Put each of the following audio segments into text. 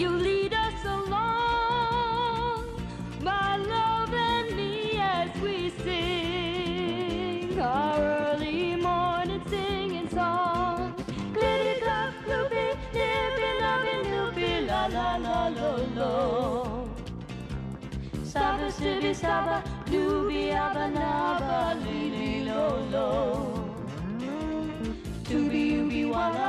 You lead us along, my love and me, as we sing our early morning singing song. Glitty clop, loopy, nippy, loving, loopy, la la la lo lo. Saba, sibby, saba, doobie, abba, naba, lily, lo lo. Doobie, ooby, walla,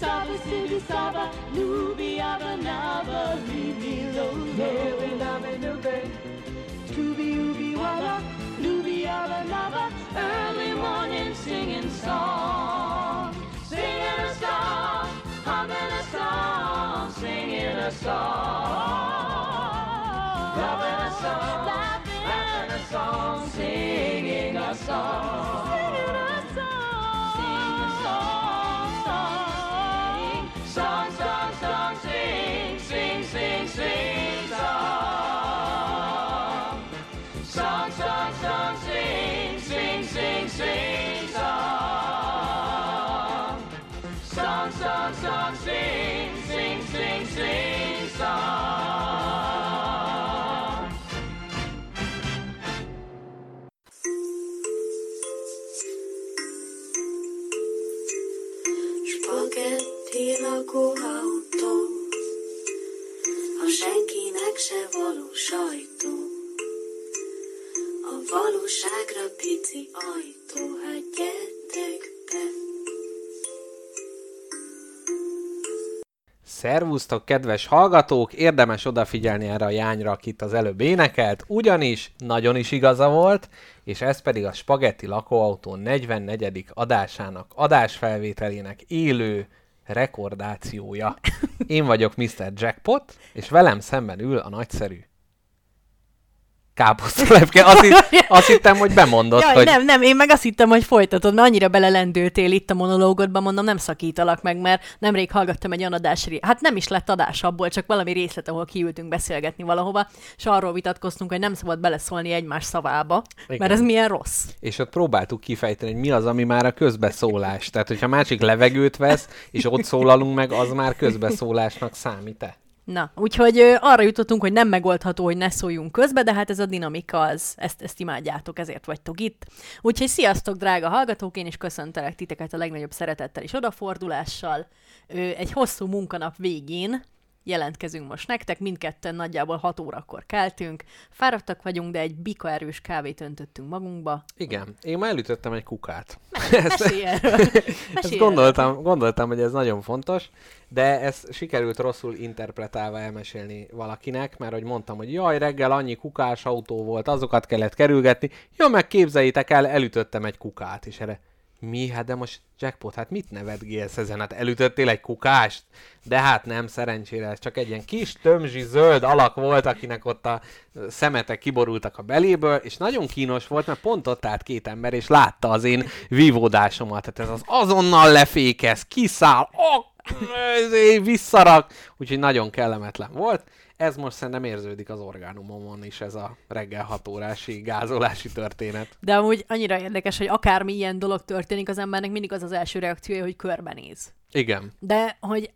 Saba, Sidi, Saba, Nubi, Abba, Naba, Libi, Lo, Lo, Naba, Nube. Tubi, Ubi, Walla, Nubi, Abba, Naba, early morning singing song. Singing a song, humming a song, singing a song. Loving a song, laughing a song, singing a song. Sajtó. A valóságra pici ajtó, hát gyertek be. Szervusztok, kedves hallgatók! Érdemes odafigyelni erre a jányra, akit az előbb énekelt, ugyanis nagyon is igaza volt, és ez pedig a Spagetti lakóautó 44. adásának, adásfelvételének élő rekordációja. Én vagyok Mr. Jackpot, és velem szemben ül a nagyszerű káposztalepke. Azt, hitt, azt hittem, hogy bemondott, Jaj, hogy... nem, nem, én meg azt hittem, hogy folytatod, mert annyira belelendültél itt a monológodban, mondom, nem szakítalak meg, mert nemrég hallgattam egy olyan adás, hát nem is lett adás abból, csak valami részlet, ahol kiültünk beszélgetni valahova, és arról vitatkoztunk, hogy nem szabad beleszólni egymás szavába, Igen. mert ez milyen rossz. és ott próbáltuk kifejteni, hogy mi az, ami már a közbeszólás. Tehát, hogyha másik levegőt vesz, és ott szólalunk meg, az már közbeszólásnak számít-e? Na, úgyhogy ö, arra jutottunk, hogy nem megoldható, hogy ne szóljunk közbe, de hát ez a dinamika az, ezt, ezt imádjátok, ezért vagytok itt. Úgyhogy sziasztok, drága hallgatók, én is köszöntelek titeket a legnagyobb szeretettel és odafordulással. Ö, egy hosszú munkanap végén jelentkezünk most nektek, mindketten nagyjából 6 órakor keltünk, fáradtak vagyunk, de egy bika erős kávét öntöttünk magunkba. Igen, én már elütöttem egy kukát. Mesélj erről! Ezt Mesélj gondoltam, gondoltam, hogy ez nagyon fontos, de ezt sikerült rosszul interpretálva elmesélni valakinek, mert hogy mondtam, hogy jaj, reggel annyi kukás autó volt, azokat kellett kerülgetni. Jó, meg képzeljétek el, elütöttem egy kukát, és erre mi? Hát de most jackpot, hát mit nevetgélsz ezen? Hát elütöttél egy kukást? De hát nem, szerencsére ez csak egy ilyen kis tömzsi zöld alak volt, akinek ott a szemetek kiborultak a beléből, és nagyon kínos volt, mert pont ott állt két ember, és látta az én vívódásomat. Tehát ez az azonnal lefékez, kiszáll, ok, ezért visszarak, úgyhogy nagyon kellemetlen volt. Ez most szerintem érződik az orgánumomon is, ez a reggel 6 órási gázolási történet. De amúgy annyira érdekes, hogy akármi ilyen dolog történik, az embernek mindig az az első reakciója, hogy körbenéz. Igen. De hogy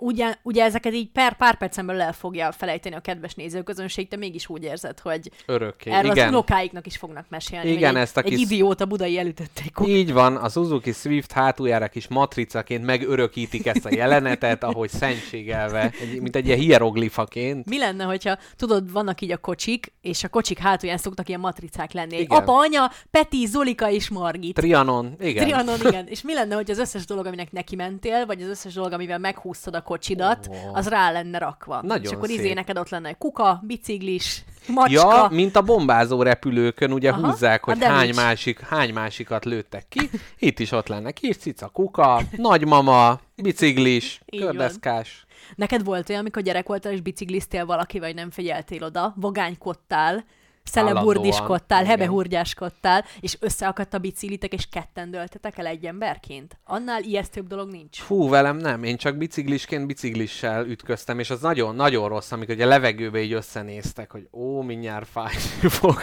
ugye, ugye ezeket így per pár percen belül el fogja felejteni a kedves nézőközönség, de mégis úgy érzed, hogy Örökké. erről az Igen. unokáiknak is fognak mesélni. Igen, ezt a egy, egy kis- idióta budai elütött egy kuk- Így van, a Suzuki Swift hátuljára kis matricaként megörökítik ezt a jelenetet, ahogy szentségelve, egy, mint egy ilyen hieroglifaként. Mi lenne, hogyha tudod, vannak így a kocsik, és a kocsik hátulján szoktak ilyen matricák lenni. Egy Igen. apa, anya, Peti, Zolika és Margit. Trianon, igen. Trianon, igen. És mi lenne, hogy az összes dolog, aminek neki mentél, vagy az összes dolog, amivel meghúztad a kocsidat, Ó. az rá lenne rakva. Nagyon és akkor szép. izé neked ott lenne egy kuka, biciklis, macska. Ja, mint a bombázó repülőkön, ugye Aha, húzzák, hogy hány, másik, hány másikat lőttek ki. Itt is ott lenne kis cica, kuka, nagymama, biciklis, kördeszkás. Neked volt olyan, amikor gyerek voltál, és bicikliztél valaki, vagy nem figyeltél oda, vagánykodtál, szeleburdiskodtál, igen. hebehurgyáskodtál, és összeakadt a biciklitek, és ketten döltetek el egy emberként? Annál ijesztőbb dolog nincs. Fú, velem nem, én csak biciklisként biciklissel ütköztem, és az nagyon-nagyon rossz, amikor a levegőbe így összenéztek, hogy ó, mindjárt fájni fog.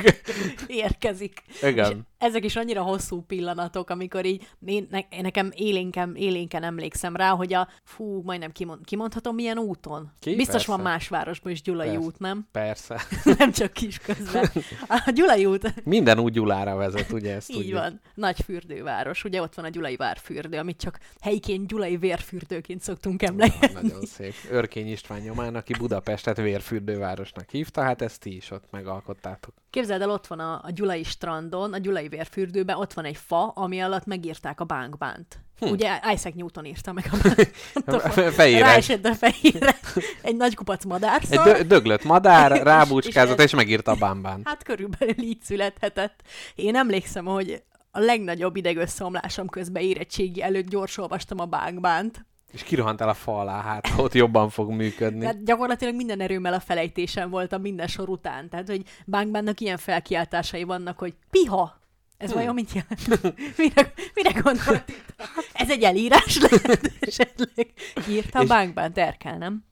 Érkezik. Igen. És ezek is annyira hosszú pillanatok, amikor így én, ne, nekem élénken, élénken emlékszem rá, hogy a fú, majdnem kimond, kimondhatom milyen úton. Ki? Biztos van Persze. más városban is Gyulai Persze. út, nem? Persze. nem csak kis közben. A Gyulai út Minden úgy Gyulára vezet, ugye ezt Így tudjuk. van. Nagy fürdőváros. Ugye ott van a Gyulai várfürdő, amit csak helyiként Gyulai vérfürdőként szoktunk emlegetni. Nagyon szép. Örkény István nyomán, aki Budapestet vérfürdővárosnak hívta, hát ezt ti is ott megalkottátok. Képzeld el, ott van a, a Gyulai strandon, a Gyulai vérfürdőben, ott van egy fa, ami alatt megírták a bánkbánt. Hm. Ugye Isaac Newton írta meg a bánkbánt. Fejére. Ráesett a fejére. Egy nagy kupac madár. Egy dö- döglött madár, rábúcskázott, És és megírta a bámbán. Hát körülbelül így születhetett. Én emlékszem, hogy a legnagyobb idegösszeomlásom közben érettségi előtt gyors olvastam a bánkbánt. És kirohantál a fa alá, hát ott jobban fog működni. Tehát gyakorlatilag minden erőmmel a felejtésen voltam minden sor után. Tehát, hogy Bánkbánnak ilyen felkiáltásai vannak, hogy piha! Ez Hmm. vajon mit jelent? mire, mire gondolt? itt? Ez egy elírás lehet esetleg. Írta a Bánkbán terkel, nem?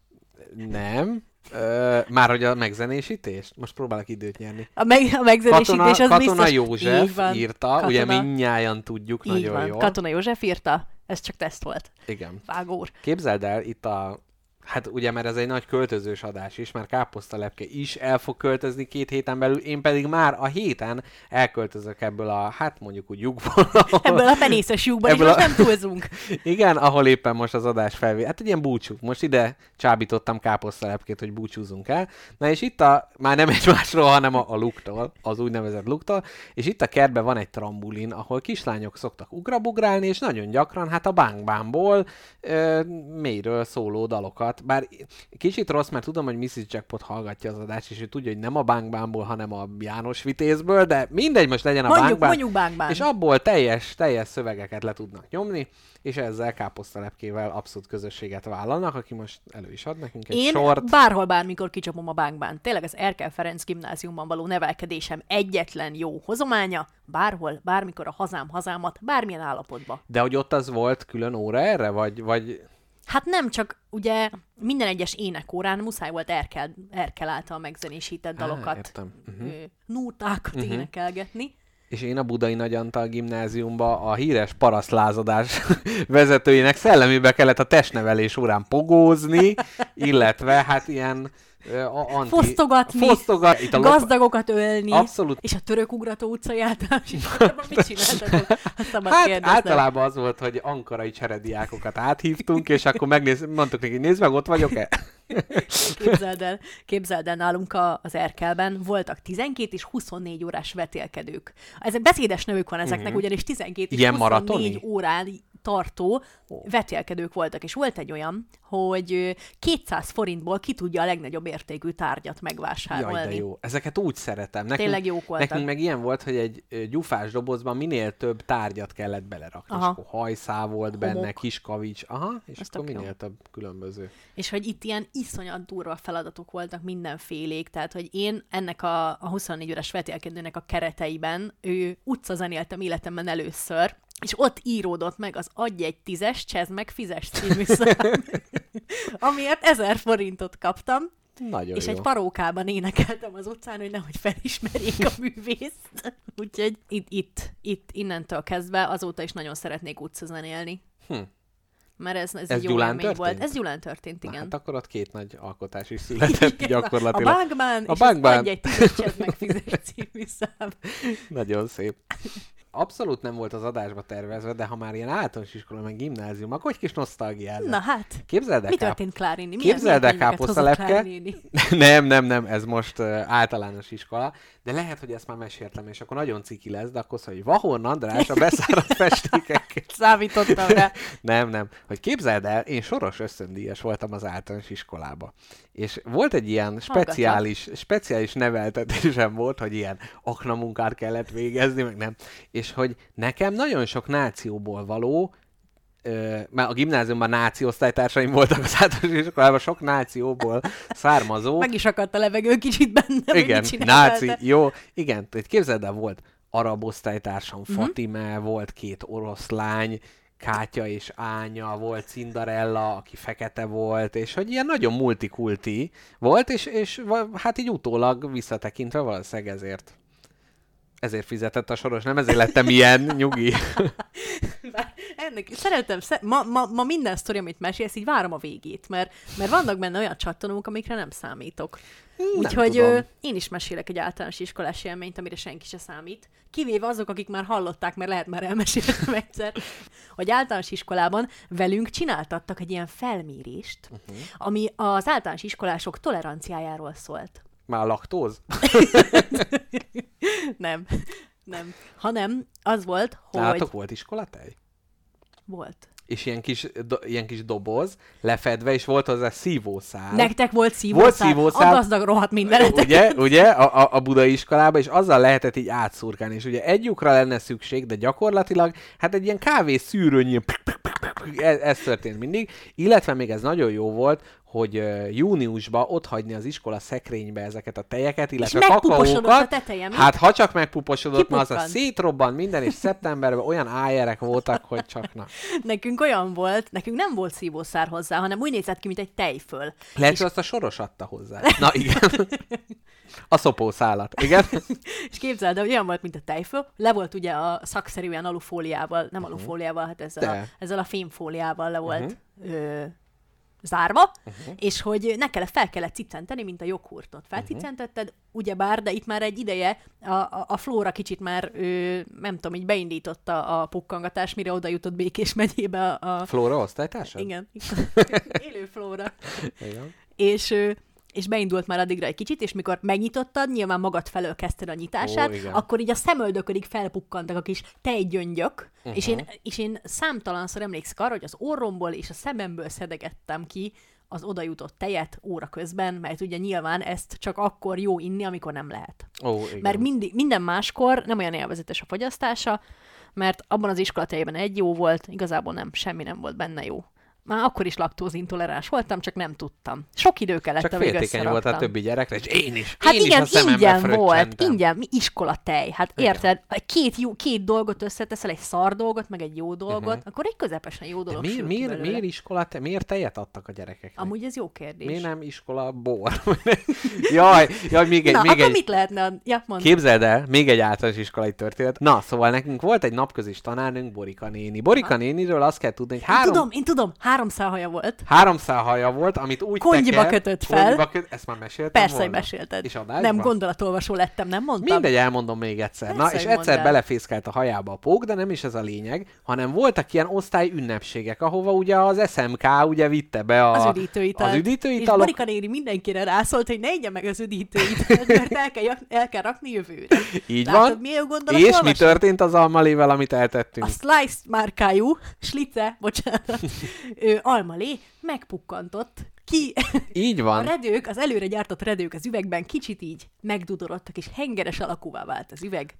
Nem. Ö, már hogy a megzenésítést? Most próbálok időt nyerni. A, meg, a megzenésítés Katona, az Katona biztos... József van. írta, Katona, ugye mindnyájan tudjuk Így nagyon van. jól. Katona József írta. Ez csak teszt volt. Igen. Vágór. Képzeld el, itt a... Hát ugye, mert ez egy nagy költözős adás is, mert Káposztalepke is el fog költözni két héten belül, én pedig már a héten elköltözök ebből a, hát mondjuk úgy lyukból. ahol- Ebből a penészes lyukban, és Ebből most a- nem túlzunk. Igen, ahol éppen most az adás felvé. Hát egy ilyen búcsú. Most ide csábítottam káposztalepkét, hogy búcsúzunk el. Na és itt a, már nem egymásról, hanem a, a luktól, az úgynevezett luktól, és itt a kertben van egy trambulin, ahol kislányok szoktak ugrabugrálni, és nagyon gyakran hát a bánkbámból ö, mélyről szóló dalokat. Bár kicsit rossz, mert tudom, hogy Mrs. Jackpot hallgatja az adást, és ő tudja, hogy nem a bánkbámból, hanem a János Vitézből, de mindegy, most legyen a Mondjuk, bánkbám. mondjuk Bánkbán. És abból teljes, teljes szövegeket le tudnak nyomni, és ezzel káposztalepkével abszolút közösséget vállalnak, aki most elő is ad nekünk egy Én sort. bárhol, bármikor kicsapom a bánkbán. Tényleg az Erkel Ferenc gimnáziumban való nevelkedésem egyetlen jó hozománya, bárhol, bármikor a hazám hazámat, bármilyen állapotban. De hogy ott az volt külön óra erre, vagy, vagy Hát nem csak, ugye minden egyes énekórán muszáj volt Erkel, Erkel által megzenésített Á, dalokat, értem. uh-huh. nótákat uh-huh. énekelgetni. és én a Budai Nagy Antal gimnáziumba a híres parasztlázadás vezetőjének szellemébe kellett a testnevelés órán pogózni, illetve hát ilyen anti... Fosztogatni, Fosztogat, itt a lop- gazdagokat ölni, Abszolút. és a török ugrató utcai általános iskolában mit csináltatok? Hát kérdeznem. általában az volt, hogy ankarai cserediákokat áthívtunk, és akkor megnéz, mondtuk neki, nézd meg, ott vagyok-e? Képzeld el, képzeld el nálunk a, az Erkelben voltak 12 és 24 órás vetélkedők. Ezek beszédes nevük van ezeknek, uh-huh. ugyanis 12 és Mhm. Ilyen 24 maratoni? órán tartó vetélkedők voltak, és volt egy olyan, hogy ö, 200 forintból ki tudja a legnagyobb értékű tárgyat megvásárolni. Jaj, de jó. Ezeket úgy szeretem. Nekünk, Tényleg jók voltak. Nekünk meg ilyen volt, hogy egy gyufás dobozban minél több tárgyat kellett belerakni. Aha. És akkor hajszál volt benne, Homok. kis kavics, aha, és Ez akkor tök jó. minél több különböző. És hogy itt ilyen iszonyat durva feladatok voltak mindenfélék, tehát hogy én ennek a, a 24 óras vetélkedőnek a kereteiben ő utcazenéltem életemben először, és ott íródott meg az adj egy tízes, csezd meg, fizes című szám, amiért ezer forintot kaptam, Nagyon és jó. egy parókában énekeltem az utcán, hogy nehogy felismerjék a művészt. Úgyhogy itt, itt, itt innentől kezdve azóta is nagyon szeretnék utcazenélni. Hm. mert ez, ez, Ez egy jó Gyulán élmény volt. történt? Ez Gyulán történt, Na, igen. hát akkor ott két nagy alkotás is született Igen, gyakorlatilag. A bankban, A és adj egy tízes megfizet című szám. Nagyon szép. Abszolút nem volt az adásba tervezve, de ha már ilyen általános iskola, meg gimnázium, akkor egy kis nosztalgiázat. Na hát, Képzeld el, mi történt Klárini? Milyen, Képzeld el káposztalepke. Nem, nem, nem, ez most uh, általános iskola, de lehet, hogy ezt már meséltem, és akkor nagyon ciki lesz, de akkor szóval, hogy Vahorn András a beszáradt festékekkel. Számítottam rá. Nem, nem. Hogy képzeld el, én soros ösztöndíjas voltam az általános iskolába. És volt egy ilyen speciális, speciális neveltetésem volt, hogy ilyen aknamunkát kellett végezni, meg nem. És hogy nekem nagyon sok nációból való, ö, mert a gimnáziumban náci osztálytársaim voltak az általános iskolában, sok nációból származó. Meg is akadt a levegő kicsit benne, Igen, náci, te. jó. Igen, tehát képzeld el, volt arab osztálytársam, Mhm. Fatime, volt két oroszlány, Kátya és Ánya, volt Cinderella, aki fekete volt, és hogy ilyen nagyon multikulti volt, és, és hát így utólag visszatekintve valószínűleg ezért ezért fizetett a soros, nem ezért lettem ilyen, nyugi. Bár Ennek, szeretem, sze- ma, ma, ma minden sztori, amit mesélsz, így várom a végét, mert, mert vannak benne olyan csattanók, amikre nem számítok. Úgyhogy tudom. én is mesélek egy általános iskolás élményt, amire senki se számít. Kivéve azok, akik már hallották, mert lehet már elmeséltem egyszer, hogy általános iskolában velünk csináltattak egy ilyen felmérést, uh-huh. ami az általános iskolások toleranciájáról szólt. Már laktóz? Nem, nem. Hanem az volt, hogy Nálatok volt iskolatej? volt. És ilyen kis, do, ilyen kis doboz, lefedve, és volt hozzá szívószál. Nektek volt szívószál? Volt szívószál. A gazdag rohadt mindenetek. Ugye, ugye, a, a, a budai iskolában, és azzal lehetett így átszurkálni, és ugye egy lyukra lenne szükség, de gyakorlatilag, hát egy ilyen kávé szűrőnyi, ez, ez történt mindig, illetve még ez nagyon jó volt, hogy júniusban ott hagyni az iskola szekrénybe ezeket a tejeket, illetve megpuposodott kakaókat. a teteje, mi? Hát ha csak megpuposodott, mert az a szétrobban minden, és szeptemberben olyan ájerek voltak, hogy csak na. Nekünk olyan volt, nekünk nem volt szívószár hozzá, hanem úgy nézett ki, mint egy tejföl. Lehet, hogy azt a soros adta hozzá. Na igen. A szopószálat, igen. És képzeld, hogy olyan volt, mint a tejföl, le volt ugye a szakszerűen alufóliával, nem Mhm. alufóliával, hát ezzel, a, De. ezzel a fémfóliával le volt ö, zárva, Mhm. és hogy ne kellett, fel kellett ciccenteni, mint a joghurtot. Felciccentetted, ugyebár, de itt már egy ideje a, a, a Flóra kicsit már, ö, nem tudom, így beindította a pukkangatás, mire oda jutott Békés megyébe a, a Flóra osztálytársad? igen, élő Flóra. Igen. és, ö, és beindult már addigra egy kicsit, és mikor megnyitottad, nyilván magad felől kezdted a nyitását, Ó, igen. akkor így a szemöldöködig felpukkantak a kis tejgyöngyök, uh-huh. és, én, és én számtalanszor emlékszek arra, hogy az orromból és a szememből szedegettem ki az oda jutott tejet óra közben, mert ugye nyilván ezt csak akkor jó inni, amikor nem lehet. Ó, igen. Mert mindig, minden máskor nem olyan élvezetes a fogyasztása, mert abban az iskolatejében egy jó volt, igazából nem, semmi nem volt benne jó. Már akkor is laktózintoleráns voltam, csak nem tudtam. Sok idő kellett, Csak amíg féltékeny volt a többi gyerekre, és én is. Hát én igen, is ingyen volt, ingyen, mi iskolatej. Hát Igen. érted, két, jó, két dolgot összeteszel, egy szar dolgot, meg egy jó dolgot, uh-huh. akkor egy közepesen jó Mhm. De dolog miért, miért, belőle. miért iskola, te, miért tejet adtak a gyerekeknek? Amúgy ez jó kérdés. Miért nem iskola bor? jaj, jaj, még egy, Na, még akkor egy, mit lehetne? Ja, mondd. Képzeld el, még egy általános iskolai történet. Na, szóval nekünk volt egy napközis tanárnőnk, Borika néni. Borika néniről azt kell tudni, hogy Én három, tudom, én tudom, három szálhaja volt. három szálhaja volt, amit úgy Konyba teker, kötött fel. Konyba köt, ezt már meséltem Persze, hogy volna? mesélted. És adásban? nem gondolatolvasó lettem, nem mondtam? Mindegy, elmondom még egyszer. Persze, Na, és hogy egyszer mondd el. belefészkelt a hajába a pók, de nem is ez a lényeg, hanem voltak ilyen osztály ünnepségek, ahova ugye az SMK ugye vitte be a, Az üdítőitalt. az És üdítőitalok. Borika néni mindenkire rászólt, hogy ne igye meg az üdítőitalt, mert el kell, el kell rakni jövőre. Így Látod, van. milyen És mi történt az almalével, amit eltettünk? A Slice márkájú, Slice, bocsánat, ő, almalé megpukkantott, ki, Így a van. redők, az előre gyártott redők az üvegben kicsit így megdudorodtak, és hengeres alakúvá vált az üveg.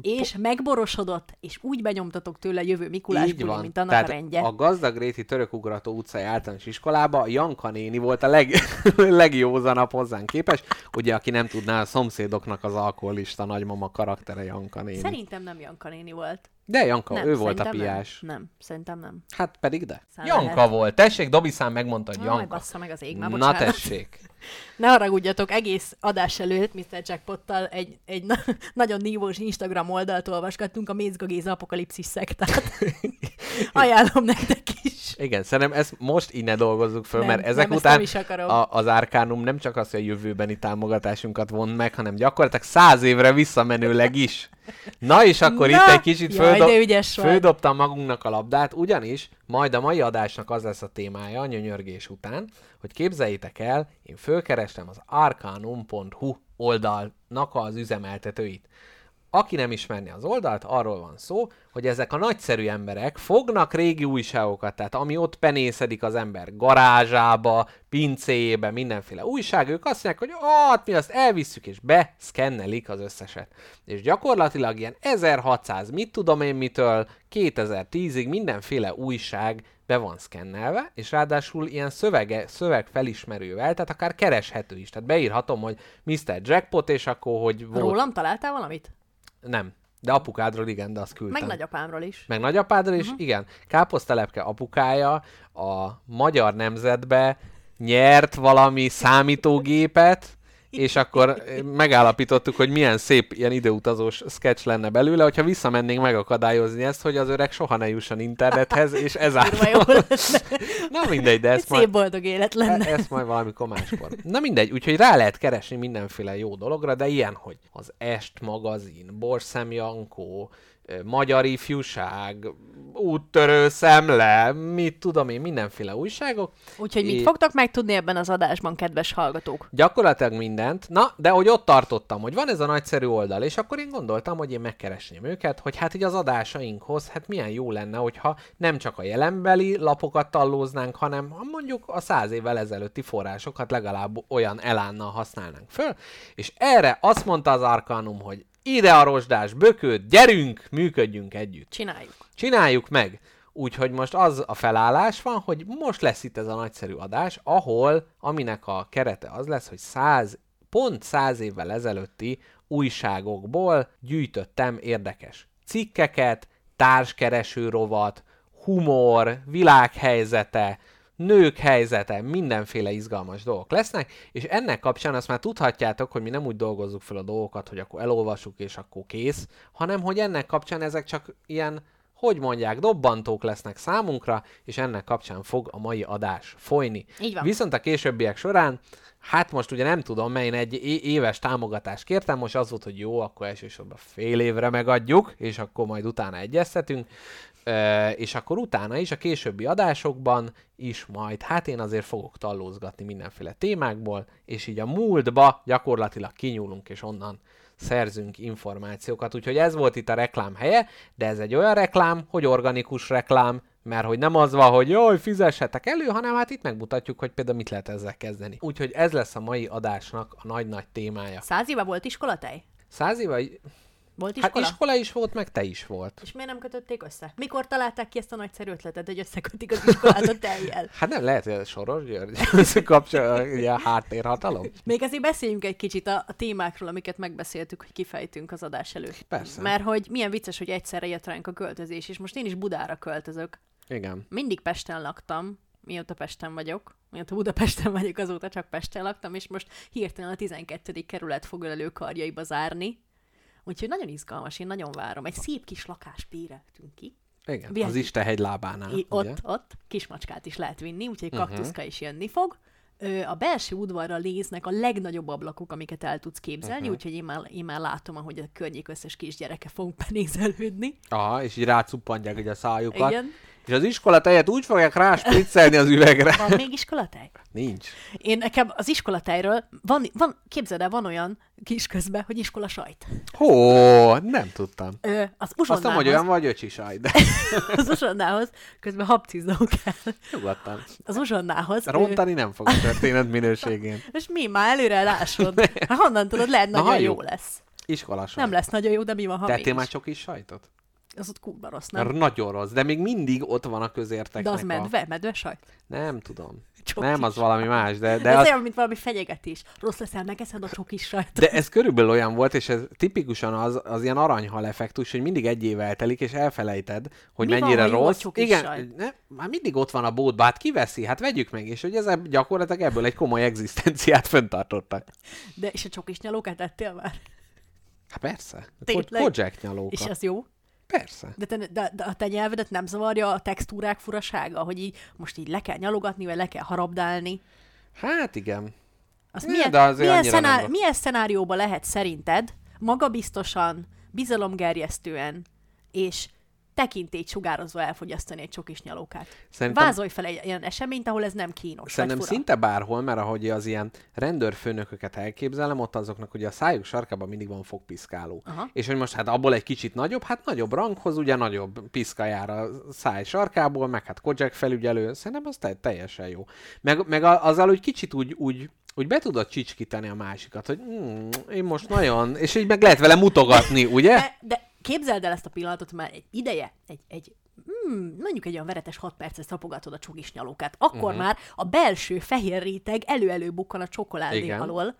És megborosodott, és úgy benyomtatok tőle jövő Mikulás Így buli, van. mint annak Tehát a rendje. a gazdagréti törökugrató utcai általános iskolába a Janka néni volt a leg, legjózanabb hozzánk képes. Ugye, aki nem tudná, a szomszédoknak az alkoholista nagymama karaktere Janka néni. Szerintem nem Janka néni volt. De Janka, nem, ő volt a piás. Nem. nem, szerintem nem. Hát pedig de. Szám Janka lehet. volt. Tessék, Dobiszán megmondta, hogy Janka. bassza meg az ég, már Na tessék. Ne haragudjatok, egész adás előtt Mr. Jackpottal egy, egy na- nagyon nívós Instagram oldalt olvasgattunk, a Mézga Géza apokalipszis szektát. Ajánlom nektek is. Igen, szerintem ezt most így ne dolgozzuk föl, Nem, mert ezek nem, után nem a, az Arkánum nem csak az, hogy a jövőbeni támogatásunkat von meg, hanem gyakorlatilag száz évre visszamenőleg is. Na és akkor Na, itt egy kicsit jaj, földob, ügyes földobtam magunknak a labdát, ugyanis majd a mai adásnak az lesz a témája a nyönyörgés után, hogy képzeljétek el, én fölkerestem az arcanum.hu oldalnak az üzemeltetőit. Aki nem ismerni az oldalt, arról van szó, hogy ezek a nagyszerű emberek fognak régi újságokat, tehát ami ott penészedik az ember garázsába, pincéjébe, mindenféle újság, ők azt mondják, hogy hát mi azt elvisszük, és beszkennelik az összeset. És gyakorlatilag ilyen 1600, mit tudom én mitől, 2010-ig mindenféle újság be van szkennelve, és ráadásul ilyen szövege, szöveg felismerővel, tehát akár kereshető is. Tehát beírhatom, hogy Mr. Jackpot, és akkor, hogy volt... Rólam találtál valamit? Nem. De apukádról igen, de azt küldtem. Meg nagyapámról is. Meg nagyapádról is, uh-huh. igen. Káposztelepke apukája a magyar nemzetbe nyert valami számítógépet, és akkor megállapítottuk, hogy milyen szép ilyen időutazós sketch lenne belőle, hogyha visszamennénk megakadályozni ezt, hogy az öreg soha ne jusson internethez, és ezáltal... Na mindegy, de Egy ezt szép majd... boldog élet lenne. E- ezt majd valamikor máskor. Na mindegy, úgyhogy rá lehet keresni mindenféle jó dologra, de ilyen, hogy az Est magazin, Borszem Jankó, Magyar Ifjúság, Úttörő Szemle, mit tudom én, mindenféle újságok. Úgyhogy mit É- fogtok megtudni ebben az adásban, kedves hallgatók? Gyakorlatilag mindent. Na, de hogy ott tartottam, hogy van ez a nagyszerű oldal, és akkor én gondoltam, hogy én megkeresném őket, hogy hát így az adásainkhoz, hát milyen jó lenne, hogyha nem csak a jelenbeli lapokat tallóznánk, hanem ha mondjuk a száz évvel ezelőtti forrásokat legalább olyan elánnal használnánk föl. És erre azt mondta az Arkanum, hogy ide a rozsdás bökőt, gyerünk, működjünk együtt. Csináljuk. Csináljuk meg! Úgyhogy most az a felállás van, hogy most lesz itt ez a nagyszerű adás, ahol, aminek a kerete az lesz, hogy száz, pont száz évvel ezelőtti újságokból gyűjtöttem érdekes cikkeket, társkereső rovat, humor, világhelyzete, nők helyzete, mindenféle izgalmas dolgok lesznek, és ennek kapcsán azt már tudhatjátok, hogy mi nem úgy dolgozzuk fel a dolgokat, hogy akkor elolvasuk és akkor kész, hanem hogy ennek kapcsán ezek csak ilyen, hogy mondják, dobbantók lesznek számunkra, és ennek kapcsán fog a mai adás folyni. Így van. Viszont a későbbiek során, hát most ugye nem tudom, mert én egy éves támogatást kértem, most az volt, hogy jó, akkor elsősorban fél évre megadjuk, és akkor majd utána egyeztetünk, és akkor utána is a későbbi adásokban is majd, hát én azért fogok tallózgatni mindenféle témákból, és így a múltba gyakorlatilag kinyúlunk, és onnan szerzünk információkat. Úgyhogy ez volt itt a reklám helye, de ez egy olyan reklám, hogy organikus reklám, mert hogy nem az van, hogy jaj, fizessetek elő, hanem hát itt megmutatjuk, hogy például mit lehet ezzel kezdeni. Úgyhogy ez lesz a mai adásnak a nagy-nagy témája. Száz éve volt iskolatej? Száz éve, Volt hát iskola? iskola is volt, meg te is volt. És miért nem kötötték össze? Mikor találták ki ezt a nagyszerű ötletet, hogy összekötik az iskolát a teljel? Hát nem lehet, hogy ez Soros György ugye a háttérhatalom. Még azért beszéljünk egy kicsit a, a témákról, amiket megbeszéltük, hogy kifejtünk az adás előtt. Persze. Mert hogy milyen vicces, hogy egyszerre jött ránk a költözés, és most én is Budára költözök. Igen. Mindig Pesten laktam, mióta Pesten vagyok, mióta Budapesten vagyok, azóta csak Pesten laktam, és most hirtelen a 12. kerület fog előkarjaiba zárni. Úgyhogy nagyon izgalmas, én nagyon várom. Egy szép kis lakást béreltünk ki. Igen, Milyen- az Istenhegy lábánál. I- ugye? ott, ott kismacskát is lehet vinni, úgyhogy Mhm. kaktuszka is jönni fog. Ö, a belső udvarra léznek a legnagyobb ablakok, amiket el tudsz képzelni, Mhm. úgyhogy én már, én már látom, ahogy a környék összes kisgyereke fog benézelődni. Aha, és így rácuppantják a szájukat. Igen. És az iskola tejet úgy fogják ráspriccelni az üvegre. Van még iskolatej? Nincs. Én nekem az iskolatejről, van, van, képzeld el, van olyan kis közben, hogy iskola sajt. Hó, nem tudtam. Ö, az Azt uzsonnához, hogy olyan vagy öcsi saj, de az uzsonnához, közben habciznom kell. nyugodtan. Az uzsonnához. Rontani nem fog a történet minőségén. És mi már előre lásod? Hát honnan tudod, lehet Na, nagyon halljuk. jó lesz. Iskola saj. Nem lesz nagyon jó, de mi van, ha mégis? már csak is sajtot? Az ott kurva rossz, nem? Nagyon rossz, de még mindig ott van a közérteknek De az a... medve, medve sajt. Nem tudom. Csoki Nem, az valami más, de, De ez az, olyan, mint valami fenyegetés. Rossz leszel, megeszed a csokis sajtot. de ez körülbelül olyan volt, és ez tipikusan az, az ilyen aranyhal effektus, hogy mindig egy év eltelik, és elfelejted, hogy Mi van, mennyire a rossz. csokis Igen, sajt? ne, már mindig ott van a bótba, hát kiveszi, hát vegyük meg, és hogy ez gyakorlatilag ebből egy komoly egzisztenciát föntartottak. De és a csokis nyalókát ettél már? Hát persze. Tényleg? Ko- Kojak nyalóka. És az jó? Persze. De, te, de, de a te nyelvedet nem zavarja a textúrák furasága, hogy így most így le kell nyalogatni, vagy le kell harabdálni? Hát igen. Azt Ne, milyen, de azért milyen, nem szenár, rossz. milyen szenárióba lehet szerinted magabiztosan, bizalomgerjesztően és tekintélyt sugározva elfogyasztani egy csokis nyalókát? Szerintem- Vázolj fel egy ilyen eseményt, ahol ez nem kínos Szerintem szinte bárhol, mert ahogy az ilyen rendőrfőnököket elképzelem, ott azoknak ugye a szájuk sarkában mindig van fogpiszkáló. Aha. És hogy most hát abból egy kicsit nagyobb, hát nagyobb ranghoz ugye nagyobb piszka jár a száj sarkából, meg hát Kojak felügyelő, szerintem az te- teljesen jó. Meg, meg azzal, hogy kicsit úgy, úgy úgy be tudod csicskítani a másikat, hogy mm, én most nagyon, és így meg lehet vele mutogatni, ugye? De, de képzeld el ezt a pillanatot, már egy ideje, egy, egy hmm, mondjuk egy olyan veretes 6 percet szapogatod a csokis nyalókát, akkor uh-huh. már a belső fehér réteg elő-elő bukkan a csokoládé Igen. alól,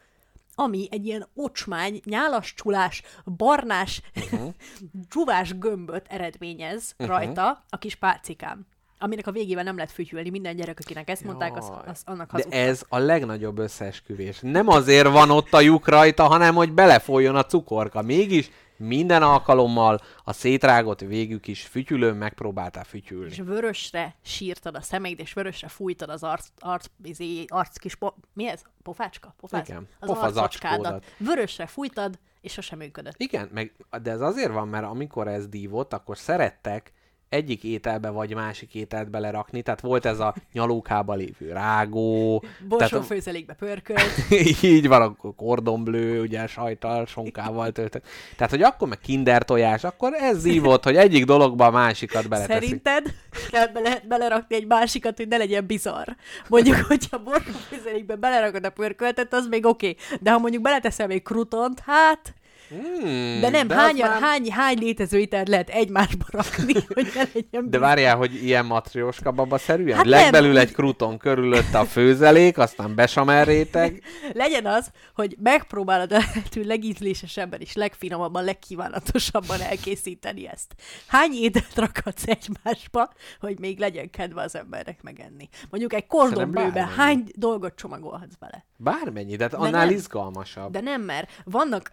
ami egy ilyen ocsmány, nyálas csulás, barnás, uh-huh. dzsuvás gömböt eredményez uh-huh. rajta a kis pálcikám aminek a végével nem lehet fütyülni. Minden gyerek, akinek ezt mondták, az, az annak De hazudtak. ez a legnagyobb összeesküvés. Nem azért van ott a lyuk rajta, hanem hogy belefolyjon a cukorka. Mégis minden alkalommal a szétrágott végük is fütyülőn megpróbáltál fütyülni. És vörösre sírtad a szemeid, és vörösre fújtad az arc, arc, izé, arc kis, po, mi ez? Pofácska? Pofáz? Igen, Az arcocskádat. Vörösre fújtad, és sosem működött. Igen, meg, de ez azért van, mert amikor ez dívott, akkor szerettek egyik ételbe vagy másik ételt belerakni, tehát volt ez a nyalókába lévő rágó, Borsó főzelékbe pörkölt. így van, akkor kordonblő, ugye sajtal, sonkával töltött. Tehát, hogy akkor meg kinder tojás, akkor ez zívott, hogy egyik dologba a másikat beleteszik. Szerinted kell bele, belerakni egy másikat, hogy ne legyen bizarr. Mondjuk, hogyha borsó főzelékbe belerakod a pörköltet, az még oké. Okay. De ha mondjuk beleteszel még krutont, hát... Hmm, De nem, az hány, már- hány, hány létező ételt lehet egymásba rakni, hogy ne legyen De várjál, hogy ilyen matrióska baba szerűen? Hát Legbelül nem. egy kruton körülötte a főzelék, aztán besamel réteg. Legyen az, hogy megpróbálod a lehető legízlésesebben és legfinomabban, legkívánatosabban elkészíteni ezt. Hány ételt rakhatsz egymásba, hogy még legyen kedve az embernek megenni? Mondjuk egy kordonblőbe bármennyi. hány dolgot csomagolhatsz bele? Bármennyi, de De annál nem. izgalmasabb. De nem, mert vannak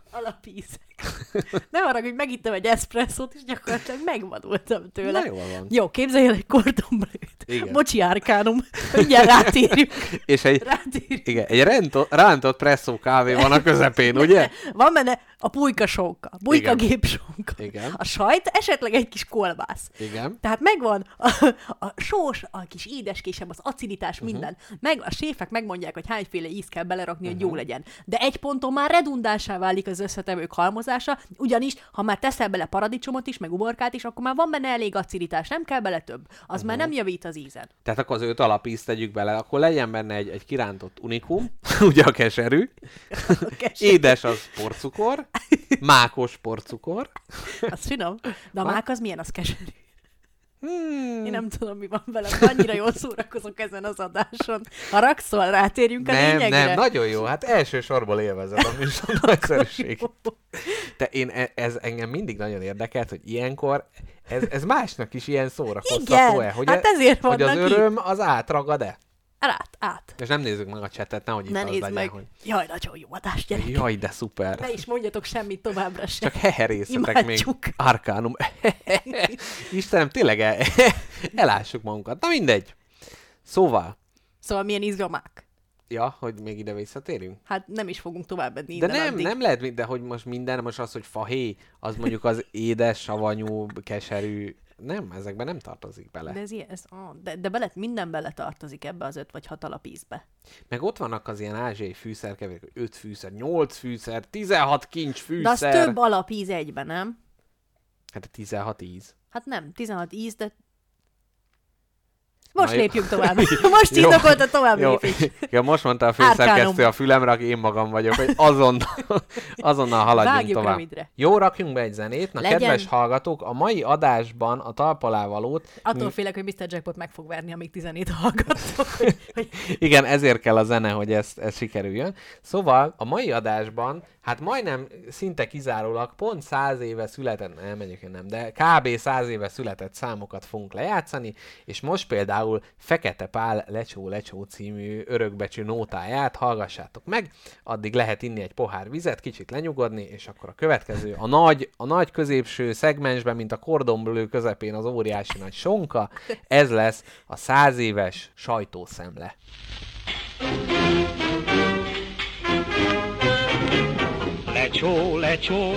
alapízek. Nem arra, hogy megittem egy eszpresszót, és gyakorlatilag megvadultam tőle. Na, jól van. Jó, képzelj el egy kordonblőt. Bocsi, árkánum. Mindjárt rátérjük. És egy, Rátérjük. igen, egy rántott, rántott presszó kávé van a közepén, ugye? Van benne a pulyka sonka, pulyka Igen. gépsonka, Igen. a sajt, esetleg egy kis kolbász. Igen. Tehát megvan a, a sós, a kis édeskésebb, az aciditás, Mhm. uh-huh. minden. Meg a séfek megmondják, hogy hányféle íz kell belerakni, hogy Mhm. jó legyen. De egy ponton már redundánsá válik az összetevők halmozása, ugyanis ha már teszel bele paradicsomot is, meg uborkát is, akkor már van benne elég aciditás, nem kell bele több. Az uh-huh. már nem javít az ízen. Tehát akkor az öt alapízt tegyük bele, akkor legyen benne egy, egy kirántott unikum, ugye a keserű, Keserű. édes az porcukor, mákos porcukor, Az finom. De a mák az milyen, az keserű. Hmm. Én nem tudom, mi van velem. Annyira jól szórakozok ezen az adáson. Haragszol, rátérjünk a Nem, lényegre. nem, nagyon jó. Hát elsősorban élvezem a műsor nagyszerűség. De én, e- ez engem mindig nagyon érdekelt, hogy ilyenkor ez, ez másnak is ilyen szórakoztató-e? Hogy, hát e- ezért hogy az vannak itt. öröm az átragad-e? Át, át. És nem nézzük meg a csetet, nehogy itt Ne az legyen, meg. hogy Jaj, nagyon jó adás, gyerek. jaj, de szuper. Ne is mondjatok semmit továbbra sem. Csak heherészetek még. Arkánum. Istenem, tényleg el, elássuk magunkat. Na mindegy. Szóval, Szóval milyen izgalmák. ja, hogy még ide visszatérünk? Hát nem is fogunk tovább menni De nem, addig. nem lehet, de hogy most minden, most az, hogy fahé, az mondjuk az édes, savanyú, keserű, nem, ezekben nem tartozik bele. De ez ilyen, ez, ah, de, de bele, minden bele tartozik ebbe az öt vagy hat alapízbe. Meg ott vannak az ilyen ázsiai fűszerkeverék, hogy 5 fűszer, 8 fűszer, 16 kincs De az fűszer. több alapíz egyben, nem? Hát a 16 íz. Hát nem, 16 íz, de... Most Na lépjünk tovább. Most indokolt a tovább Jó, lépés. ja, most mondta a főszerkesztő a fülemre, aki én magam vagyok, hogy azonnal, azonnal haladjunk Vágjuk tovább. rövidre. Jó, rakjunk be egy zenét. Na, Legyen. kedves hallgatók, a mai adásban a talpalávalót Attól félek, hogy Mr. Jackpot meg fog verni, amíg 17 hallgattok. Hogy, hogy Igen, ezért kell a zene, hogy ez, ez sikerüljön. Szóval a mai adásban, hát majdnem szinte kizárólag pont száz éve született, nem egyébként nem, de kb. száz éve született számokat fogunk lejátszani, és most például például Fekete Pál Lecsó Lecsó című örökbecsű nótáját hallgassátok meg, addig lehet inni egy pohár vizet, kicsit lenyugodni, és akkor a következő, a nagy, a nagy középső szegmensben, mint a kordonblő közepén az óriási nagy sonka, ez lesz a száz éves sajtószemle. Lecsó, lecsó,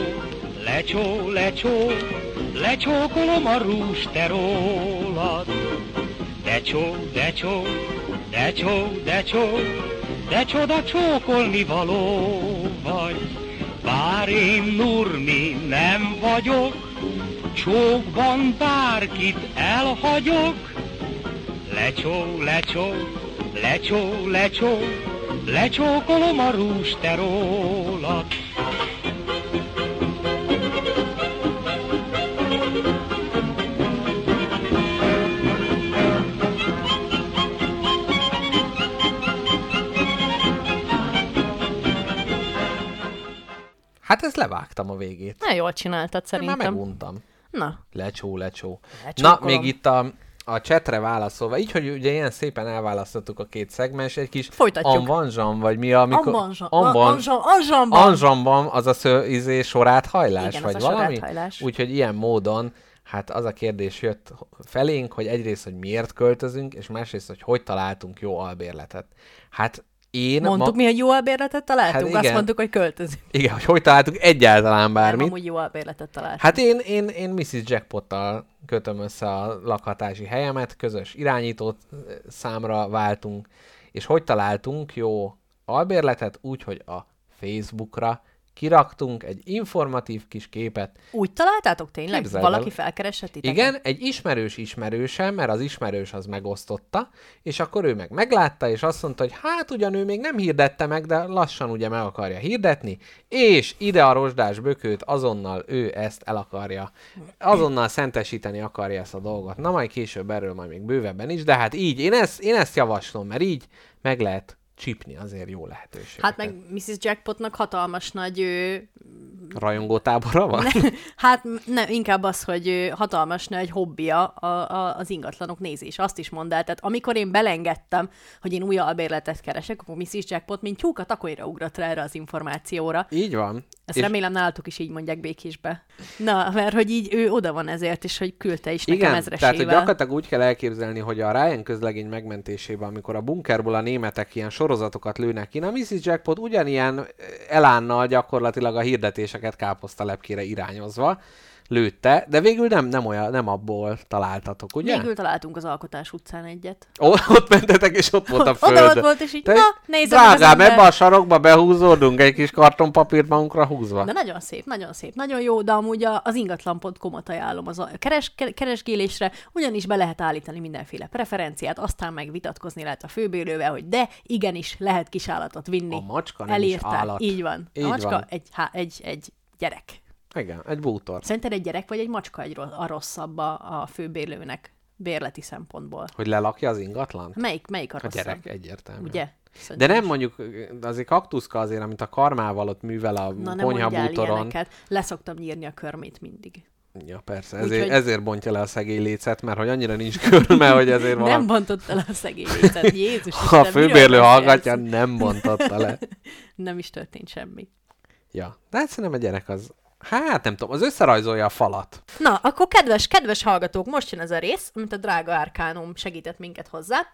lecsó, lecsó, lecsókolom a rústerolat. Decsó, decsó, decsó, decsó, de csoda csókolni való vagy. Bár én Nurmi nem vagyok, csókban bárkit elhagyok. Lecsó, lecsó, lecsó, lecsó, lecsókolom a rústerolat. Hát ezt levágtam a végét. Na, jól csináltad Én szerintem. már meguntam. Na, Lecsó, lecsó. Na, még itt a, a csetre válaszolva, így, hogy ugye ilyen szépen elválasztottuk a két szegmens, egy kis Folytatjuk. anvanzsam, vagy mi, amikor... Anzsam. Anzsamban. az a sző, izé, soráthajlás, Igen, vagy valami? Úgyhogy ilyen módon, hát az a kérdés jött felénk, hogy egyrészt, hogy miért költözünk, és másrészt, hogy hogy találtunk jó albérletet. Hát én... Mondtuk mi, hogy jó albérletet találtunk? Hát Azt mondtuk, hogy költözünk. Igen, hogy hogy találtunk egyáltalán Nem, bármit. amúgy jó albérletet találtunk. Hát én, én, én Mrs. Jackpottal kötöm össze a lakhatási helyemet, közös irányítót ö, számra váltunk, és hogy találtunk jó albérletet? Úgy, hogy a Facebookra kiraktunk egy informatív kis képet. Úgy találtátok tényleg? Képzeld el. Valaki felkeresett titeket? Igen, egy ismerős ismerősem, mert az ismerős az megosztotta, és akkor ő meg meglátta, és azt mondta, hogy hát ugyan ő még nem hirdette meg, de lassan ugye meg akarja hirdetni, és ide a rozsdás bökőt azonnal ő ezt el akarja, azonnal szentesíteni akarja ezt a dolgot. Na majd később erről majd még bővebben is, de hát így, én ezt, én ezt javaslom, mert így meg lehet csípni azért jó lehetőség. Hát meg Mrs. Jackpotnak hatalmas nagy, ö, Rajongó tábora van? hát nem, inkább az, hogy hatalmas nagy hobbija a, a, az ingatlanok nézés. Azt is mondd el. Tehát amikor én belengedtem, hogy én új albérletet keresek, akkor Mrs. Jackpot, mint tyúka takolyra ugrott rá erre az információra. Így van. Ezt És- remélem nálatok is így mondják békésbe. Na, mert hogy így ő oda van ezért, és hogy küldte is nekem Igen, tehát ezresével. hogy gyakorlatilag úgy kell elképzelni, hogy a Ryan közlegény megmentésében, amikor a bunkerból a németek ilyen sorozatokat lőnek ki, a Mrs. Jackpot ugyanilyen elánnal gyakorlatilag a hirdetéseket káposztalepkére irányozva lőtte, de végül nem, nem, olyan, nem abból találtatok, ugye? Végül találtunk az Alkotás utcán egyet. Ó, ott mentetek, és ott volt a föld. Oda ott volt, és így, Te- na, az Drágám, ebbe a sarokba behúzódunk egy kis kartonpapírt magunkra húzva. De nagyon szép, nagyon szép, nagyon jó, de amúgy az ingatlan.com-ot ajánlom az a keres, ke- keresgélésre, ugyanis be lehet állítani mindenféle preferenciát, aztán meg vitatkozni lehet a főbérővel, hogy de igenis lehet kisállatot vinni. A macska nem is Elírtál. állat. Így van. Így a macska van. Egy, há, egy, egy gyerek. Igen, egy bútor. Szerinted egy gyerek vagy egy macska egy ro- a rosszabb a, a főbérlőnek bérleti szempontból? Hogy lelakja az ingatlant? Melyik, melyik a A rosszabb? gyerek egyértelmű. Ugye? De Szerintem nem is. mondjuk, azért kaktuszka azért, amit a karmával ott művel a Na nem mondjál konyhabútoron. ilyeneket. Leszoktam nyírni a körmét mindig. Ja, persze, Úgyhogy- ezért, ezért bontja le a szegély lécet, mert hogy annyira nincs körme, hogy ezért Nem valami... bontott el a szegény lécet. Jézus Ha a főbérlő hallgatja, nem bontotta le. Nem is történt semmi. Ja, de hát szerintem a gyerek az... Hát nem tudom, az összerajzolja a falat. Na, akkor kedves, kedves hallgatók, most jön ez a rész, amit a drága Árkánum segített minket hozzá,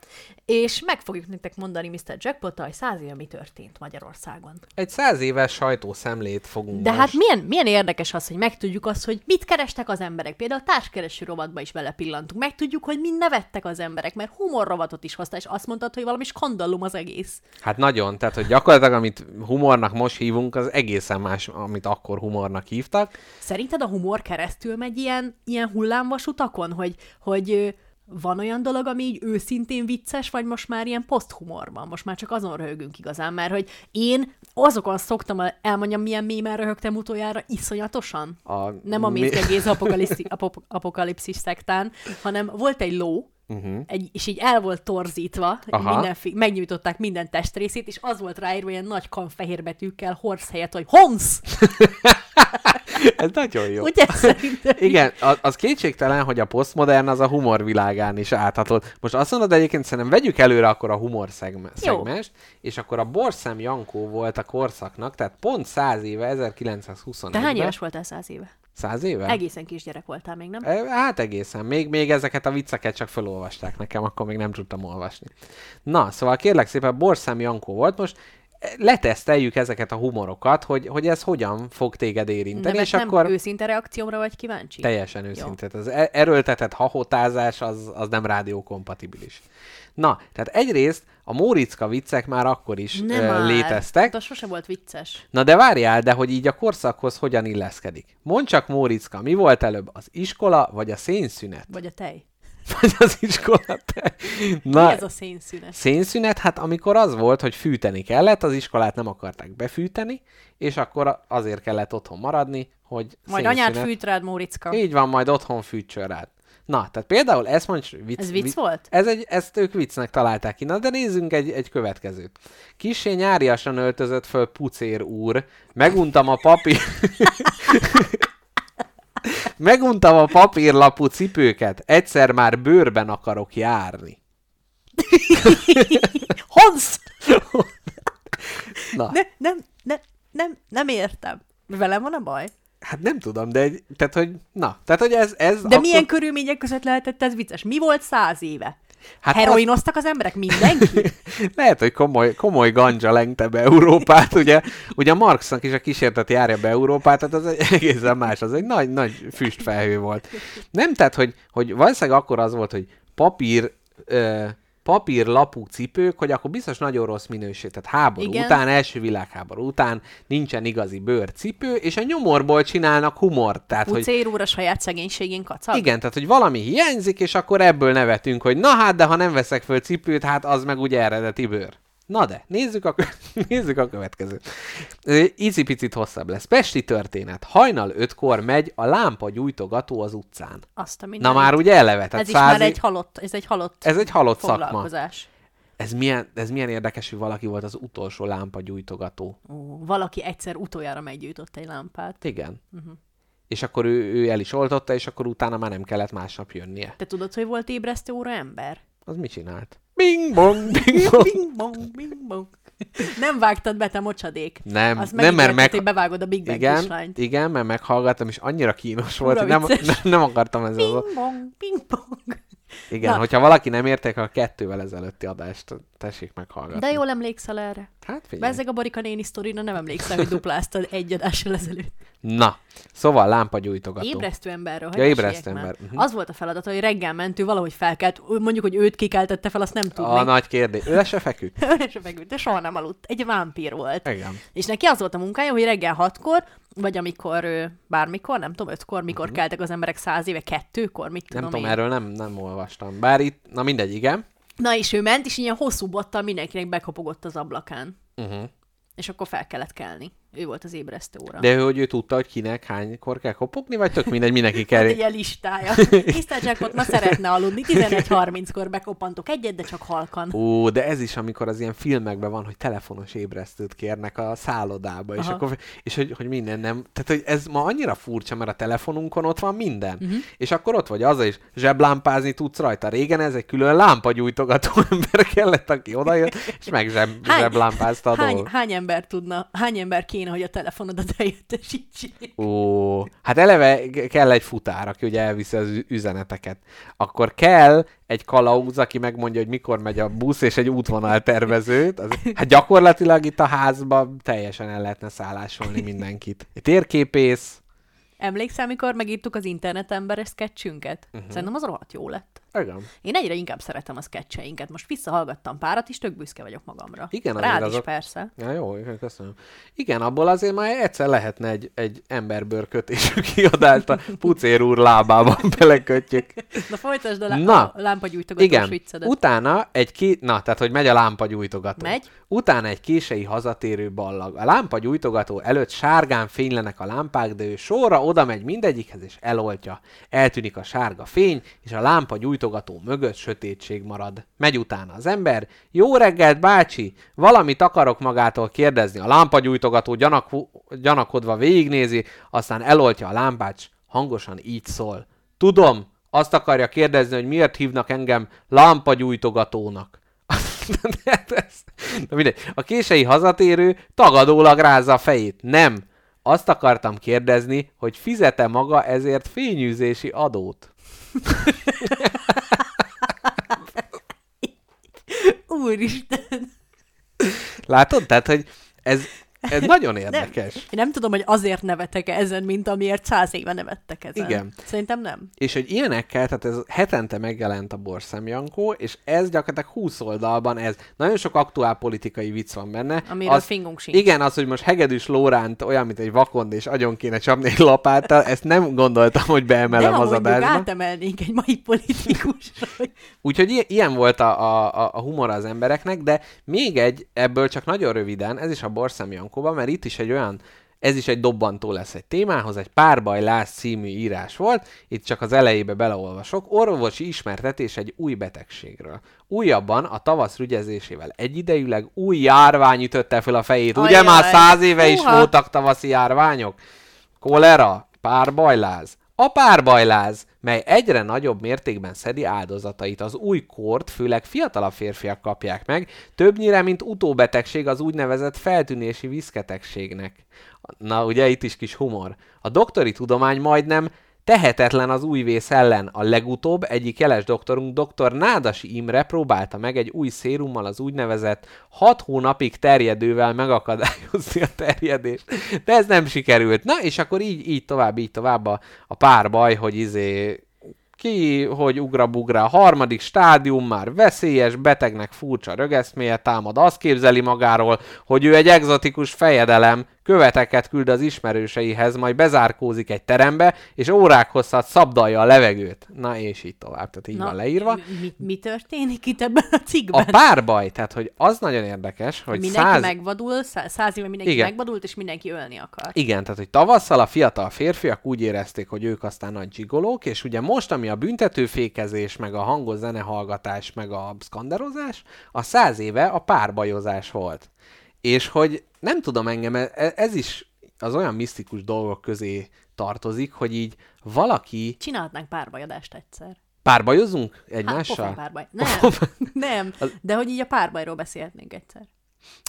és meg fogjuk nektek mondani Mr. Jackpot, hogy száz éve mi történt Magyarországon. Egy száz éves sajtószemlét fogunk De most. hát milyen, milyen érdekes az, hogy megtudjuk azt, hogy mit kerestek az emberek. Például a társkereső rovatba is belepillantunk. Megtudjuk, hogy mind nevettek az emberek, mert humor rovatot is hozta, és azt mondtad, hogy valami skandalum az egész. Hát nagyon, tehát hogy gyakorlatilag amit humornak most hívunk, az egészen más, amit akkor humornak hívtak. Szerinted a humor keresztül megy ilyen, ilyen hullámvasutakon, hogy, hogy van olyan dolog, ami így őszintén vicces, vagy most már ilyen poszthumorban? Most már csak azon röhögünk igazán, mert hogy én azokon szoktam el- elmondjam, milyen mémen röhögtem utoljára iszonyatosan. A, Nem a mi- Mézge Géza apokalipszi, apop, apokalipszis szektán, hanem volt egy ló, uh-huh. egy, és így el volt torzítva, Aha. mindenfi, megnyújtották minden testrészét, és az volt ráírva ilyen nagy kanfehér betűkkel, horsz helyett, hogy HOMSZ! Ez nagyon jó. Ugye szerintem Igen, az, az kétségtelen, hogy a posztmodern az a humor világán is áthatott. Most azt mondod egyébként, szerintem vegyük előre akkor a humor szegme- szegmest, és akkor a Borszem Jankó volt a korszaknak, tehát pont 100 éve, 1921 Te hány éves voltál száz éve? 100 éve? Egészen kisgyerek voltál még, nem? E, Hát egészen. Még, még ezeket a vicceket csak felolvasták nekem, akkor még nem tudtam olvasni. Na, szóval kérlek szépen, Borszám Jankó volt most, e, leteszteljük ezeket a humorokat, hogy, hogy ez hogyan fog téged érinteni, nem, és nem akkor őszinte reakciómra vagy kíváncsi? teljesen őszintén. Az e- erőltetett hahotázás az, az nem rádiókompatibilis. Na, tehát egyrészt a Móriczka viccek már akkor is Nem ö, már. léteztek. De sose volt vicces. Na de várjál, de hogy így a korszakhoz hogyan illeszkedik. Mondd csak Móriczka, mi volt előbb, az iskola vagy a szénszünet? Vagy a tej. Vagy az iskola te? Na, Mi ez a szénszünet? szénszünet, hát amikor az volt, hogy fűteni kellett, az iskolát nem akarták befűteni, és akkor azért kellett otthon maradni, hogy Majd szénszünet. anyád fűt rád, Móriczka. Így van, majd otthon fűtsön rád. Na, tehát például ezt mondj, vicc, Ez vicc volt? Ez egy, ezt ők viccnek találták ki. Na, de nézzünk egy, egy következőt. Kissé nyáriasan öltözött föl pucér úr, meguntam a papír... meguntam a papírlapú cipőket, egyszer már bőrben akarok járni. Honsz! Na, Ne, nem, ne, nem, nem értem. Velem van a baj? Hát nem tudom, de egy, tehát, hogy, na, tehát, hogy ez, ez De milyen körülmények között lehetett ez vicces? Mi volt száz éve? Hát Heroinoztak az emberek? Mindenki? Lehet, hogy komoly, komoly ganja lengte be Európát, ugye, ugye Marxnak is a kísértet járja be Európát, tehát az egy egészen más, az egy nagy, nagy füstfelhő volt. Nem, tehát, hogy, hogy valószínűleg akkor az volt, hogy papír, ö, papírlapú cipők, hogy akkor biztos nagyon rossz minőség. Tehát háború Igen. után, első világháború után nincsen igazi bőrcipő, és a nyomorból csinálnak humort. Tehát, hogy Pucér úr a saját szegénységén kacag? igen, tehát hogy valami hiányzik, és akkor ebből nevetünk, hogy na hát, de ha nem veszek föl cipőt, hát az meg ugye eredeti bőr. Na de, nézzük a, nézzük a következőt. Ö, Icipicit hosszabb lesz. Pesti történet. Hajnal ötkor megy a lámpa gyújtogató az utcán. Azt a Na már ugye eleve, tehát Ez is már száz egy halott, ez egy halott ez egy halott szakma. Ez milyen, ez milyen érdekes, hogy valaki volt az utolsó lámpa gyújtogató. Ó, valaki egyszer utoljára meggyújtott egy lámpát. Igen. Uh-huh. És akkor ő, ő el is oltotta, és akkor utána már nem kellett másnap jönnie. Te tudod, hogy volt ébresztő óra ember? Az mit csinált? Bing bong, bing bong. Bing bong, bing bong. Nem vágtad be, te mocsadék. Nem, Azt nem, mert meg... hogy bevágod a Big Bang Igen, kislányt. igen, mert meghallgattam, és annyira kínos volt, Ura hogy nem, nem, nem akartam ezzel. Bing bong, bing bong. Igen, Na. hogyha valaki nem érték a kettővel ezelőtti adást, tessék meghallgatni. De jól emlékszel erre. Hát figyelj. Bezzeg a Borika néni sztorina nem emlékszel, hogy dupláztad egy adással ezelőtt. Na, szóval lámpagyújtogató. Ébresztő emberről, hogy Ja, ébresztő ember, mhm. Az volt a feladat, hogy reggel mentő, valahogy felkelt, mondjuk, hogy őt kikeltette fel, azt nem A tudni. nagy kérdés. Ő se feküdt? Ő se feküdt, de soha nem aludt. Egy vámpír volt. Igen. És neki az volt a munkája, hogy reggel hatkor, vagy amikor, bármikor, nem tudom, ötkor, mikor keltek az emberek száz éve, kettőkor, mit Mhm. Nem tudom tudom, én. erről nem, nem olvastam. Bár itt, na mindegy, igen. Na és ő ment, és ilyen hosszú bottal mindenkinek bekopogott az ablakán. Uh-huh. És akkor fel kellett kelni. Ő volt az ébresztő óra. De ő, hogy ő tudta, hogy kinek hánykor kell kopogni, vagy tök mindegy, mindenki kell. egy ilyen listája. Jackpot ma szeretne aludni, 11.30-kor bekoppantok egyet, de csak halkan. Ó, de ez is, amikor az ilyen filmekben van, hogy telefonos ébresztőt kérnek a szállodába, és, Aha. akkor, és hogy, hogy minden nem... Tehát, hogy ez ma annyira furcsa, mert a telefonunkon ott van minden. Uh-huh. És akkor ott vagy az is, zseblámpázni tudsz rajta. Régen ez egy külön lámpagyújtogató ember kellett, aki odajött, és meg zseb, zseblámpázta a hány, hány ember tudna, hány ember kéne, hogy a telefonodat helyettesítsék? Ó, hát eleve kell egy futár, aki ugye elviszi az üzeneteket. Akkor kell egy kalauz, aki megmondja, hogy mikor megy a busz, és egy útvonal tervezőt. Az, hát gyakorlatilag itt a házban teljesen el lehetne szállásolni mindenkit. Egy térképész. Emlékszel, mikor megírtuk az internetemberes sketchünket? Uh-huh. Szerintem az rohadt jó lett. Igen. Én egyre inkább szeretem a sketcheinket. Most visszahallgattam párat, és tök büszke vagyok magamra. Igen, Rád is azok- persze. Ja, jó, köszönöm. Igen, abból azért már egyszer lehetne egy, egy emberbőrkötésű kiadást a pucér úr lábában belekötjük. Na folytasd a, lá- Na, a lámpagyújtogatós Igen, viccedet. utána egy ki... Na, tehát, hogy megy a lámpagyújtogató. Megy. Utána egy kései hazatérő ballag. A lámpagyújtogató előtt sárgán fénylenek a lámpák, de ő sorra oda megy mindegyikhez, és eloltja. Eltűnik a sárga fény, és a lámpagyújtogató lámpanyújtogató mögött sötétség marad. Megy utána az ember. Jó reggelt, bácsi! Valamit akarok magától kérdezni. A lámpanyújtogató gyanakú, gyanakodva végignézi, aztán eloltja a lámpát, s hangosan így szól. Tudom, azt akarja kérdezni, hogy miért hívnak engem lámpagyújtogatónak. De Na mindegy. A kései hazatérő tagadólag rázza a fejét. Nem. Azt akartam kérdezni, hogy fizete maga ezért fényűzési adót. Úristen. Látod? Tehát, hogy ez, ez nagyon érdekes. Én nem tudom, hogy azért nevetek -e ezen, mint amiért száz éve nevettek ezen. Igen. Szerintem nem. És hogy ilyenekkel, tehát ez hetente megjelent a Borszem Jankó, és ez gyakorlatilag 20 oldalban ez. Nagyon sok aktuál politikai vicc van benne. Amiről Az- fingunk sincs. Igen, az, hogy most Hegedűs Lóránt olyan, mint egy vakond, és agyon kéne csapni egy lapáttal, ezt nem gondoltam, hogy De beemelem ha az adásba. átemelnénk egy mai politikusra, hogy Úgyhogy ilyen volt a, a, a- humor az embereknek, de még egy, ebből csak nagyon röviden, ez is a Borszem Jankóban, mert itt is egy olyan, ez is egy dobbantó lesz egy témához, egy párbaj láz című írás volt, itt csak az elejébe beleolvasok, orvosi ismertetés egy új betegségről. Újabban a tavasz rügyezésével egyidejűleg új járvány ütötte fel a fejét. Ugye Ajaj. már száz éve is Húha. voltak tavaszi járványok? Kolera, párbajláz. A párbajláz, mely egyre nagyobb mértékben szedi áldozatait. Az új kort főleg fiatalabb férfiak kapják meg, többnyire, mint utóbetegség az úgynevezett feltűnési viszketegségnek. Na, ugye itt is kis humor. A doktori tudomány majdnem tehetetlen az új vész ellen. A legutóbb egyik jeles doktorunk, dr. Nádasi Imre próbálta meg egy új szérummal az úgynevezett 6 hónapig terjedővel megakadályozni a terjedést. De ez nem sikerült. Na, és akkor így, így tovább, így tovább a, a párbaj, hogy izé ki, hogy ugra-bugra, a harmadik stádium már veszélyes, betegnek furcsa rögeszméje támad, azt képzeli magáról, hogy ő egy egzotikus fejedelem, követeket küld az ismerőseihez, majd bezárkózik egy terembe, és órák hosszat szabdalja a levegőt. Na és így tovább, tehát így van leírva. Mi, mi, történik itt ebben a cikkben? A párbaj, tehát hogy az nagyon érdekes, hogy mindenki száz... megvadul, szá- száz éve mindenki Igen. megvadult, és mindenki ölni akar. Igen, tehát hogy tavasszal a fiatal férfiak úgy érezték, hogy ők aztán nagy zsigolók, és ugye most, ami a büntetőfékezés, meg a hangos zenehallgatás, meg a szkanderozás, a száz éve a párbajozás volt. És hogy nem tudom engem, e- ez is az olyan misztikus dolgok közé tartozik, hogy így valaki... Csinálhatnánk párbajadást egyszer. Párbajozunk Hát, egymással? pofon párbaj. Nem, nem. De hogy így a párbajról beszélhetnénk egyszer.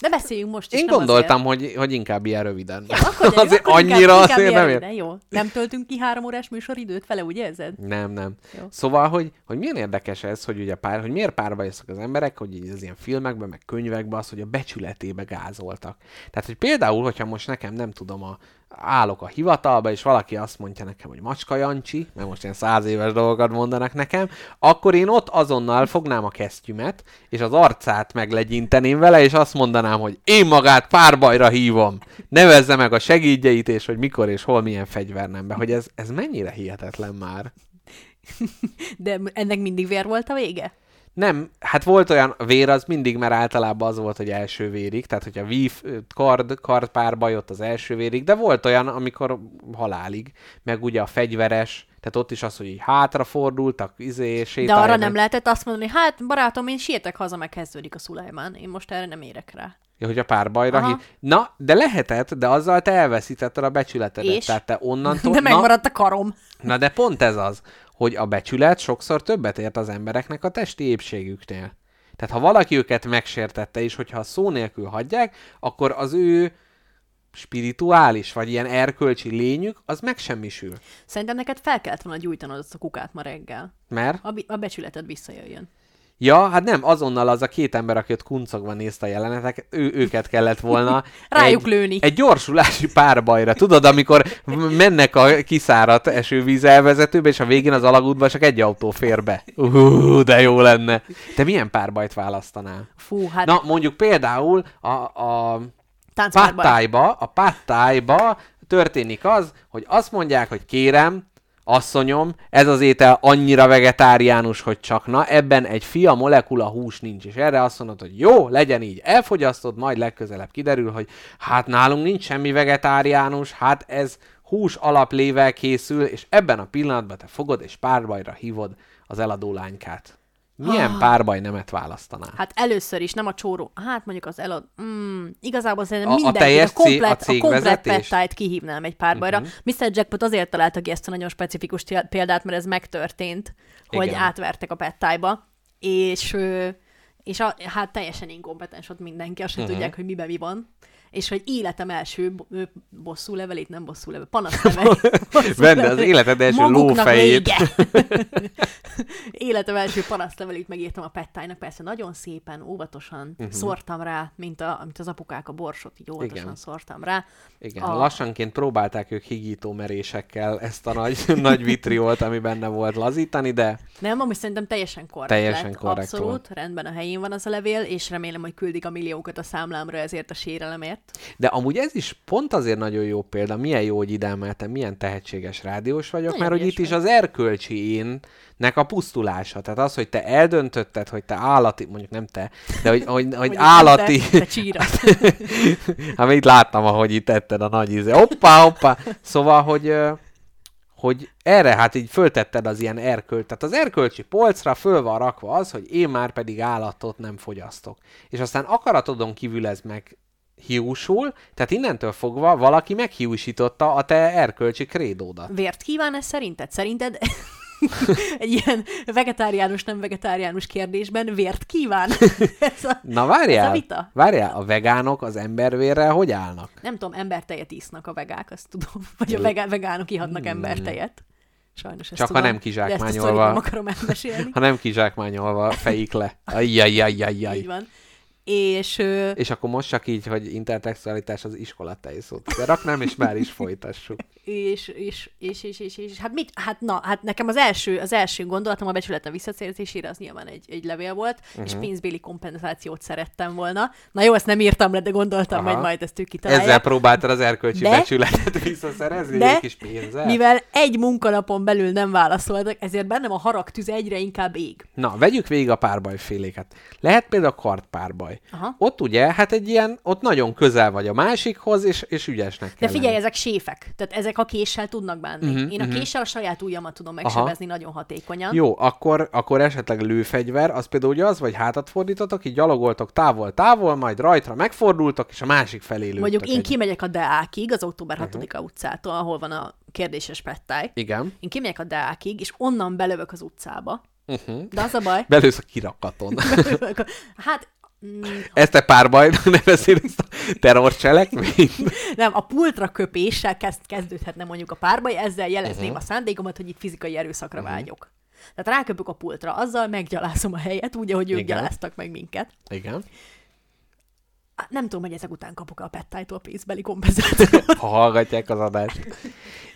De beszéljünk most is, Én nem gondoltam, hogy, hogy inkább ilyen röviden. Azért. Akkor gyerünk, azért akkor inkább- annyira inkább azért ilyen nem röviden, Jó. Nem töltünk ki három órás műsoridőt vele, úgy érzed? Nem, nem. Jó. Szóval, hogy, hogy milyen érdekes ez, hogy ugye pár, hogy miért párbajoztak az emberek, hogy így az ilyen filmekben, meg könyvekben az, hogy a becsületébe gázoltak. Tehát, hogy például, hogyha most nekem nem tudom, a, állok a hivatalba, és valaki azt mondja nekem, hogy Macska Jancsi, mert most ilyen száz éves dolgokat mondanak nekem, akkor én ott azonnal fognám a kesztyümet, és az arcát meglegyinteném vele, és azt mondanám, hogy én magát párbajra hívom. Nevezze meg a segédjeit, és hogy mikor és hol milyen fegyvernembe. Hogy ez, ez mennyire hihetetlen már. De ennek mindig vér volt a vége? Nem, hát volt olyan vér, az mindig, mert általában az volt, hogy első vérig, tehát hogyha vív, kard, kard párbaj ott az első vérig, de volt olyan, amikor halálig, meg ugye a fegyveres, tehát ott is az, hogy így hátrafordultak, izé, De sétáljanak. arra nem lehetett azt mondani, hát barátom, én sietek haza, meg kezdődik a Szulajmán. Én most erre nem érek rá. Ja, hogy a párbajra Aha. hív... Na, de lehetett, de azzal te elveszítetted a becsületedet. És? Tehát te onnantól... De na, megmaradt a karom. na, de pont ez az, hogy a becsület sokszor többet ért az embereknek a testi épségüknél. Tehát ha valaki őket megsértette, és hogyha szó nélkül hagyják, akkor az ő spirituális, vagy ilyen erkölcsi lényük, az megsemmisül. Szerintem neked fel kellett volna gyújtanod azt a kukát ma reggel. Mert? A, a becsületed visszajöjjön. Ja, hát nem, azonnal az a két ember, aki ott kuncogva nézte a jeleneteket, ő, őket kellett volna Rájuk egy, lőni. Egy gyorsulási párbajra. Tudod, amikor mennek a kiszáradt esővíz elvezetőbe, és a végén az alagútban csak egy autó fér be. Uh, de jó lenne. Te milyen párbajt választanál? Fú, hát Na, mondjuk például a, a páttájba, a páttájba történik az, hogy azt mondják, hogy kérem, asszonyom, ez az étel annyira vegetáriánus, hogy csak na, ebben egy fia molekula hús nincs, és erre azt mondod, hogy jó, legyen így, elfogyasztod, majd legközelebb kiderül, hogy hát nálunk nincs semmi vegetáriánus, hát ez hús alaplével készül, és ebben a pillanatban te fogod és párbajra hívod az eladó lánykát. Milyen párbaj nemet választanál? Hát először is, nem a csóró. Hát mondjuk az elad... Mm, igazából szerintem A- a mindenki, teljes a komplet, a a komplet kihívnám egy párbajra. Mhm. Uh-huh. Mr. Jackpot azért találta ki ezt a nagyon specifikus példát, mert ez megtörtént, hogy Igen. átvertek a pettájba, és, és a, hát teljesen inkompetens ott mindenki, azt sem Mhm. uh-huh. tudják, hogy miben mi van. És hogy életem első bosszú levelét, nem bosszú level, panasz levelét. Vedd az levelét. életed első lófejét. Életem első panaszlevelét megírtam a pettájnak, persze nagyon szépen, óvatosan uh-huh. szórtam rá, mint, a, mint az apukák a borsot, így óvatosan Igen. Szórtam rá. Igen, A- lassanként próbálták ők higító merésekkel ezt a nagy, nagy vitriolt, ami benne volt lazítani, de Nem, amúgy szerintem teljesen korrekt Teljesen lett, korrekt abszolút, volt. rendben a helyén van az a levél, és remélem, hogy küldik a milliókat a számlámra ezért a sérelemért. De amúgy ez is pont azért nagyon jó példa, milyen jó, hogy ide emeltem, milyen tehetséges rádiós vagyok, Nagyon mert hogy itt is vagy. az erkölcsi énnek a pusztulása. Tehát az, hogy te eldöntötted, hogy te állati, mondjuk nem te, de hogy, hogy, hogy állati, Te, te csíra. hát itt láttam, ahogy itt tetted a nagy íze. Hoppá, hoppá. Szóval, hogy, hogy erre hát így föltetted az ilyen erkölt. Tehát az erkölcsi polcra föl van rakva az, hogy én már pedig állatot nem fogyasztok. És aztán akaratodon kívül ez meg hiúsul, tehát innentől fogva valaki meghiúsította a te erkölcsi krédódat. Vért kíván ez szerinted? Szerinted egy ilyen vegetáriánus, nem vegetáriánus kérdésben vért kíván? ez a, Na Ez várjál, a vita? várjál, a vegánok az embervérrel hogy állnak? nem tudom, embertejet isznak a vegák, azt tudom. Vagy a vegá- vegánok ihatnak embertejet. Sajnos ezt Hmm. Csak ha tudom. nem De ezt a kizsákmányolva. nem akarom elmesélni. Ha nem kizsákmányolva fejik le. Ajjajjajjajjaj. Így van. És És akkor most csak így, hogy intertextualitás az iskolatei szót. De raknám, és már is folytassuk. és, és, és, és, és, és, hát mit, hát na, hát nekem az első, az első gondolatom a becsületem visszatérítésére az nyilván egy, egy levél volt, Mhm. uh-huh. és pénzbéli kompenzációt szerettem volna. Na jó, ezt nem írtam le, de gondoltam, Aha. hogy majd ezt ők kitalálják. Ezzel próbáltad az erkölcsi De- becsületet visszaszerezni de- egy kis pénzzel? Mivel egy munkanapon belül nem válaszoltak, ezért bennem a haragtűz egyre inkább ég. Na, vegyük végig a párbajféléket. Lehet például kartpárbaj. Aha. Ott ugye, hát egy ilyen, ott nagyon közel vagy a másikhoz, és, és ügyesnek De kell figyelj, lenni. ezek séfek, tehát ezek a késsel tudnak bánni. Uh-huh, Én a késsel a saját ujjamat tudom megsebezni nagyon hatékonyan. Jó, akkor, akkor esetleg lőfegyver, az például ugye az, vagy hátat fordítotok, így gyalogoltok távol-távol, majd rajtra megfordultok, és a másik felé lőttek Mondjuk én egy- kimegyek a Deákig, az október Mhm. 6-a utcától, ahol van a kérdéses pettáj. Igen. Én kimegyek a Deákig, és onnan belövök az utcába. Uh-huh. De az a baj, Belősz a kirakaton. hát Ezt te párbajnak nevezél ezt a terrorcselekményt? nem, a pultra köpéssel kezd, kezdődhetne mondjuk a párbaj, ezzel jelezném uh-huh. a szándékomat, hogy itt fizikai erőszakra uh-huh. vágyok. Tehát ráköpök a pultra, azzal meggyalázom a helyet, úgy, ahogy ők Igen. gyaláztak meg minket. Igen. Nem tudom, hogy ezek után kapok a pettájtól pénzbeli kompenzációt. Ha hallgatják az adást.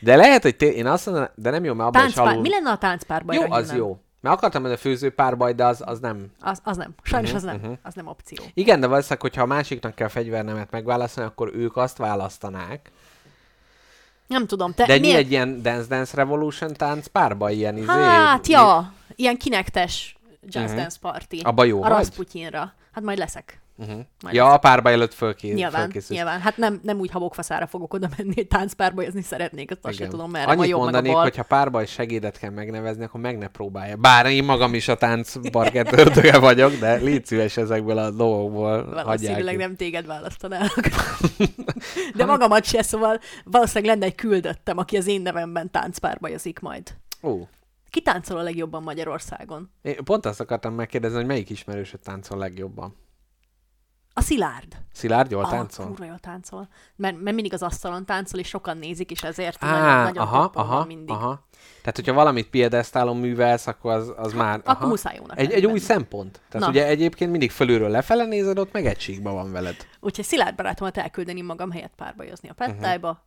De lehet, hogy té- én azt mondom, de nem jó, mert abban is Táncpár... alul... Mi lenne a táncpárbajra Jó, az hívnám? jó. Mert akartam, hogy a főző párbaj, de az, az nem. Az, az nem. Sajnos Mhm, az nem. Az nem opció. Igen, de valószínűleg, hogyha a másiknak kell fegyvernemet megválasztani, akkor ők azt választanák. Nem tudom. Te De mi egy ilyen Dance Dance Revolution tánc párbaj, ilyen izé... Hát, ja, ilyen kinektes Just Mhm. Dance Party. Abba jó A vagy? Rasputyinra. Hát majd leszek. Uh-huh. Majd Ja, a párbaj előtt fölké... Nyilván, fölkészülsz. nyilván. Hát nem, nem úgy habokfaszára fogok oda menni, táncpárbajozni szeretnék, azt, azt sem tudom, merre Annyit jobb meg a mondanék, bal. hogy ha párbaj segédet kell megnevezni, akkor meg ne próbálja. Bár én magam is a tánc parkett ördöge vagyok, de légy szíves ezekből a dolgokból. Valószínűleg nem téged választanálok. De magamat se, szóval valószínűleg lenne egy küldöttem, aki az én nevemben táncpárbajozik majd. Ó, Ki táncol a legjobban Magyarországon? én pont azt akartam megkérdezni, hogy melyik ismerősöd táncol legjobban. A Szilárd. Szilárd jól Ah, táncol? kurva jól táncol. Mert, mert mindig az asztalon táncol, és sokan nézik, és ezért Á, nagyon, nagyon aha, aha, mindig. aha. Tehát, hogyha valamit piedesztálon művelsz, akkor az, az már... akkor aha. muszáj jónak Egy, egy új szempont. Tehát Na. ugye egyébként mindig fölülről lefele nézed, ott meg egységben van veled. Úgyhogy Szilárd barátomat elküldeni magam helyett párbajozni a pettájba. Uh-huh.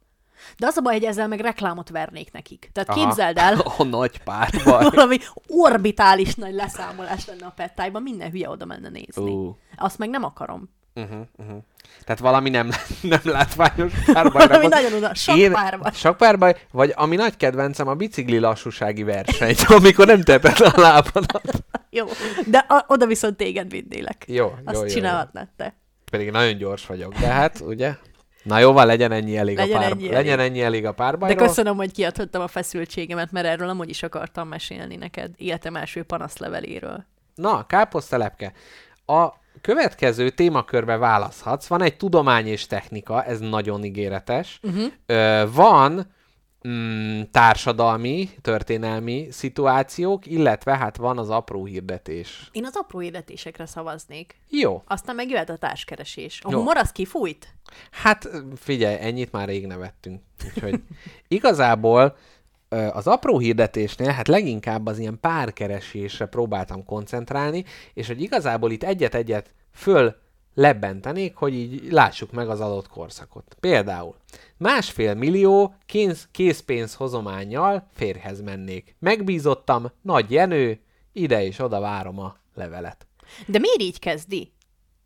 De az a baj, hogy ezzel meg reklámot vernék nekik. Tehát Aha. Képzeld el, A nagy párbaj. valami orbitális nagy leszámolás lenne a pettájban, minden hülye oda menne nézni. Ú. Azt meg nem akarom. Uh-huh, uh-huh. Tehát valami nem, nem látványos párbajra. Valami van. nagyon oda, sok Én- párbaj. Sok párbaj, vagy ami nagy kedvencem, a bicikli lassúsági verseny, amikor nem teped a lábadat. Jó, de a, oda viszont téged vinnélek. Jó, Azt jó, jó, jó. csinálhatnád te. Pedig nagyon gyors vagyok, de hát, ugye? Na jó, van, legyen ennyi elég Legyen a pár... ennyi legyen elég. ennyi elég a De párbajról. köszönöm, hogy kiadhattam a feszültségemet, mert erről amúgy is akartam mesélni neked életem első panaszleveléről. Na, káposztelepke. A következő témakörbe választhatsz. Van egy tudomány és technika, ez nagyon ígéretes. Uh-huh. Ö, van mm, társadalmi, történelmi szituációk, illetve hát van az apró hirdetés. Én az apró hirdetésekre szavaznék. Jó. Aztán meg jöhet a társkeresés. A Jó. humor az kifújt? Hát figyelj, ennyit már rég nevettünk. Úgyhogy igazából az apró hirdetésnél hát leginkább az ilyen párkeresésre próbáltam koncentrálni, és hogy igazából itt egyet-egyet föl lebbentenék, hogy így lássuk meg az adott korszakot. Például másfél millió kész, készpénz hozományjal férhez mennék. Megbízottam, nagy Jenő, ide és oda várom a levelet. De miért így kezdi?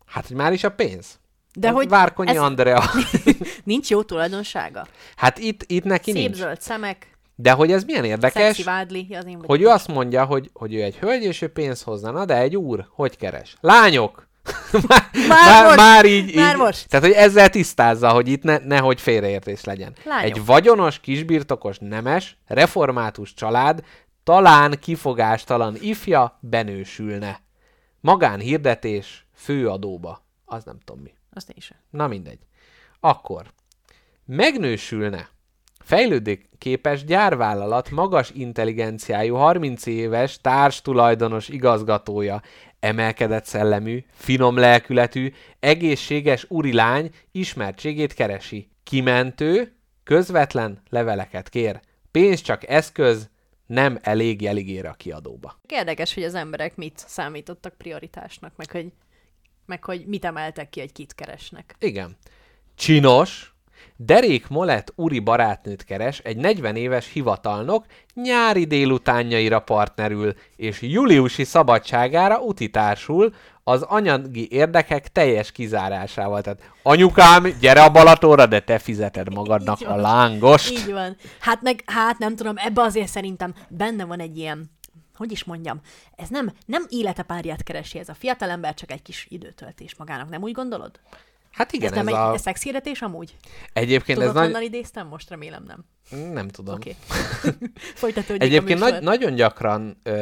Hát, hogy már is a pénz. De Ez hogy Várkonyi ez- Andrea. Nincs jó tulajdonsága? Hát itt, itt neki Szép nincs. zöld szemek, De hogy ez milyen érdekes, vádli, az én hogy ő azt mondja, hogy, hogy ő egy hölgy, és ő pénzt hozna. Na de egy úr, hogy keres? Lányok! már, Már most! már így, Már így, most! Tehát, hogy ezzel tisztázza, hogy itt ne, nehogy félreértés legyen. Lányok. Egy vagyonos, kisbirtokos, nemes, református család talán kifogástalan ifja benősülne. Magánhirdetés főadóba. Az nem tudom mi. Azt én sem. Na mindegy. Akkor megnősülne fejlődőképes gyárvállalat magas intelligenciájú 30 éves társtulajdonos igazgatója, emelkedett szellemű, finom lelkületű, egészséges urilány ismertségét keresi. Kimentő, közvetlen leveleket kér. Pénz csak eszköz, nem elég jelig ér a kiadóba. Érdekes, hogy az emberek mit számítottak prioritásnak, meg hogy, meg hogy mit emeltek ki, hogy kit keresnek. Igen. Csinos, Derék Molett úri barátnőt keres, egy 40 éves hivatalnok nyári délutánjaira partnerül, és júliusi szabadságára utitársul az anyagi érdekek teljes kizárásával. Tehát anyukám, gyere a Balatóra, de te fizeted magadnak Így a lángost. Így van. Hát meg, hát nem tudom, ebbe azért szerintem benne van egy ilyen, hogy is mondjam, ez nem, nem élete párját keresi ez a fiatalember, csak egy kis időtöltés magának, nem úgy gondolod? Hát igen, ez ez, nem a... egy szexhirdetés amúgy? Egyébként Tudod, ez nagy... honnan idéztem? Most remélem nem. Nem tudom. Oké. Okay. Folytatódik Egyébként nagy, nagyon gyakran, ö,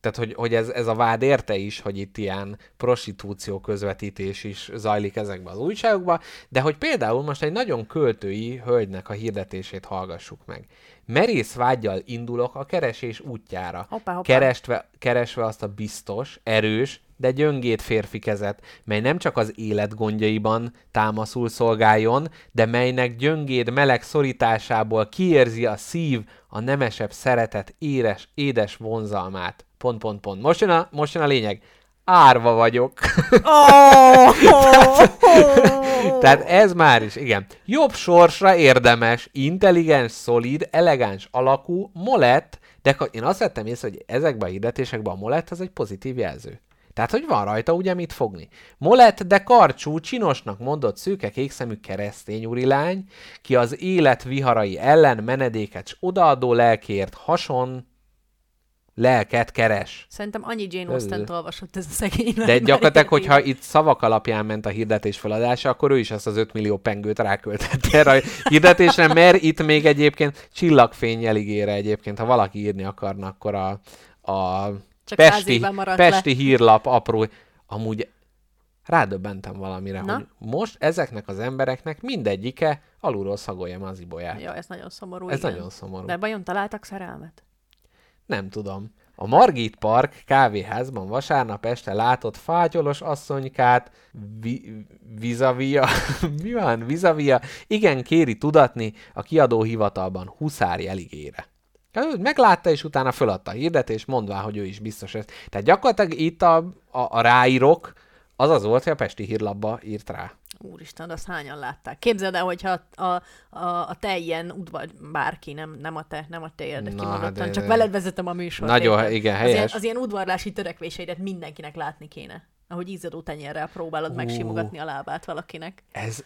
tehát hogy, hogy ez, ez a vád érte is, hogy itt ilyen prostitúció közvetítés is zajlik ezekben az újságokban, de hogy például most egy nagyon költői hölgynek a hirdetését hallgassuk meg. Merész vágyjal indulok a keresés útjára. Hoppá, hoppá. Keresve, keresve azt a biztos, erős, de gyöngét férfi kezet, mely nem csak az élet gondjaiban támaszul szolgáljon, de melynek gyöngéd meleg szorításából kiérzi a szív a nemesebb szeretet éres, édes vonzalmát. Pont, pont, pont. Most jön a, most jön a lényeg. Árva vagyok. Oh, Tehát ez már is, igen. Jobb sorsra érdemes, intelligens, szolid, elegáns alakú, molett, de én azt vettem észre, hogy ezekben a hirdetésekben a molett az egy pozitív jelző. Tehát, hogy van rajta ugye mit fogni. Molett, de karcsú, csinosnak mondott szőke kékszemű keresztény urilány, ki az élet viharai ellen menedéket s odaadó lelkért hason lelket keres. Szerintem annyi Jane Austen-t olvasott ez a szegény. De gyakorlatilag, hogyha itt szavak alapján ment a hirdetés feladása, akkor ő is azt az 5 millió pengőt ráköltette erre a hirdetésre, mert itt még egyébként csillagfény ígére egyébként, ha valaki írni akarna, akkor a, a Csak Pesti, Pesti hírlap apró, amúgy rádöbbentem valamire, Na? hogy most ezeknek az embereknek mindegyike alulról szagolja az ibolyát. le. Ja, ez nagyon szomorú. Ez igen. nagyon szomorú. De vajon találtak szerelmet? Nem tudom. A Margit Park kávéházban vasárnap este látott fátyolos asszonykát, vi- vizavia, mi van, vizavia, igen kéri tudatni a kiadó hivatalban Huszár jeligére. Ő meglátta, és utána föladta a hirdetést, mondvá, hogy ő is biztos ez. Tehát gyakorlatilag itt a, a, a ráírok, az az volt, hogy a Pesti hírlapba írt rá. Úristen, azt hányan látták. Képzeld el, hogyha a, a, a, te ilyen udvar, bárki, nem, nem a te, nem a te érdek kimondottan, de- csak de- veled vezetem a műsort. Nagyon, érted? igen, az ilyen, helyes. az ilyen udvarlási törekvéseidet mindenkinek látni kéne. Ahogy izzadó tenyérrel próbálod megsimogatni a lábát valakinek. Ez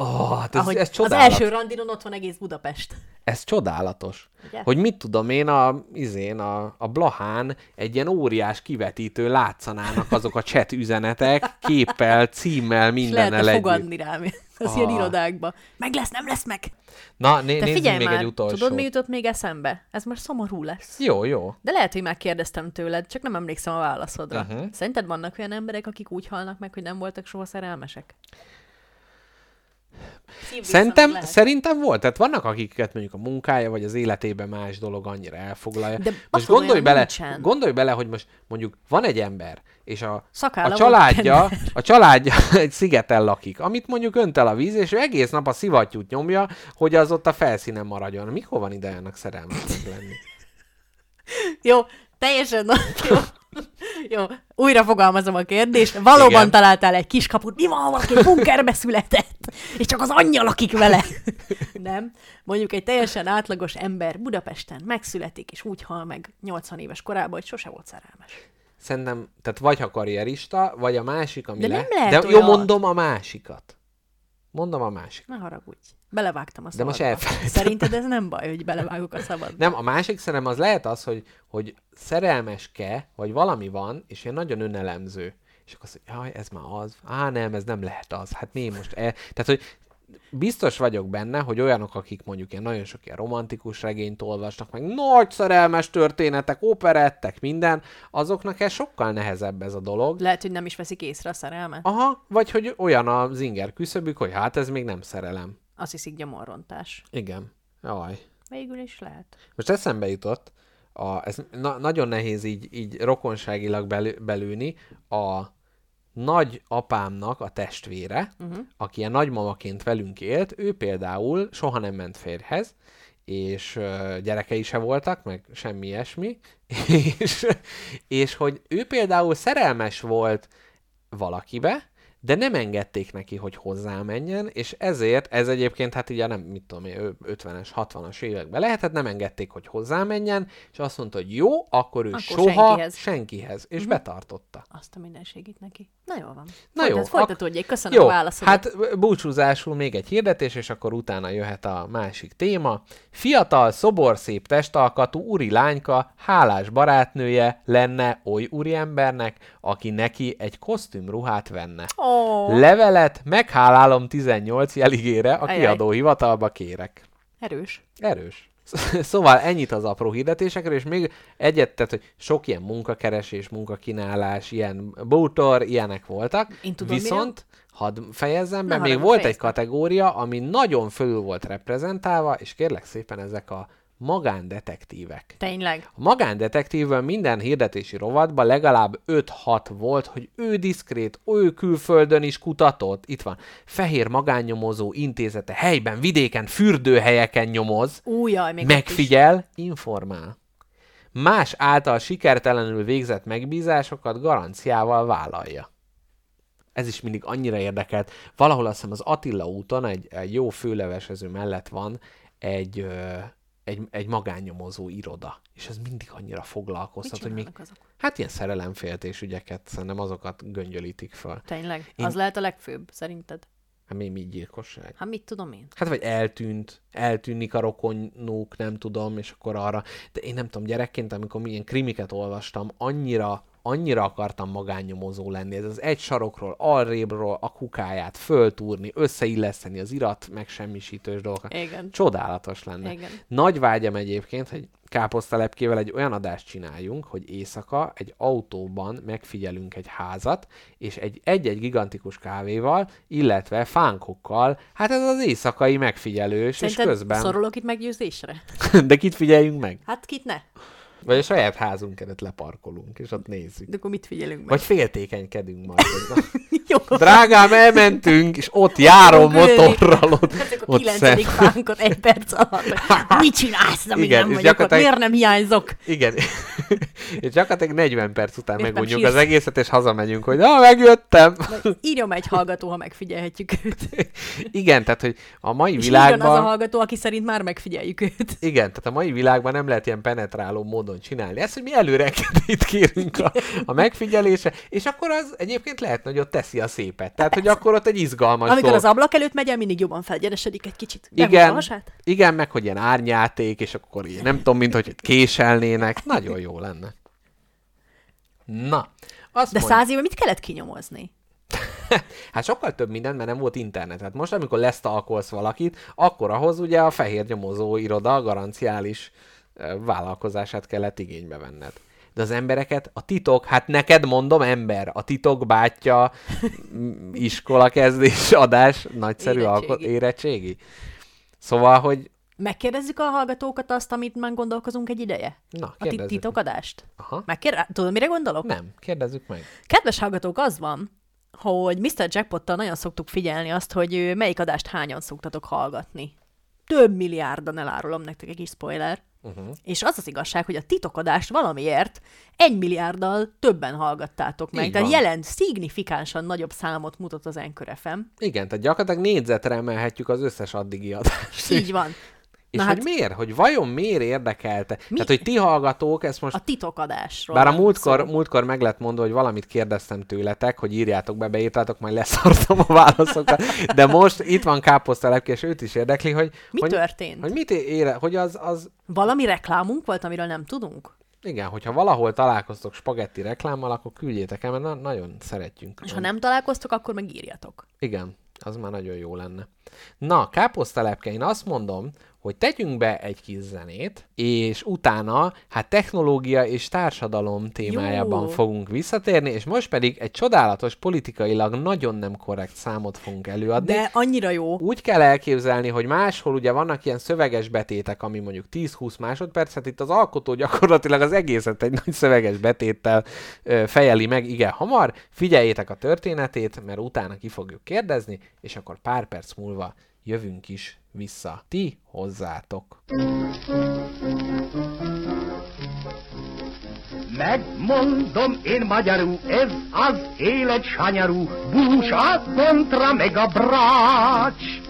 Oh, hát ez, Ahogy ez az csodálatos. első randidon ott van egész Budapest. Ez csodálatos. Ugye? Hogy mit tudom én, a, izén, a, a Blahán egy ilyen óriás kivetítő látszanának azok a chat üzenetek, képpel, címmel, lehetne együtt. fogadni rám az ilyen Ah. irodákba. Meg lesz, nem lesz meg. Na, né- nézzünk figyelj még már, egy utolsó. tudod, mi jutott még eszembe? Ez most szomorú lesz. Jó, jó. De lehet, hogy már kérdeztem tőled, csak nem emlékszem a válaszodra. Uh-huh. Szerinted vannak olyan emberek, akik úgy halnak meg, hogy nem voltak soha szerelmesek? Szerintem, lehet. szerintem volt. Tehát vannak, akiket mondjuk a munkája vagy az életében más dolog annyira elfoglalja. De most gondolj bele, nincsen. gondolj bele, hogy most mondjuk van egy ember, és a, a családja, a családja egy szigeten lakik, amit mondjuk önt el a víz, és ő egész nap a szivattyút nyomja, hogy az ott a felszínen maradjon. Mikor van ide ennek szerelmesnek lenni? Jó, teljesen jó. Jó, újra fogalmazom a kérdést. Valóban Igen. találtál egy kiskaput. Mi van, valaki bunkerbe született, és csak az anyja lakik vele? Nem. Mondjuk egy teljesen átlagos ember Budapesten megszületik, és úgy hal meg 80 éves korában, hogy sose volt szerelmes. Szerintem, tehát vagy ha karrierista, vagy a másik, ami De le... nem lehet De jó, olyan. mondom a másikat. Mondom a másik. Ne haragudj. Belevágtam a De most szabadba. elfelejtettem. Szerinted ez nem baj, hogy belevágok a szabadba? Nem, a másik szerintem az lehet az, hogy, hogy szerelmeske, vagy valami van, és ilyen nagyon önelemző. És akkor azt mondja, jaj, ez már az. Á, nem, ez nem lehet az. Hát mi most e... Tehát, hogy biztos vagyok benne, hogy olyanok, akik mondjuk ilyen nagyon sok ilyen romantikus regényt olvasnak, meg nagy szerelmes történetek, operettek, minden, azoknak ez sokkal nehezebb ez a dolog. Lehet, hogy nem is veszik észre a szerelmet. Aha, vagy hogy olyan a zinger küszöbük, hogy hát ez még nem szerelem. Azt hiszik gyomorrontás. Igen. Jaj. Végül is lehet. Most eszembe jutott, a, ez na- nagyon nehéz így, így rokonságilag belő, belőni, a nagy apámnak a testvére, uh-huh. aki ilyen nagymamaként velünk élt, ő például soha nem ment férjhez, és ö, gyerekei se voltak, meg semmi ilyesmi, és, és hogy ő például szerelmes volt valakibe, de nem engedték neki, hogy hozzá menjen, és ezért, ez egyébként, hát ugye nem, mit tudom én, 50-es, 60-as években lehetett, nem engedték, hogy hozzá menjen, és azt mondta, hogy jó, akkor ő Akkor soha senkihez. senkihez, és uh-huh. betartotta. Azt a mindenségit neki. Na jó van. Na jó, Folytat, ak- folytatódjék. Köszönöm Jó, a válaszodat. hát búcsúzásul még egy hirdetés, és akkor utána jöhet a másik téma. Fiatal, szoborszép testalkatú úri lányka, hálás barátnője lenne oly úriembernek, aki neki egy kosztümruhát venne. Ó, Levelet meghálálom 18 jeligére, a Ajaj. kiadóhivatalba kérek. erős. Erős. Szóval ennyit az apró hirdetésekről, és még egyet, tehát, hogy sok ilyen munkakeresés, munkakínálás, ilyen bútor, ilyenek voltak. Én tudom, Viszont, hadd fejezzem be, még volt egy fejezd be. kategória, ami nagyon fölül volt reprezentálva, és kérlek szépen ezek a magándetektívek. Tényleg. A magándetektívből minden hirdetési rovatban legalább 5-6 volt, hogy ő diszkrét, ő külföldön is kutatott. Itt van. Fehér magánnyomozó intézete helyben, vidéken, fürdőhelyeken nyomoz, Újjaj, még megfigyel, informál. Más által sikertelenül végzett megbízásokat garanciával vállalja. Ez is mindig annyira érdekelt. Valahol azt hiszem az Attila úton, egy, egy jó főlevesező mellett van egy, ö, egy, egy magánnyomozó iroda. És ez mindig annyira foglalkoztat, hogy még, azok? hát ilyen szerelemféltés ügyeket, szerintem azokat göngyölítik föl. Tényleg. Én- Az lehet a legfőbb, szerinted? Hát mi, mi gyilkosság? Hát mit tudom én? Hát vagy eltűnt, eltűnik a rokonuk, nem tudom, és akkor arra. De én nem tudom, gyerekként, amikor milyen krimiket olvastam, annyira, annyira akartam magánnyomozó lenni. Ez az egy sarokról, alrébről a kukáját föltúrni, összeilleszteni az irat, meg semmisítős dolgokat. Igen. Csodálatos lenne. Igen. Nagy vágyam egyébként, hogy káposztalepkével egy olyan adást csináljunk, hogy éjszaka egy autóban megfigyelünk egy házat, és egy, egy-egy gigantikus kávéval, illetve fánkokkal, hát ez az éjszakai megfigyelős, Szerinted és közben... szorulok itt meggyőzésre? De kit figyeljünk meg? Hát kit ne? Vagy a saját házunk előtt leparkolunk, és ott nézzük. De akkor mit figyelünk meg? Vagy féltékenykedünk majd. Jó. Drágám, elmentünk, és ott ülni. motorral, ott, Ezek a ott szem- egy perc alatt. Mit csinálsz, amíg Igen, nem vagyok ott? gyakorlatilag- Miért nem hiányzok? Igen. és gyakorlatilag 40 perc után Miért megunjuk az egészet, és hazamegyünk, hogy na, megjöttem. Írjon egy hallgató, ha megfigyelhetjük őt. Igen, tehát, hogy a mai És írjon az a világban... hallgató, aki szerint már megfigyeljük őt. Igen, tehát a mai világban nem lehet ilyen penetráló módon módon csinálni ezt, hogy mi előre engedélyt kérünk a, a megfigyelése, és akkor az egyébként lehet, hogy ott teszi a szépet. Tehát, hogy akkor ott egy izgalmas Amikor dolog. az ablak előtt megy el, mindig jobban felgyeresedik egy kicsit. A Igen, hasát? igen, meg hogy ilyen árnyáték, és akkor ilyen, nem tudom, mint hogy késelnének. Nagyon jó lenne. Na, azt De száz éve mit kellett kinyomozni? hát sokkal több minden, mert nem volt internet. Hát most, amikor lesztalkolsz valakit, akkor ahhoz ugye a fehér nyomozó iroda garanciális vállalkozását kellett igénybe venned. De az embereket, a titok, hát neked mondom ember, a titok bátyja, iskola kezdés, adás, nagyszerű Érettségi. alkot, érettségi. Szóval, hogy Megkérdezzük a hallgatókat azt, amit már gondolkozunk egy ideje? Na, A titokadást? Aha. Megkér... Tudod, mire gondolok? nem, kérdezzük meg. Kedves hallgatók, az van, hogy Mr. Jackpottal nagyon szoktuk figyelni azt, hogy melyik adást hányan szoktatok hallgatni. Több milliárdan elárulom nektek egy kis spoiler. Uh-huh. És az az igazság, hogy a titokadást valamiért egy milliárddal többen hallgattátok meg. Így Tehát van. jelent szignifikánsan nagyobb számot mutat az Anchor FM. Igen, tehát gyakorlatilag négyzetre emelhetjük az összes addigi adást. Így van. És Na hogy hát- miért? Hogy vajon miért érdekelte? Tehát, hogy ti hallgatók, ezt most A titokadásról. Bár a múltkor, szó. múltkor meg lett mondva, hogy valamit kérdeztem tőletek, hogy írjátok be, beírtátok, majd leszartam a válaszokat. De most itt van káposztelepke, és őt is érdekli, hogy... Mi hogy, történt? Hogy mit ére, hogy az, az... Valami reklámunk volt, amiről nem tudunk? Igen, hogyha valahol találkoztok spagetti reklámmal, akkor küldjétek el, mert na- nagyon szeretjünk. És ha nem találkoztok, akkor megírjatok. Igen, az már nagyon jó lenne. Na, káposztelepke, én azt mondom, hogy tegyünk be egy kis zenét, és utána, hát technológia és társadalom témájában Jó. fogunk visszatérni, és most pedig egy csodálatos, politikailag nagyon nem korrekt számot fogunk előadni. De annyira jó. Úgy kell elképzelni, hogy máshol ugye vannak ilyen szöveges betétek, ami mondjuk 10-20 másodpercet, itt az alkotó gyakorlatilag az egészet egy nagy szöveges betéttel ö, fejeli meg, igen, hamar. Figyeljétek a történetét, mert utána ki fogjuk kérdezni, és akkor pár perc múlva jövünk is vissza. Ti hozzátok. Megmondom én magyarul, ez az élet sanyarú, bús a kontra meg a brács.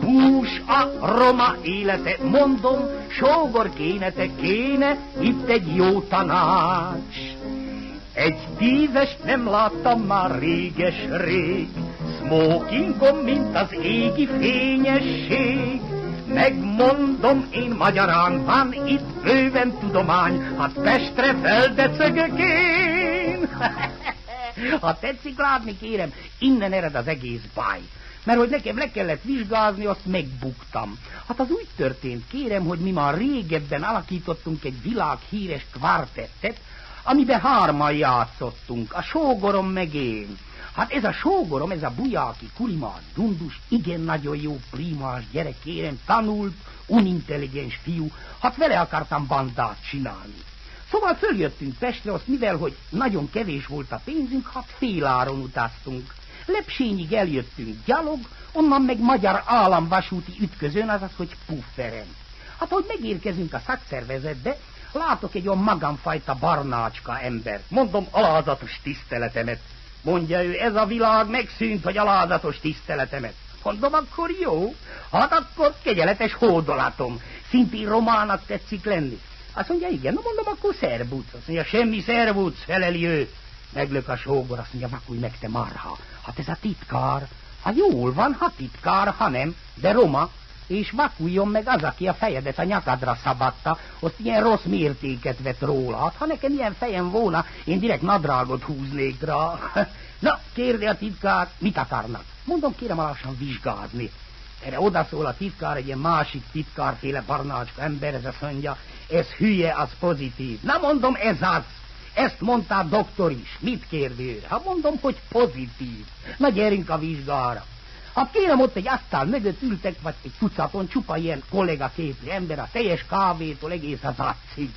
Bús a roma élete, mondom, sógor kéne, te kéne, itt egy jó tanács. Egy tízes nem láttam már réges rég, smokingom, mint az égi fényesség. Megmondom én magyarán, van itt bőven tudomány, hát Pestre feldecegek én. ha tetszik látni, kérem, innen ered az egész báj. Mert hogy nekem le kellett vizsgázni, azt megbuktam. Hát az úgy történt, kérem, hogy mi már régebben alakítottunk egy világhíres kvartettet, amiben hárman játszottunk, a sógorom meg én. Hát ez a sógorom, ez a bujáki, kulimás, dundus, igen nagyon jó primás gyerek, kérem, tanult, unintelligens fiú, hát vele akartam bandát csinálni. Szóval följöttünk Pestre, azt mivel, hogy nagyon kevés volt a pénzünk, hát féláron utaztunk. Lepsényig eljöttünk gyalog, onnan meg magyar államvasúti ütközön, azaz, hogy pufferen. Hát, hogy megérkezünk a szakszervezetbe, látok egy olyan magamfajta barnácska ember. Mondom, alázatos tiszteletemet. Mondja ő, ez a világ megszűnt, hogy alázatos tiszteletemet. Mondom, akkor jó. Hát akkor kegyeletes hódolatom. Szintén romának tetszik lenni. Azt mondja, igen, na mondom, akkor szervuc. Azt mondja, semmi szervuc, feleli ő. Meglök a sógor, azt mondja, vakulj meg te marha. Hát ez a titkár. Hát jól van, ha titkár, ha nem, de roma. És vakuljon meg az, aki a fejedet a nyakadra szabadta, azt ilyen rossz mértéket vett róla. Hát, ha nekem ilyen fejem volna, én direkt nadrágot húznék rá. Na, kérde a titkár, mit akarnak? Mondom, kérem lassan vizsgázni. Erre odaszól a titkár, egy ilyen másik titkárféle barnácska ember, ez azt mondja, ez hülye, az pozitív. Na mondom, ez az. Ezt mondta a doktor is. Mit kérdő? Hát mondom, hogy pozitív. Na gyerünk a vizsgára. Hát kérem, ott egy asztal mögött ültek, vagy egy tucaton, csupa ilyen kollégaképű ember, a teljes kávétól egész az acig.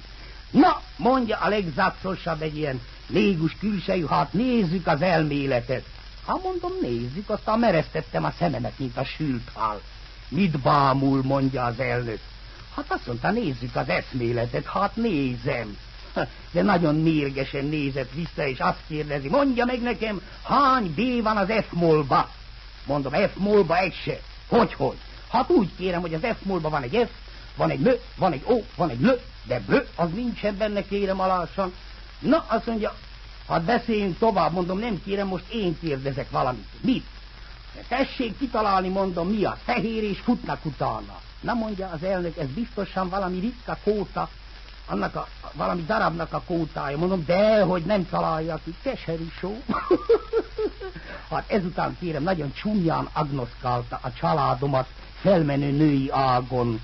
Na, mondja a legzacosabb egy ilyen légus külsejű, hát nézzük az elméletet. Hát mondom, nézzük, aztán meresztettem a szememet, mint a sült hal. Mit bámul, mondja az elnök. Hát azt mondta, nézzük az eszméletet, hát nézem. De nagyon mérgesen nézett vissza, és azt kérdezi, mondja meg nekem, hány B van az F-molba? Mondom, F-molba egy se. Hogy, hogy? Hát úgy kérem, hogy az F-molba van egy F, van egy lö, van egy ó, van egy lö, de blö, az nincsen benne, kérem alásan. Na, azt mondja, hát beszéljünk tovább, mondom, nem kérem, most én kérdezek valamit. Mit? De tessék kitalálni, mondom, mi az? Fehér és futnak utána. Na mondja az elnök, ez biztosan valami ritka kóta, annak a, valami darabnak a kótája. Mondom, de, hogy nem találja ki, keserű só. hát ezután kérem, nagyon csúnyán agnoszkálta a családomat felmenő női ágon,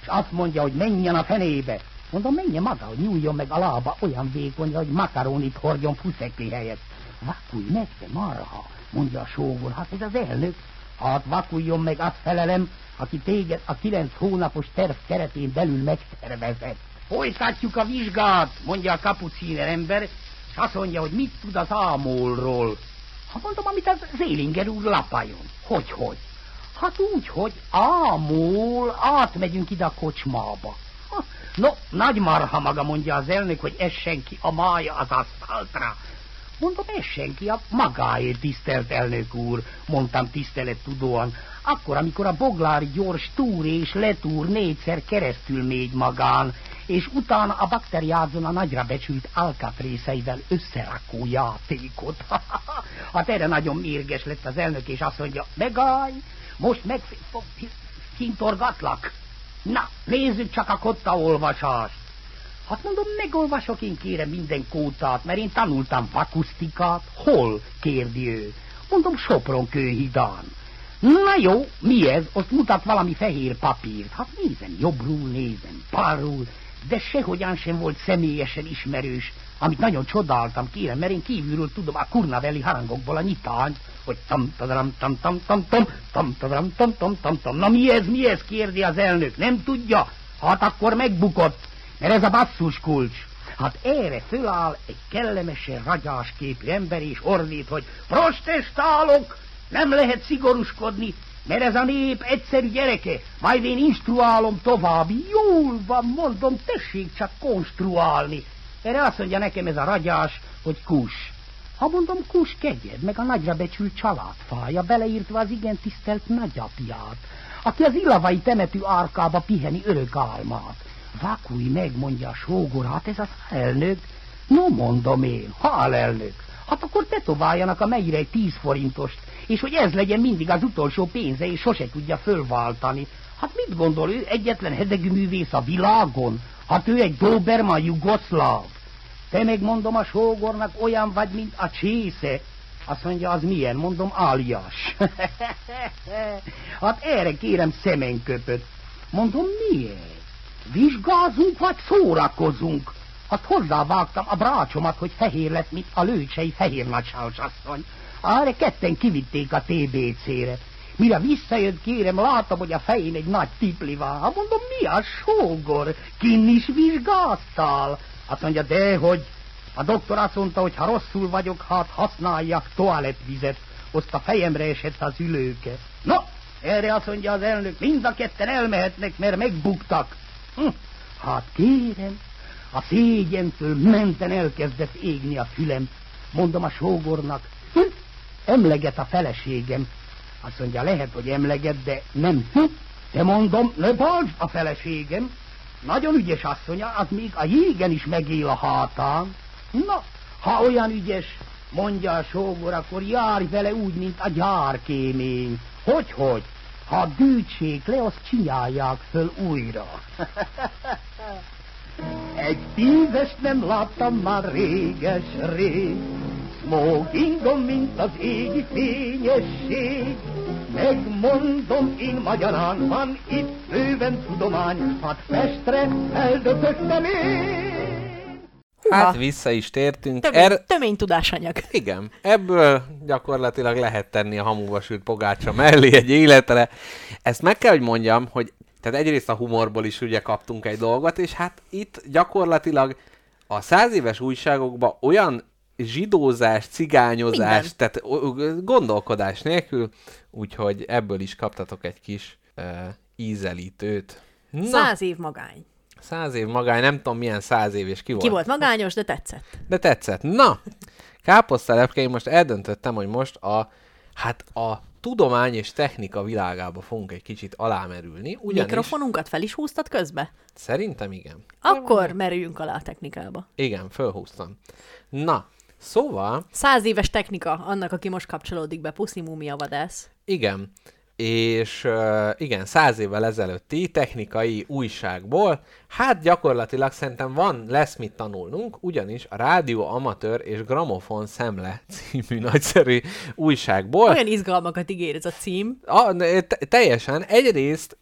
és azt mondja, hogy menjen a fenébe. Mondom, menjen maga, hogy nyúljon meg a lába olyan vékony, hogy makaronit hordjon fuszekli helyett. Vakulj meg, te marha, mondja a sógor, hát ez az elnök. Hát vakuljon meg, azt felelem, aki téged a kilenc hónapos terv keretén belül megtervezett. Folytatjuk a vizsgát, mondja a kapucíner ember, és azt mondja, hogy mit tud az ámolról. Ha mondom, amit az Zélinger úr lapájon. Hogy, hogy? Hát úgy, hogy ámol, átmegyünk ide a kocsmába. Ha, no, nagy marha maga, mondja az elnök, hogy essen ki a mája az aszfaltra. Mondom, essen ki a magáért, tisztelt elnök úr, mondtam tisztelet tudóan. Akkor, amikor a boglár gyors túr és letúr négyszer keresztül mégy magán, és utána a bakteriázon a nagyra becsült alkatrészeivel összerakó játékot. hát erre nagyon mérges lett az elnök, és azt mondja, megállj, most meg kintorgatlak. Na, nézzük csak a kotta olvasást. Hát mondom, megolvasok én kérem minden kótát, mert én tanultam vakusztikát. Hol? kérdi ő. Mondom, Sopron kőhidán. Na jó, mi ez? Azt mutat valami fehér papírt. Hát nézem, jobbról nézem, balról, de sehogyan sem volt személyesen ismerős, amit nagyon csodáltam, kérem, mert én kívülről tudom a kurnaveli harangokból a nyitányt, hogy tam tadram tam tam tam tam tam tadram tam tam tam tam. Na mi ez, mi ez, kérdi az elnök, nem tudja? Hát akkor megbukott, ez a basszus kulcs. Hát erre föláll egy kellemesen ragyás képű ember, és ordít, hogy protestálok, nem lehet szigorúskodni, mert ez a nép egyszerű gyereke, majd én instruálom tovább. Jól van, mondom, tessék csak konstruálni. Erre azt mondja nekem ez a ragyás, hogy kus. Ha mondom, kus kegyed, meg a nagyra becsült családfája, beleírtva az igen tisztelt nagyapját, aki az illavai temető árkába piheni örök álmát. Vakulj meg, mondja a sógor, hát ez az elnök. No, mondom én, hál elnök. Hát akkor tetováljanak a melyre egy tíz forintost, és hogy ez legyen mindig az utolsó pénze, és sose tudja fölváltani. Hát mit gondol ő, egyetlen hedegű művész a világon? Hát ő egy Doberman jugoszláv. Te meg mondom a sógornak olyan vagy, mint a csésze. Azt mondja, az milyen? Mondom, alias. hát erre kérem szemenköpöt. Mondom, miért? Vizsgázunk, vagy szórakozunk? Hát hozzávágtam a brácsomat, hogy fehér lett, mint a lőcsei fehér nagyságosasszony. Arra ketten kivitték a TBC-re. Mire visszajött, kérem, látom, hogy a fején egy nagy tipli van. Hát mondom, mi a sógor? Kin is vizsgáztál? Azt mondja, de hogy a doktor azt mondta, hogy ha rosszul vagyok, hát használjak toalettvizet. Azt a fejemre esett az ülőke. No, erre azt mondja az elnök, mind a ketten elmehetnek, mert megbuktak. Hm, hát kérem, a szégyentől menten elkezdett égni a fülem. Mondom a sógornak, hm, emleget a feleségem. Azt mondja, lehet, hogy emleget, de nem. Hm, de mondom, ne balsd a feleségem. Nagyon ügyes asszonya, az még a jégen is megél a hátán. Na, ha olyan ügyes, mondja a sógor, akkor járj vele úgy, mint a gyárkémény. Hogy-hogy? Ha dűtsék le, azt csinálják föl újra. Egy tízes nem láttam már réges-rég, Smokingom, mint az égi fényesség. Megmondom én magyarán, van itt bőven tudomány, hát Pestre eldököttem én. Hát vissza is tértünk. Tömény, Er... tömény tudásanyag. Igen, ebből gyakorlatilag lehet tenni a hamuba sült pogácsa mellé egy életre. Ezt meg kell, hogy mondjam, hogy tehát egyrészt a humorból is ugye kaptunk egy dolgot, és hát itt gyakorlatilag a száz éves újságokban olyan zsidózás, cigányozás, Minden. tehát gondolkodás nélkül, úgyhogy ebből is kaptatok egy kis uh, ízelítőt. Na, Száz év magány. Száz év magány, nem tudom milyen száz év és ki volt. Ki volt magányos, de tetszett. De tetszett. Na, káposztelepke, én most eldöntöttem, hogy most a, hát a tudomány és technika világába fogunk egy kicsit alámerülni, ugyanis Mikrofonunkat fel is húztad közbe? szerintem igen. Akkor merüljünk alá a technikába. Igen, fölhúztam. Na, szóval, Száz éves technika annak, aki most kapcsolódik be, Puszi Múmia vadász. igen, és igen, száz évvel ezelőtti technikai újságból, hát gyakorlatilag szerintem van, lesz mit tanulnunk, ugyanis a Rádió Amatőr és Gramofon Szemle című nagyszerű újságból Olyan izgalmakat ígér ez a cím. A, te- teljesen. Egyrészt,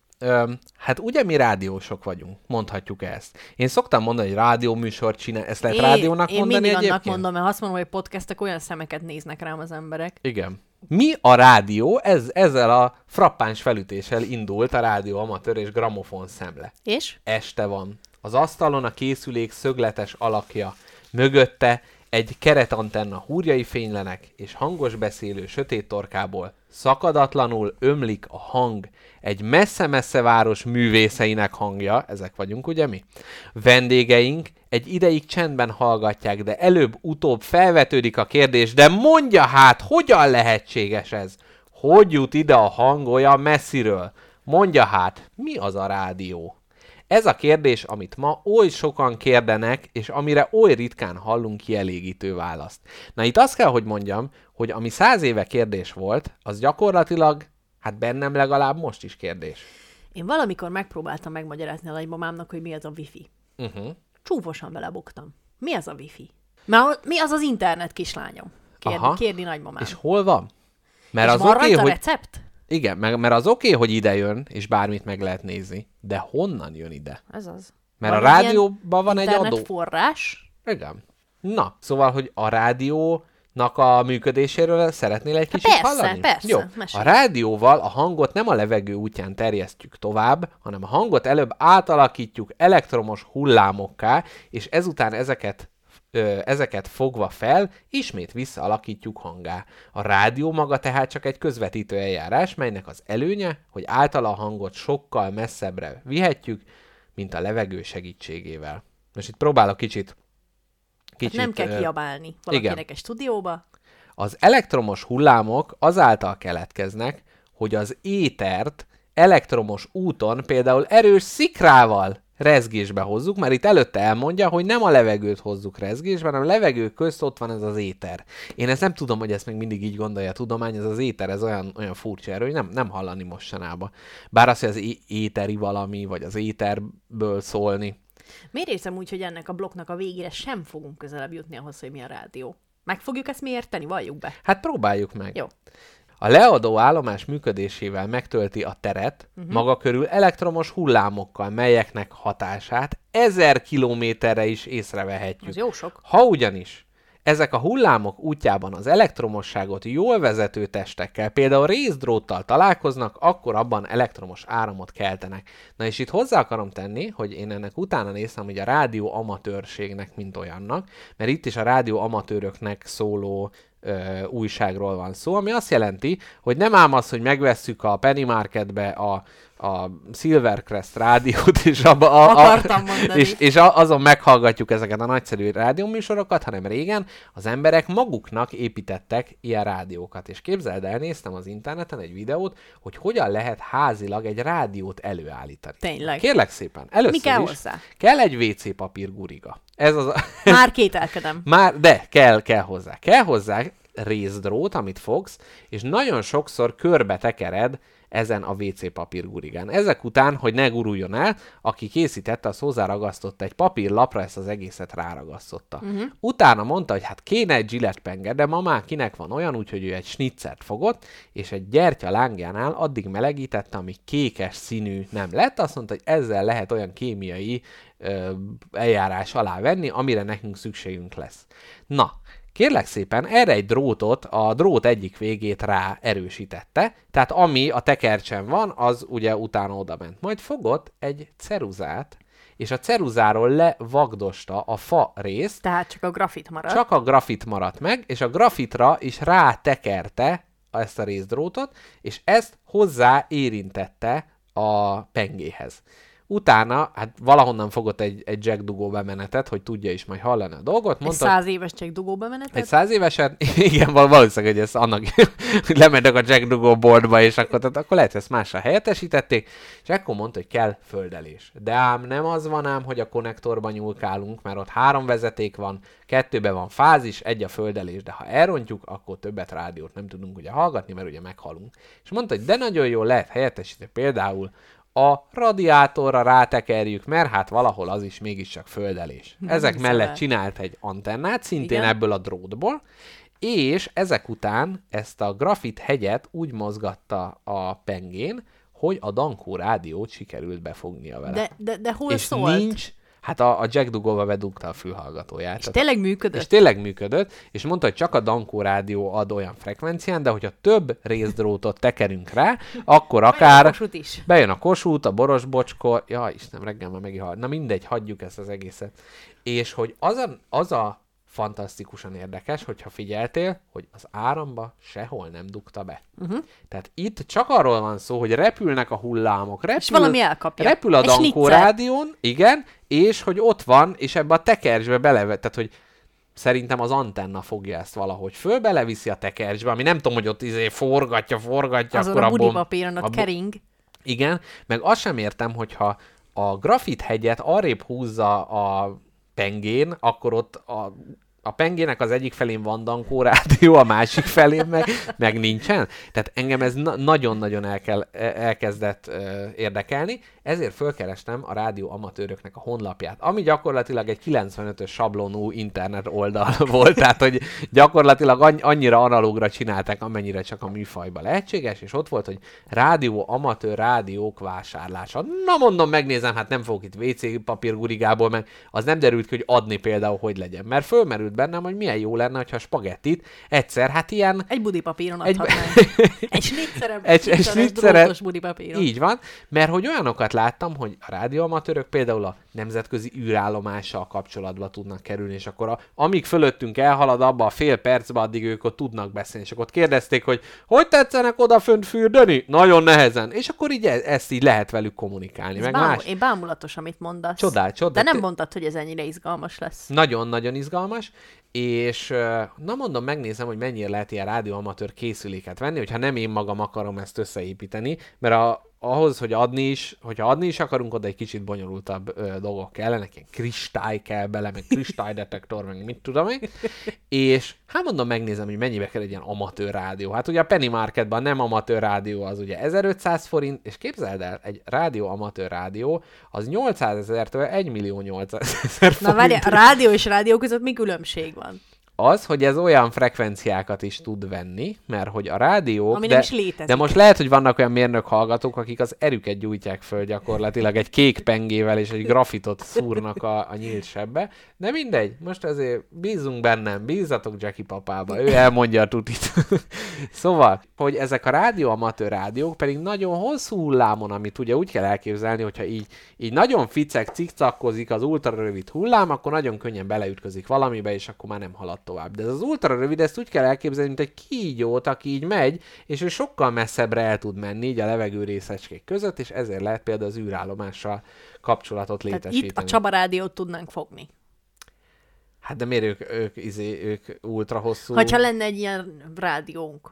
hát ugye mi rádiósok vagyunk, mondhatjuk ezt. Én szoktam mondani, hogy rádióműsort csinál, ezt lehet rádiónak én mondani mindig egyébként? annak mondom, mert azt mondom, hogy podcastek olyan szemeket néznek rám az emberek. Igen. Mi a rádió? Ez, ezzel a frappáns felütéssel indult a rádió amatőr és gramofon szemle. És? Este van. Az asztalon a készülék szögletes alakja. Mögötte egy keretantenna húrjai fénylenek, és hangos beszélő sötét torkából szakadatlanul ömlik a hang. Egy messze-messze város művészeinek hangja, ezek vagyunk ugye mi? Vendégeink egy ideig csendben hallgatják, de előbb-utóbb felvetődik a kérdés, de mondja hát, hogyan lehetséges ez? Hogy jut ide a hang olyan messziről? Mondja hát, mi az a rádió? Ez a kérdés, amit ma oly sokan kérdenek, és amire oly ritkán hallunk kielégítő választ. Na itt azt kell, hogy mondjam, hogy ami száz éve kérdés volt, az gyakorlatilag, hát bennem legalább most is kérdés. Én valamikor megpróbáltam megmagyarázni a nagymamámnak, hogy mi az a wifi. Uh-huh. Csúfosan belebuktam. Mi az a wifi? Mert mi az az internet, kislányom? Kérdi, Aha. kérdi nagymamám. És hol van? Mert És az van oké, rajta hogy... recept? Igen, mert az oké, hogy ide jön, és bármit meg lehet nézni. De honnan jön ide? Ez az. Mert Van a rádióban van egy adó. forrás. Igen. Na, szóval, hogy a rádiónak a működéséről szeretnél egy kicsit persze, hallani? persze, Jó. mesélj. A rádióval a hangot nem a levegő útján terjesztjük tovább, hanem a hangot előbb átalakítjuk elektromos hullámokká, és ezután ezeket ö, ezeket fogva fel, ismét visszaalakítjuk hangá. A rádió maga tehát csak egy közvetítő eljárás, melynek az előnye, hogy általa a hangot sokkal messzebbre vihetjük, mint a levegő segítségével. Most itt próbálok kicsit Kicsit, nem kell kiabálni valakinek igen. egy stúdióba. Az elektromos hullámok azáltal keletkeznek, hogy az étert elektromos úton, például erős szikrával rezgésbe hozzuk, mert itt előtte elmondja, hogy nem a levegőt hozzuk rezgésbe, hanem a levegő közt ott van ez az éter. Én ezt nem tudom, hogy ezt még mindig így gondolja a tudomány, ez az éter, ez olyan, olyan furcsa erő, hogy nem, nem hallani mostanába. Bár az, hogy az é- éteri valami, vagy az éterből szólni, Miért érzem úgy, hogy ennek a blokknak a végére sem fogunk közelebb jutni ahhoz, hogy mi a rádió? Meg fogjuk ezt mi érteni? Valljuk be. Hát próbáljuk meg. Jó. A leadó állomás működésével megtölti a teret uh-huh. maga körül elektromos hullámokkal, melyeknek hatását ezer kilométerre is észrevehetjük. Az jó sok. Ha ugyanis ezek a hullámok útjában az elektromosságot jól vezető testekkel, például részdróttal találkoznak, akkor abban elektromos áramot keltenek. Na és itt hozzá akarom tenni, hogy én ennek utána néztem, hogy a rádió amatőrségnek, mint olyannak, mert itt is a rádió amatőröknek szóló ö, újságról van szó, ami azt jelenti, hogy nem ám az, hogy megvesszük a Penny Marketbe a, a Silvercrest rádiót, és, abba a, a, és, és a, azon meghallgatjuk ezeket a nagyszerű rádióműsorokat, hanem régen az emberek maguknak építettek ilyen rádiókat. És képzeld el, néztem az interneten egy videót, hogy hogyan lehet házilag egy rádiót előállítani. Tényleg. Kérlek szépen, először Mi kell is hozzá? kell egy WC papír guriga. Ez az a... Már kételkedem. Már, de kell, kell hozzá. Kell hozzá részdrót, amit fogsz, és nagyon sokszor körbe tekered ezen a WC papír gurigán. Ezek után, hogy ne guruljon el, aki készítette, az hozzáragasztotta egy papírlapra, ezt az egészet ráragasztotta. Uh-huh. Utána mondta, hogy hát kéne egy Gillette penge, de ma már kinek van olyan, úgyhogy ő egy snitzert fogott, és egy gyertya lángjánál addig melegítette, amíg kékes színű nem lett. Azt mondta, hogy ezzel lehet olyan kémiai ö, eljárás alá venni, amire nekünk szükségünk lesz. Na, Kérlek szépen, erre egy drótot, a drót egyik végét rá erősítette, tehát ami a tekercsen van, az ugye utána oda ment. Majd fogott egy ceruzát, és a ceruzáról levagdosta a fa részt, Tehát csak a grafit marad. csak a grafit maradt meg, és a grafitra is rátekerte ezt a részdrótot, és ezt hozzá érintette a pengéhez. Utána, hát valahonnan fogott egy, egy Jack dugó bemenetet, hogy tudja is majd hallani a dolgot. Egy Mondta, száz éves csak dugóba menetet? egy száz éveset, igen, val- valószínűleg, hogy ez annak, lementek a Jack Dugó boardba, és akkor, tehát akkor lehet, hogy ezt másra helyettesítették, és akkor mondta, hogy kell földelés. De ám nem az van ám, hogy a konnektorban nyúlkálunk, mert ott három vezeték van, kettőben van fázis, egy a földelés, de ha elrontjuk, akkor többet rádiót nem tudunk ugye hallgatni, mert ugye meghalunk. És mondta, hogy de nagyon jól lehet helyettesíteni például a radiátorra rátekerjük, mert hát valahol az is mégiscsak földelés. Ezek mellett csinált egy antennát, szintén Igen. ebből a drótból, és ezek után ezt a grafit hegyet úgy mozgatta a pengén, hogy a Dankó rádiót sikerült befognia vele. De, de, de hol és szólt? nincs, hát a, a Jack Dugóba bedugta a fülhallgatóját. És tényleg működött? és tényleg működött, és mondta, hogy csak a Dankó rádió ad olyan frekvencián, de hogyha több részdrótot tekerünk rá, akkor akár Kossuth is. bejön a kosút, a boros bocskor, ja, Istenem, reggel már megihal. Na mindegy, hagyjuk ezt az egészet. És hogy az a, az a fantasztikusan érdekes, hogyha figyeltél, hogy az áramba sehol nem dugta be. Uh-huh. Tehát itt csak arról van szó, hogy repülnek a hullámok. Repül, valami elkapja. Repül a Egy Dankó rádión, igen, és hogy ott van, és ebbe a tekercsbe belevet, tehát hogy szerintem az antenna fogja ezt valahogy föl, beleviszi a tekercsbe, ami nem tudom, hogy ott izé forgatja, forgatja, Azon akkor a budipapíron ott abból- kering. igen, meg azt sem értem, hogyha a grafit hegyet arrébb húzza a pengén, akkor ott a, a pengének az egyik felén van Dankó rádió, a másik felén meg, meg nincsen. Tehát engem ez na- nagyon-nagyon el kell, elkezdett ö, érdekelni, ezért fölkerestem a rádió amatőröknek a honlapját, ami gyakorlatilag egy 95-ös sablonú internet oldal volt, tehát hogy gyakorlatilag anny- annyira analógra csinálták, amennyire csak a műfajba lehetséges, és ott volt, hogy rádió, amatőr rádiók vásárlása. Na mondom, megnézem, hát nem fogok itt WC papír gurigából, meg az nem derült ki, hogy adni például hogy legyen. Mert fölmerült bennem, hogy milyen jó lenne, hogyha spagettit egyszer, hát ilyen Egy budipapíron Egy- adhatnánk. Egy Egy- egy snitzere- drótos budipapíron. Így van, mert hogy olyanokat láttam, hogy a rádióamatőrök például a nemzetközi űrállomással kapcsolatba tudnak kerülni, és akkor a, amíg fölöttünk elhalad abba a fél percbe, addig ők ott tudnak beszélni, és akkor ott kérdezték, hogy hogy tetszenek oda fönt fürdeni? Nagyon nehezen. És akkor így e- ezt így lehet velük kommunikálni. Ez meg bámul, más. Én bámulatos, amit mondasz. Csodál, csodál. De nem mondtad, hogy ez ennyire izgalmas lesz. Nagyon-nagyon izgalmas, és na mondom, megnézem, hogy mennyire lehet ilyen rádióamatőr készüléket venni, hogyha nem én magam akarom ezt összeépíteni, mert a, ahhoz, hogy adni is, hogyha adni is akarunk, oda egy kicsit bonyolultabb ö, dolgok kellenek, ilyen kristály kell bele, meg kristálydetektor, meg mit tudom én, és hát mondom, megnézem, hogy mennyibe kell egy ilyen amatőr rádió. Hát ugye a Penny Marketban nem amatőr rádió, az ugye 1500 forint, és képzeld el, egy rádió amatőr rádió, az 800 ezertől 1 millió 800 ezer Na várj, rádió és rádió között mi különbség van? Az, hogy ez olyan frekvenciákat is tud venni, mert hogy a rádió... Ami de, nem is létezik. De most lehet, hogy vannak olyan mérnök hallgatók, akik az erüket gyújtják föl gyakorlatilag egy kék pengével és egy grafitot szúrnak a, a nyílt sebbe. De mindegy, most azért bízunk bennem, bízzatok Jackie papába, ő elmondja a tutit. szóval, hogy ezek a rádió amatőr rádiók pedig nagyon hosszú hullámon, amit ugye úgy kell elképzelni, hogyha így, így nagyon ficek, cikcakkozik az ultra rövid hullám, akkor nagyon könnyen beleütközik valamibe, és akkor már nem halad tovább. De ez az ultra rövid, ezt úgy kell elképzelni, mint egy kígyót, aki így megy, és ő sokkal messzebbre el tud menni így a levegő részecskék között, és ezért lehet például az űrállomással kapcsolatot Tehát létesíteni. itt a Csaba rádiót tudnánk fogni. Hát de miért ők, ők, izé, ők ultra hosszú... Hogyha lenne egy ilyen rádiónk.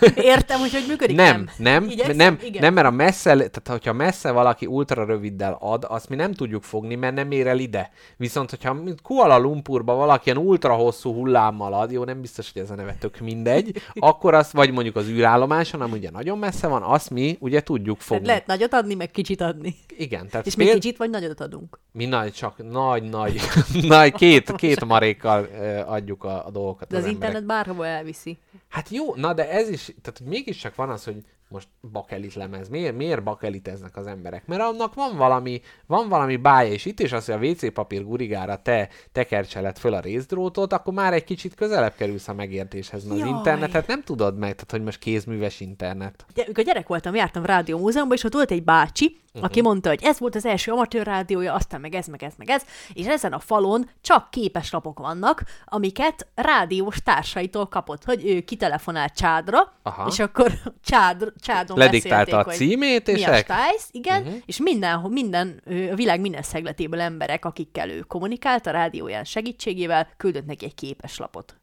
De értem, hogy hogy működik, nem, nem, Igyekszem? nem, Igen. nem, mert a messze, tehát hogyha messze valaki ultra röviddel ad, azt mi nem tudjuk fogni, mert nem ér el ide. Viszont, hogyha Kuala Lumpurba valaki ilyen ultra hosszú hullámmal ad, jó, nem biztos, hogy ez a neve tök mindegy, akkor azt, vagy mondjuk az űrállomáson, ami ugye nagyon messze van, azt mi ugye tudjuk Tehát fogni. lehet nagyot adni, meg kicsit adni. Igen, tehát És mi péld- kicsit vagy nagyot adunk. mi nagy, csak nagy, nagy, nagy két, két marékkal ö, adjuk a, a dolgokat De az, az emberek. internet bárhova elviszi. Hát jó, na de ez is, tehát mégiscsak van az, hogy most bakelit lemez. Miért, miért bakeliteznek az emberek? Mert annak van valami, van valami bája, és itt is az, hogy a WC papír gurigára te tekercseled föl a részdrótot, akkor már egy kicsit közelebb kerülsz a megértéshez. Mert az internetet nem tudod meg, tehát hogy most kézműves internet. Ugye, amikor gyerek voltam, jártam rádió múzeumban, és ott volt egy bácsi, uh-huh. aki mondta, hogy ez volt az első amatőr rádiója, aztán meg ez, meg ez, meg ez, és ezen a falon csak képeslapok vannak, amiket rádiós társaitól kapott, hogy ő kitelefonált Csádra, Aha. és akkor Csád, Csádon Lediktálta a címét, és mi a stájsz, igen, uh-huh. és minden, minden, a világ minden szegletéből emberek, akikkel ő kommunikált a rádióján segítségével, küldött neki egy képeslapot.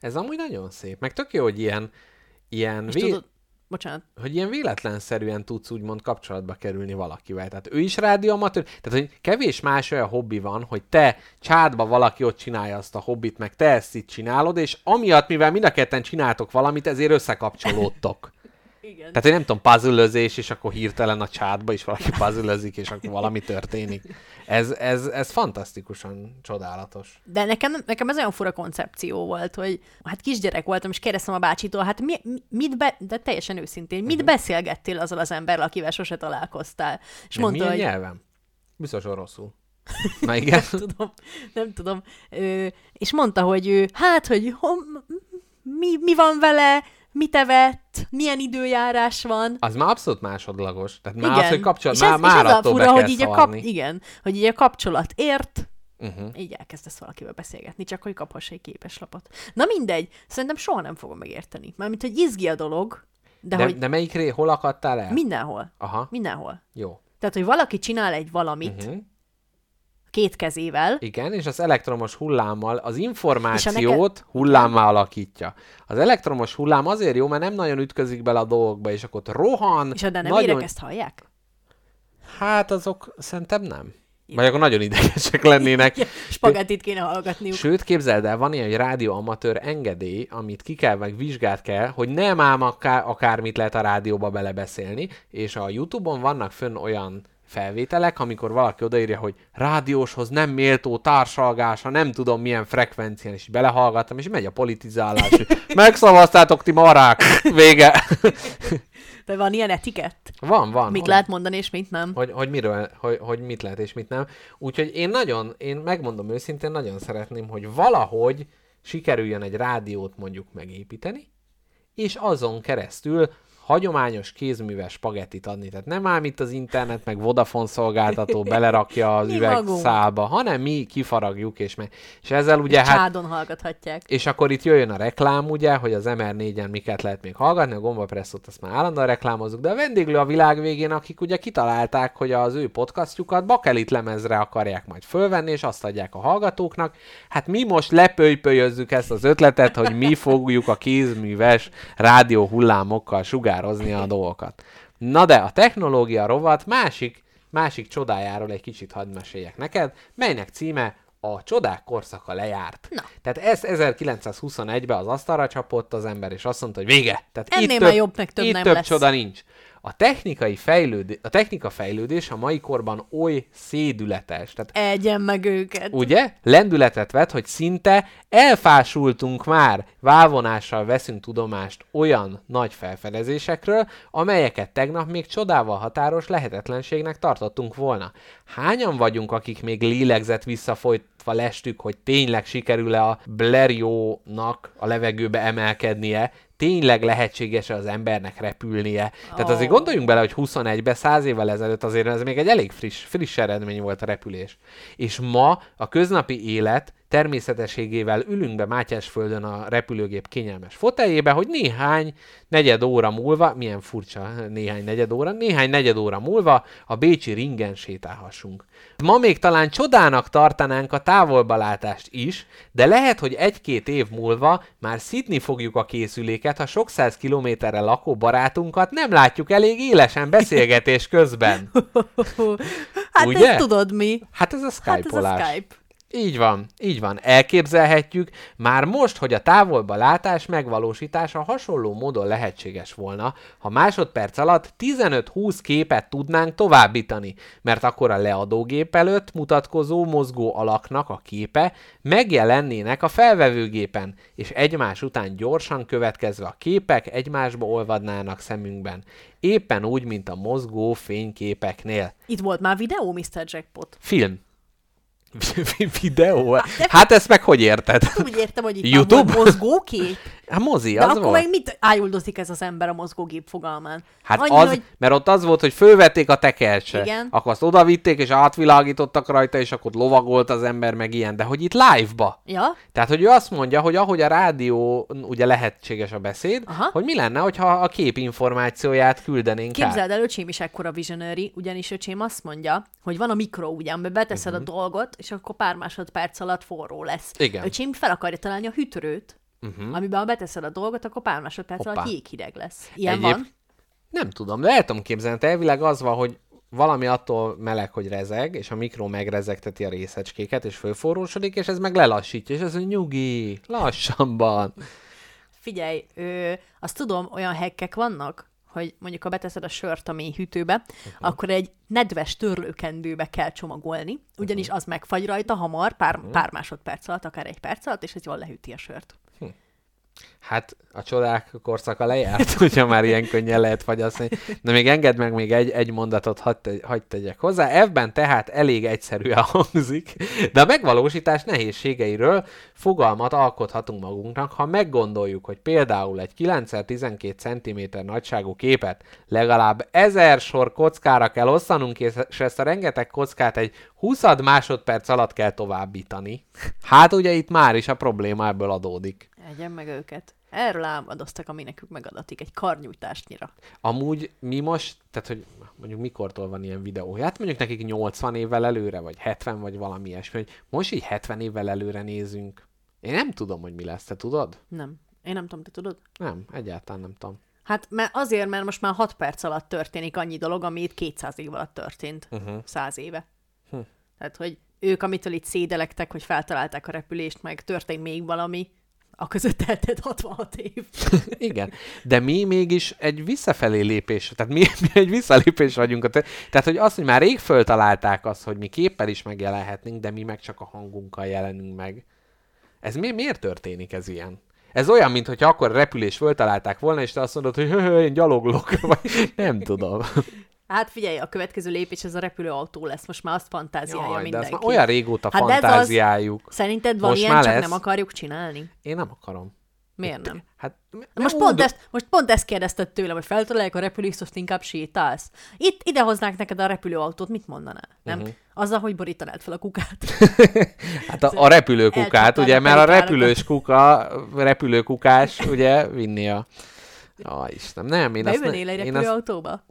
Ez amúgy nagyon szép. Meg tök jó, hogy ilyen, ilyen, És vé... tudod, bocsánat, hogy ilyen véletlenszerűen tudsz úgymond kapcsolatba kerülni valakivel. Tehát ő is rádióamatőr, tehát hogy kevés más olyan hobbi van, hogy te csádba valaki ott csinálja azt a hobbit, meg te ezt itt csinálod, és amiatt, mivel mind a ketten csináltok valamit, ezért összekapcsolódtok. igen. Tehát, hogy nem tudom, puzzle és akkor hirtelen a csátba is valaki puzzle és akkor valami történik. Ez, ez, ez fantasztikusan csodálatos. De nekem, nekem ez olyan fura koncepció volt, hogy hát kisgyerek voltam, és kérdeztem a bácsitól, hát mi, mi- mit be, de teljesen őszintén, mit uh-huh. beszélgettél azzal az emberrel, akivel sose találkoztál? És Meg mondta, milyen hogy nyelven? Biztos oroszul. Na igen. nem tudom, nem tudom. Ö, és mondta, hogy ő, hát, hogy hom, mi, mi van vele, mit evett, milyen időjárás van. Az már abszolút másodlagos. Tehát már igen. az, hogy kapcsolat, és már, ez, már és ez a fura, hogy így, a kap, igen, hogy így a kapcsolat ért, Uh-huh. így elkezdesz valakivel beszélgetni, csak hogy kaphass egy képeslapot. Na mindegy, szerintem soha nem fogom megérteni. Mármint, hogy izgi a dolog, de, De, hogy de melyik ré, hol akadtál el? mindenhol. Aha, Mindenhol. jó. Tehát, hogy valaki csinál egy valamit Uh-huh. Két kezével, Igen, és az elektromos hullámmal az információt neked- hullámmá alakítja. Az elektromos hullám azért jó, mert nem nagyon ütközik bele a dolgokba, és akkor ott rohan. és a de nem nagyon... ezt hallják? Hát azok szerintem nem. Vagy akkor nagyon idegesek lennének. Ja, spagettit kéne hallgatniuk. Sőt, képzeld el, van ilyen, hogy rádióamatőr engedély, amit ki kell, meg vizsgát kell, hogy nem ám akár, akármit lehet a rádióba belebeszélni, és a Youtube-on vannak fönn olyan felvételek, amikor valaki odaírja, hogy rádióshoz nem méltó társalgása, nem tudom milyen frekvencián, és belehallgattam, és megy a politizálás. Megszavaztátok ti marák! Vége! De van ilyen etikett? Van, van. Mit hogy- lehet mondani, és mit nem? hogy, hogy, miről, hogy, hogy mit lehet és mit nem. Úgyhogy én nagyon, én megmondom őszintén, nagyon szeretném, hogy valahogy sikerüljön egy rádiót mondjuk megépíteni, és azon keresztül hagyományos kézműves spagettit adni. Tehát nem ám itt az internet, meg Vodafone szolgáltató belerakja az üveg szába, hanem mi kifaragjuk, és, meg, és ezzel ugye hát Csádon hallgathatják. és akkor itt jöjjön a reklám, ugye, hogy az MR4-en miket lehet még hallgatni, a gombapresszót azt már állandóan reklámozzuk, de a vendéglő a világ végén, akik ugye kitalálták, hogy az ő podcastjukat bakelit lemezre akarják majd fölvenni, és azt adják a hallgatóknak. Hát mi most lepölypölyözzük ezt az ötletet, hogy mi fogjuk a kézműves rádió hullámokkal sugározni a dolgokat. Na de a technológia rovat másik, másik csodájáról egy kicsit hadd meséljek neked, melynek címe a csodák korszaka lejárt. Na. Tehát ez 1921-ben az asztalra csapott az ember, és azt mondta, hogy vége. Tehát Ennél itt már több, jobb, meg több itt nem több lesz. csoda nincs. A, technikai fejlődés, a technika fejlődés a mai korban oly szédületes, tehát Egyen meg őket. ugye, lendületet vet, hogy szinte elfásultunk már, válvonással veszünk tudomást olyan nagy felfedezésekről, amelyeket tegnap még csodával határos lehetetlenségnek tartottunk volna. Hányan vagyunk, akik még lélegzet visszafolytva lestük, hogy tényleg sikerül-e a Blériot-nak a levegőbe emelkednie, tényleg lehetséges az embernek repülnie. Tehát azért gondoljunk bele, hogy 21-ben, 100 évvel ezelőtt azért ez még egy elég friss, friss eredmény volt a repülés. És ma a köznapi élet természetességével ülünk be Mátyásföldön a repülőgép kényelmes foteljébe, hogy néhány negyed óra múlva, milyen furcsa néhány negyed óra, néhány negyed óra múlva a Bécsi ringen sétálhassunk. Ma még talán csodának tartanánk a távolbalátást is, de lehet, hogy egy-két év múlva már szidni fogjuk a készüléket, ha sok száz kilométerre lakó barátunkat nem látjuk elég élesen beszélgetés közben. hát ugye? ezt tudod mi? Hát ez a Hát ez skype a Skype. Így van, így van. Elképzelhetjük már most, hogy a távolba látás megvalósítása hasonló módon lehetséges volna, ha másodperc alatt 15-20 képet tudnánk továbbítani, mert akkor a leadógép előtt mutatkozó mozgó alaknak a képe megjelennének a felvevőgépen, és egymás után gyorsan következve a képek egymásba olvadnának szemünkben. Éppen úgy, mint a mozgó fényképeknél. Itt volt már videó, Mr. Jackpot. Film. Videó? Hát ezt meg hogy érted? Úgy értem, hogy itt YouTube? Volt mozgókép. Hát mozi, De az akkor volt. meg mit ájuldozik ez az ember a mozgógép fogalmán? Hát Annyi, az, hogy mert ott az volt, hogy fölvették a tekercse. Igen. Akkor azt odavitték, és átvilágítottak rajta, és akkor lovagolt az ember, meg ilyen. De hogy itt live-ba. Ja, Tehát, hogy ő azt mondja, hogy ahogy a rádió, ugye lehetséges a beszéd, Aha. hogy mi lenne, hogyha a kép információját küldenénk. Képzeld el, öcsém is ekkora visionary, ugyanis öcsém azt mondja, hogy van a mikro, ugye, amiben beteszed uh-huh. a dolgot, és akkor pár másodperc alatt forró lesz. Igen. Öcsém fel akarja találni a hűtőt, uh-huh. amiben ha beteszed a dolgot, akkor pár másodperc Hoppá. alatt jéghideg lesz. Ilyen Egyéb- van? Nem tudom, de el tudom képzelni, de elvileg az van, hogy valami attól meleg, hogy rezeg, és a mikro megrezegteti a részecskéket, és fölforrósodik, és ez meg lelassítja, és ez mondja, nyugi, lassanban. Figyelj, ö, azt tudom, olyan hekkek vannak, hogy mondjuk ha beteszed a sört a mély hűtőbe, uh-huh. akkor egy nedves törlőkendőbe kell csomagolni, ugyanis az megfagy rajta hamar, pár, uh-huh. pár másodperc alatt, akár egy perc alatt, és ez jól lehűti a sört. Hát a csodák korszaka lejárt, hogyha már ilyen könnyen lehet fagyasztani. De még engedd meg még egy, egy mondatot, hadd, te, hadd tegyek hozzá. Ebben tehát elég egyszerűen hangzik, de a megvalósítás nehézségeiről fogalmat alkothatunk magunknak, ha meggondoljuk, hogy például egy 9x12 cm nagyságú képet legalább ezer sor kockára kell osztanunk, és ezt a rengeteg kockát egy 20 másodperc alatt kell továbbítani. Hát ugye itt már is a probléma ebből adódik. Egyen meg őket. Erről álmodoztak, ami nekünk megadatik, egy karnyújtásnyira. Amúgy mi most, tehát hogy mondjuk mikortól van ilyen videó? Hát mondjuk nekik 80 évvel előre, vagy 70, vagy valami ilyesmi, hogy most így 70 évvel előre nézünk. Én nem tudom, hogy mi lesz, te tudod? Nem. Én nem tudom, te tudod? Nem, egyáltalán nem tudom. Hát mert azért, mert most már 6 perc alatt történik annyi dolog, ami itt 200 év alatt történt. Uh-huh. 100 éve. Hm. Tehát, hogy ők, amitől itt szédelektek, hogy feltalálták a repülést, meg történt még valami, a között eltelt 66 év. Igen, de mi mégis egy visszafelé lépés, tehát mi, mi egy visszalépés vagyunk. A tör- tehát, hogy azt, hogy már rég föltalálták azt, hogy mi képpel is megjelenhetnénk, de mi meg csak a hangunkkal jelenünk meg. Ez mi, miért történik ez ilyen? Ez olyan, mintha akkor repülés föltalálták volna, és te azt mondod, hogy "Hö, hö, én gyaloglok, vagy nem tudom. Hát figyelj, a következő lépés az a repülőautó lesz, most már azt fantáziálja Jaj, de mindenki. azt már olyan régóta Hát de ez az- fantáziáljuk. Szerinted van Most ilyen, csak lesz. nem akarjuk csinálni? Én nem akarom. Miért nem? Hát, Na most, pont de- ezt, most pont ezt kérdezted tőlem, hogy feltalálják a repülést, azt inkább sétálsz. Itt idehoznák neked a repülőautót, mit mondanál? Nem? Mhm. Uh-huh. Azzal, hogy borítanád fel a kukát. Hát a, a repülőkukát, ugye, mert a repülős kuka, repülőkukás, ugye, vinni a... Ó, Istenem, nem, én azt ne, Beülnél egy azt, repülőautóba?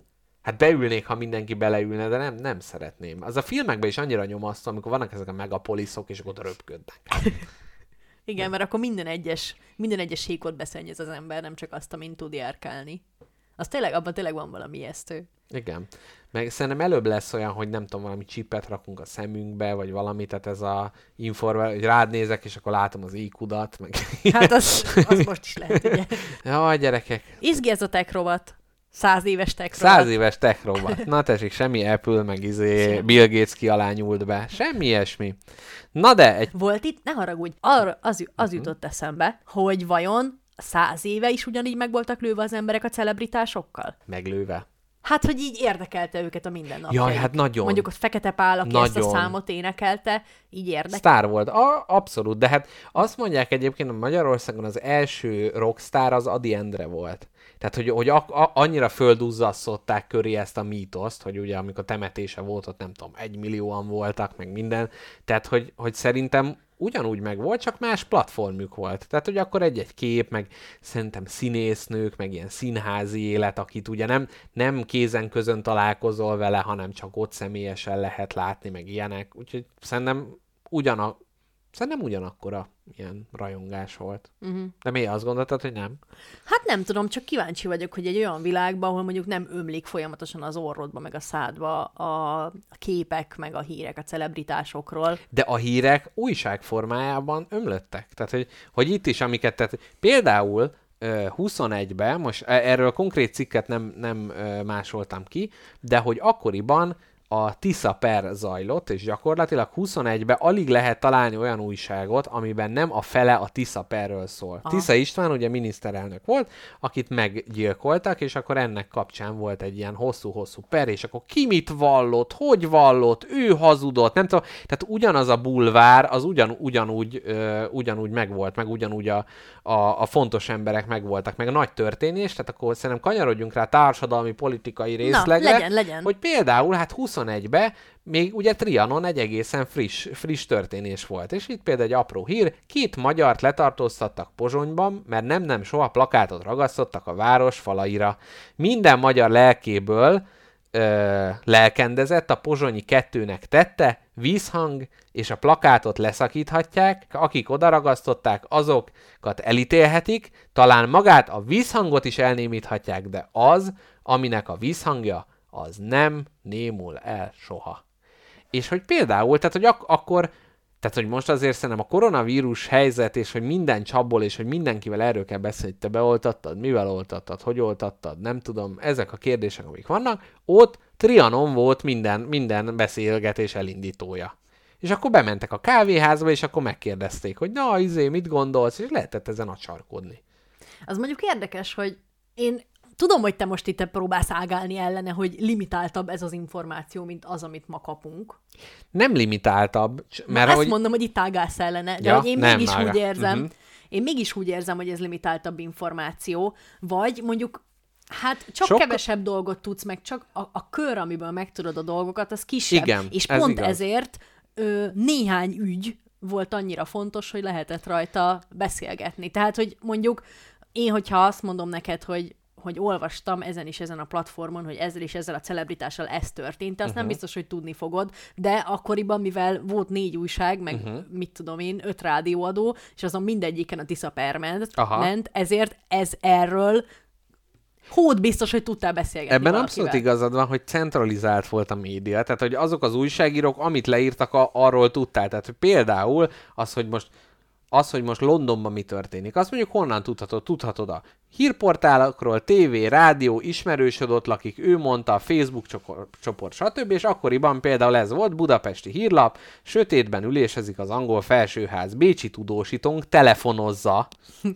Hát beülnék, ha mindenki beleülne, de nem, nem szeretném. Az a filmekben is annyira nyomasztó, amikor vannak ezek a megapoliszok, és akkor röpködnek. Igen, mert akkor minden egyes, minden egyes hékot beszennyez az ember, nem csak azt, amint tud járkálni. Az tényleg, abban tényleg van valami ijesztő. Igen. Meg szerintem előbb lesz olyan, hogy nem tudom, valami csipet rakunk a szemünkbe, vagy valami, tehát ez a informer, hogy rád nézek, és akkor látom az íkudat, meg... Hát az, az most is lehet, ugye? Jaj, gyerekek, Izgi ez a tech rovat. Száz éves tech. Száz éves tech robot. Na tessék, semmi Apple, meg izé Bill Gates ki alá nyúlt be. Semmi ilyesmi. Na de, egy... Volt itt, ne haragudj, arra az, ju- Mhm. az jutott eszembe, hogy vajon száz éve is ugyanígy meg voltak lőve az emberek a celebritásokkal? Meglőve. Hát, hogy így érdekelte őket a mindennapjaik. Jaj, hát nagyon. Mondjuk ott Fekete Pál, aki ezt a Nagyon. számot énekelte, így érdekel. Sztár volt. A, abszolút, de hát azt mondják egyébként, hogy Magyarországon az első rockstar az Adi Endre volt. Tehát, hogy, hogy a, a, annyira földuzzasszották köré ezt a mítoszt, hogy ugye amikor temetése volt, ott nem tudom, egy millióan voltak, meg minden. Tehát, hogy, hogy szerintem ugyanúgy meg volt, csak más platformjuk volt. Tehát, hogy akkor egy-egy kép, meg szerintem színésznők, meg ilyen színházi élet, akit ugye nem, nem kézen közön találkozol vele, hanem csak ott személyesen lehet látni, meg ilyenek. Úgyhogy szerintem ugyanak, szerintem ugyanakkora ilyen rajongás volt. Uh-huh. De miért azt gondoltad, hogy nem? Hát nem tudom, csak kíváncsi vagyok, hogy egy olyan világban, ahol mondjuk nem ömlik folyamatosan az orrodba, meg a szádba a, képek, meg a hírek a celebritásokról. De a hírek újság formájában ömlöttek. Tehát, hogy, hogy itt is, amiket, tehát például ö, 21-ben, most e- erről konkrét cikket nem, nem másoltam ki, de hogy akkoriban a Tisza per zajlott, és gyakorlatilag 21-ben alig lehet találni olyan újságot, amiben nem a fele a Tisza perről szól. Aha. Tisza István ugye miniszterelnök volt, akit meggyilkoltak, és akkor ennek kapcsán volt egy ilyen hosszú-hosszú per, és akkor ki mit vallott, hogy vallott, ő hazudott, nem tudom, tehát ugyanaz a bulvár, az ugyan, ugyanúgy, ö, ugyanúgy megvolt, meg ugyanúgy a, a, a fontos emberek megvoltak, meg a nagy történés, tehát akkor szerintem kanyarodjunk rá társadalmi, politikai részlegre, legyen, legyen. hogy például hát 21-be még ugye Trianon egy egészen friss, friss történés volt. És itt például egy apró hír, két magyart letartóztattak Pozsonyban, mert nem-nem soha plakátot ragasztottak a város falaira. Minden magyar lelkéből ö, lelkendezett, a pozsonyi kettőnek tette, vízhang, és a plakátot leszakíthatják, akik odaragasztották, azokat elítélhetik, talán magát a vízhangot is elnémíthatják, de az, aminek a vízhangja, az nem némul el soha. És hogy például, tehát hogy ak- akkor, tehát hogy most azért szerintem a koronavírus helyzet, és hogy minden csapból, és hogy mindenkivel erről kell beszélni, hogy te beoltattad, mivel oltattad, hogy oltattad, nem tudom, ezek a kérdések, amik vannak, ott Trianon volt minden, minden beszélgetés elindítója. És akkor bementek a kávéházba, és akkor megkérdezték, hogy na, izé, mit gondolsz, és lehetett ezen acsarkodni. Az mondjuk érdekes, hogy én tudom, hogy te most itt próbálsz ágálni ellene, hogy limitáltabb ez az információ, mint az, amit ma kapunk. Nem limitáltabb, Mert mert ezt hogy... mondom, hogy itt ágálsz ellene, de Ja, hogy én nem mégis ágál. úgy érzem, Mhm. én mégis úgy érzem, hogy ez limitáltabb információ, vagy mondjuk Hát csak Sok... kevesebb dolgot tudsz, meg csak a, a kör, amiből megtudod a dolgokat, az kisebb. Igen, és ez pont igaz. ezért ö, néhány ügy volt annyira fontos, hogy lehetett rajta beszélgetni. Tehát, hogy mondjuk én, hogyha azt mondom neked, hogy hogy olvastam ezen is ezen a platformon, hogy ezzel és ezzel a celebritással ez történt, azt uh-huh. nem biztos, hogy tudni fogod, de akkoriban, mivel volt négy újság, meg uh-huh. mit tudom én, öt rádióadó, és azon mindegyiken a Tisza per ment, Aha. ment, ezért ez erről hód biztos, hogy tudtál beszélgetni Ebben valakivel. abszolút igazad van, hogy centralizált volt a média, tehát hogy azok az újságírók, amit leírtak, arról tudtál. Tehát például az, hogy most az, hogy most Londonban mi történik, azt mondjuk honnan tudhatod? Tudhatod a hírportálokról, tévé, rádió, ismerősöd ott lakik, ő mondta, Facebook csoport, stb. És akkoriban például ez volt, budapesti hírlap, sötétben ülésezik az angol felsőház, Bécsi tudósítónk telefonozza,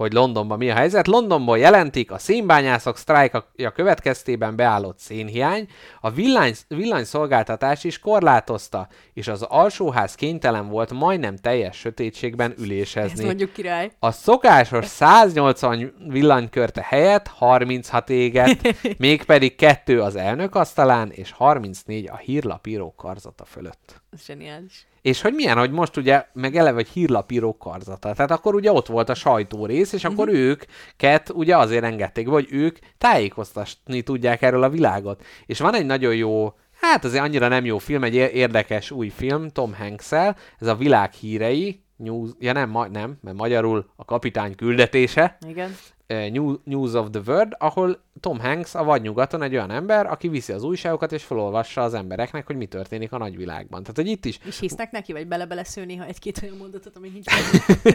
hogy Londonban mi a helyzet. Londonból jelentik a szénbányászok sztrájkja következtében beállott szénhiány, a villany, villanyszolgáltatás is korlátozta, és az alsóház kénytelen volt majdnem teljes sötétségben Ez ülésezni. mondjuk király. A szokásos 180 villanykörte helyett 36 éget, mégpedig kettő az elnök asztalán, és 34 a hírlapíró karzata fölött. Ez zseniális. És hogy milyen, hogy most ugye meg eleve egy hírlapíró karzata. Tehát akkor ugye ott volt a sajtó rész, és akkor őket ugye azért engedték, hogy ők tájékoztatni tudják erről a világot. És van egy nagyon jó, hát azért annyira nem jó film, egy ér- érdekes új film, Tom hanks ez a világ hírei, News, ja nem, ma, nem, mert magyarul a kapitány küldetése, Igen. New- News of the World, ahol Tom Hanks a vadnyugaton egy olyan ember, aki viszi az újságokat és felolvassa az embereknek, hogy mi történik a nagyvilágban. Tehát, hogy itt is És hisznek neki, vagy bele-bele néha egy-két olyan mondatot, ami nincs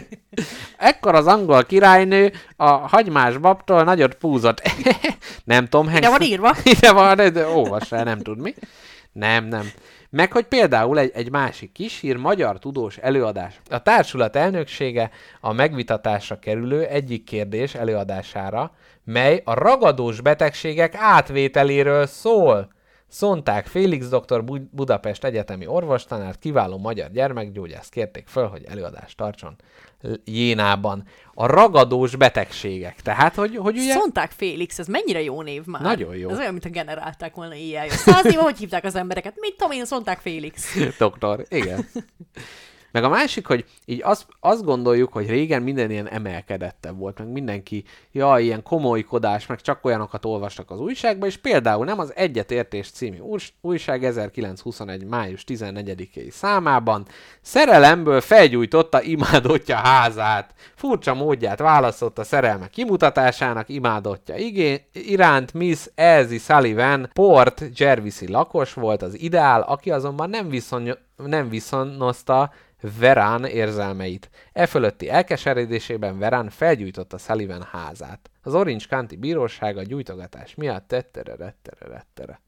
Ekkor az angol királynő a hagymás babtól nagyot púzott. nem Tom Hanks. Ide van írva. Ide van, de, de olvass el, nem tud mi. Nem, nem. Meg, hogy például egy, egy másik kis hír, magyar tudós előadás. A társulat elnöksége a megvitatásra kerülő egyik kérdés előadására, mely a ragadós betegségek átvételéről szól. Szonták Félix doktor Bu- Budapest Egyetemi orvostanárt, kiváló magyar gyermekgyógyász kérték föl, hogy előadást tartson Jénában. A ragadós betegségek. Tehát, hogy, hogy ugye... Szonták Félix, ez mennyire jó név már. Nagyon jó. Ez olyan, mint a generálták volna éjjel. Száz éve, hogy hívták az embereket? Mit tudom én, Szonták Félix. Doktor, igen. Meg a másik, hogy így azt, azt gondoljuk, hogy régen minden ilyen emelkedettebb volt, meg mindenki, ja, ilyen komolykodás, meg csak olyanokat olvastak az újságba, és például nem az Egyetértés című új- újság 1921. május 14-i számában szerelemből felgyújtotta imádottja házát. Furcsa módját választott a szerelme kimutatásának imádottja igé- iránt Miss Elsie Sullivan Port Jervisi lakos volt az ideál, aki azonban nem, viszony- nem viszonozta Verán érzelmeit. E fölötti elkeseredésében Verán felgyújtotta Sullivan házát. Az Orange County bíróság a gyújtogatás miatt tettere, rettere, rettere.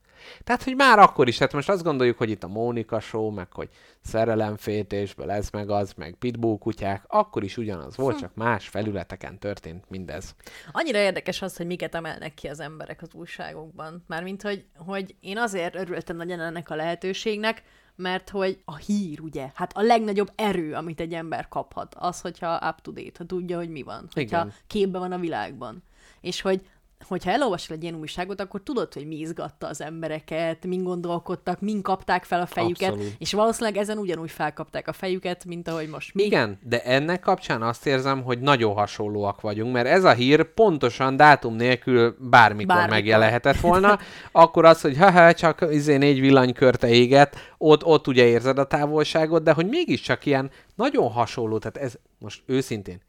Tehát, hogy már akkor is, hát most azt gondoljuk, hogy itt a Mónika show, meg hogy szerelemféltésből ez meg az, meg pitbull kutyák, akkor is ugyanaz volt, Hm. csak más felületeken történt mindez. Annyira érdekes az, hogy miket emelnek ki az emberek az újságokban. Mármint, hogy, hogy én azért örültem nagyon ennek a lehetőségnek, mert hogy a hír, ugye, hát a legnagyobb erő, amit egy ember kaphat, az, hogyha up to date, ha tudja, hogy mi van, hogyha Igen. képbe van a világban. És hogy hogyha elolvasol egy ilyen újságot, akkor tudod, hogy mi izgatta az embereket, min gondolkodtak, min kapták fel a fejüket, Abszolút. és valószínűleg ezen ugyanúgy felkapták a fejüket, mint ahogy most mi. Igen, de ennek kapcsán azt érzem, hogy nagyon hasonlóak vagyunk, mert ez a hír pontosan dátum nélkül bármikor, Bármikor. megjelenhetett volna, akkor az, hogy haha, csak izé négy villanykörte éget, ott, ott ugye érzed a távolságot, de hogy mégiscsak ilyen nagyon hasonló, tehát ez most őszintén,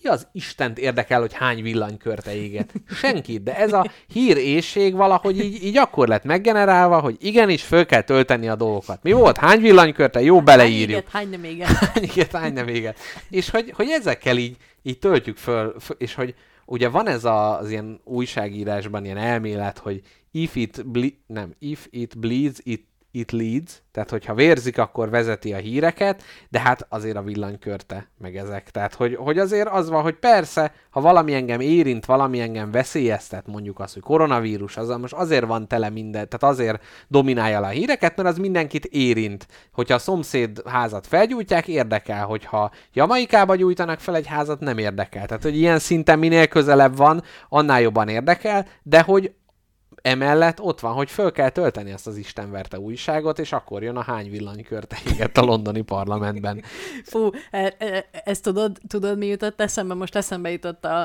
ki az Istent érdekel, hogy hány villanykörte éget? Senkit, de ez a hírészség valahogy így, így akkor lett meggenerálva, hogy igenis föl kell tölteni a dolgokat. Mi volt? Hány villanykörte? Jó, beleírjuk hány nem éget. hány éget, hány nem éget. És hogy, hogy ezekkel így, így töltjük föl, föl, és hogy ugye van ez a, az ilyen újságírásban ilyen elmélet, hogy if it, ble- nem, if it bleeds, it, it leads, tehát hogyha vérzik, akkor vezeti a híreket, de hát azért a villanykörte, meg ezek. Tehát, hogy, hogy azért az van, hogy persze, ha valami engem érint, valami engem veszélyeztet, mondjuk az, hogy koronavírus, az most azért van tele minden, tehát azért dominálja le a híreket, mert az mindenkit érint. Hogyha a szomszéd házat felgyújtják, érdekel, hogyha Jamaikába gyújtanak fel egy házat, nem érdekel. Tehát, hogy ilyen szinten minél közelebb van, annál jobban érdekel, de hogy emellett ott van, hogy föl kell tölteni ezt az Istenverte újságot, és akkor jön a hány villanykörte a londoni parlamentben. Fú, e- e- ezt tudod, tudod, mi jutott eszembe? Most eszembe jutott a,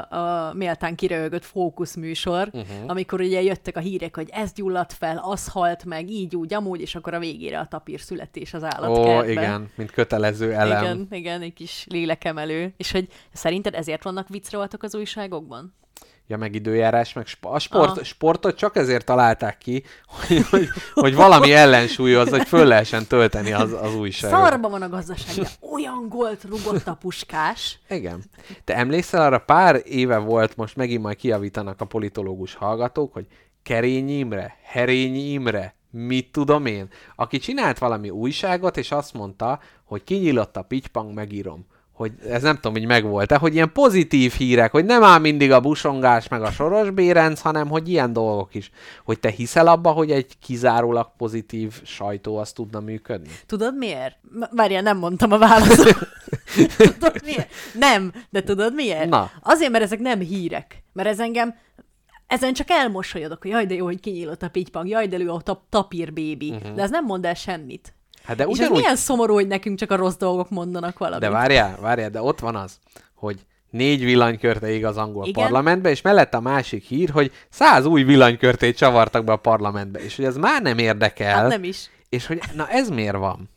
a méltán kiröhögött fókuszműsor, Mhm. uh-huh. amikor ugye jöttek a hírek, hogy ez gyulladt fel, az halt meg, így, úgy, amúgy, és akkor a végére a tapír születés az Ó, állatkertben. igen, mint kötelező elem. Igen, igen, egy kis lélekemelő. És hogy szerinted ezért vannak viccrovatok az újságokban? Ja, meg időjárás, meg sp- a sport, Ah. sportot csak ezért találták ki, hogy, hogy, hogy valami ellensúlyoz, hogy föl lehessen tölteni az, az újságot. Szarba van a gazdaság, olyan gólt rugott a puskás. Igen. Te emlékszel arra pár éve volt, most megint majd kiavítanak a politológus hallgatók, hogy Kerényi Imre, Herényi Imre, mit tudom én, aki csinált valami újságot, és azt mondta, hogy kinyílott a pitypang, megírom hogy ez nem tudom, hogy megvolt-e, hogy ilyen pozitív hírek, hogy nem áll mindig a busongás meg a soros bérenc, hanem hogy ilyen dolgok is. Hogy te hiszel abba, hogy egy kizárólag pozitív sajtó az tudna működni? Tudod miért? Várjál, nem mondtam a választ. tudod miért? Nem, de tudod miért? Na. Azért, mert ezek nem hírek. Mert ez engem, ezen csak elmosolyodok, hogy jaj, de jó, hogy kinyílott a pitypang, jaj, de jó a tap- tapír bébi. Uh-huh. De ez nem mond el semmit. Hát de És ez ugyanúgy... milyen szomorú, hogy nekünk csak a rossz dolgok mondanak valamit. De várjál, várjál, de ott van az, hogy négy villanykörte ég az angol. Igen? parlamentbe, és mellett a másik hír, hogy száz új villanykörtét csavartak be a parlamentbe, és hogy ez már nem érdekel. Hát nem is. És hogy na ez miért van?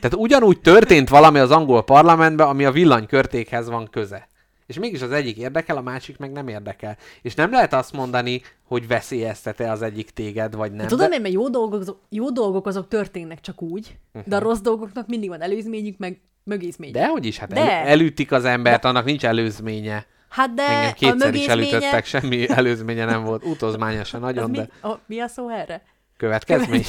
Tehát ugyanúgy történt valami az angol parlamentben, ami a villanykörtékhez van köze. És mégis az egyik érdekel, a másik meg nem érdekel. És nem lehet azt mondani, hogy veszélyeztet-e az egyik téged, vagy nem. De Tudom én, mert jó dolgok, azok- jó dolgok azok történnek csak úgy, de a rossz dolgoknak mindig van előzményük, meg mögézményük. De hogy is, hát De. el, elütik az embert, annak nincs előzménye. Hát de Engem a kétszer is mögézménye... elütöttek, semmi előzménye nem volt. Utozmányosan Az nagyon, mi, de a, mi a szó erre? Következmény.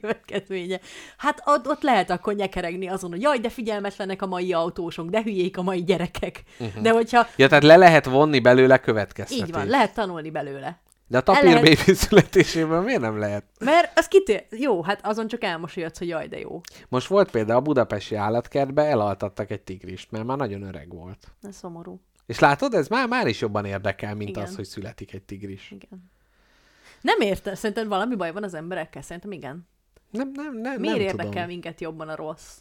Következménye. Hát ott, ott lehet akkor nyekeregni azon, hogy jaj, de figyelmetlenek a mai autósok, de hülyék a mai gyerekek. Uh-huh. De hogyha ja, tehát le lehet vonni belőle következtetés. így van, lehet tanulni belőle. De a tapír lehet- baby születéséből miért nem lehet? Mert az kitér... Jó, hát azon csak elmosolyodsz, hogy jaj, de jó. Most volt például a budapesti állatkertbe, elaltattak egy tigrist, mert már nagyon öreg volt. Ez szomorú. És látod, ez már, már is jobban érdekel, mint Igen. az, hogy születik egy tigris. Igen. Nem érte, szerinted valami baj van az emberekkel? Szerintem igen. Nem, nem, nem, Miért nem érdekel tudom. minket jobban a rossz?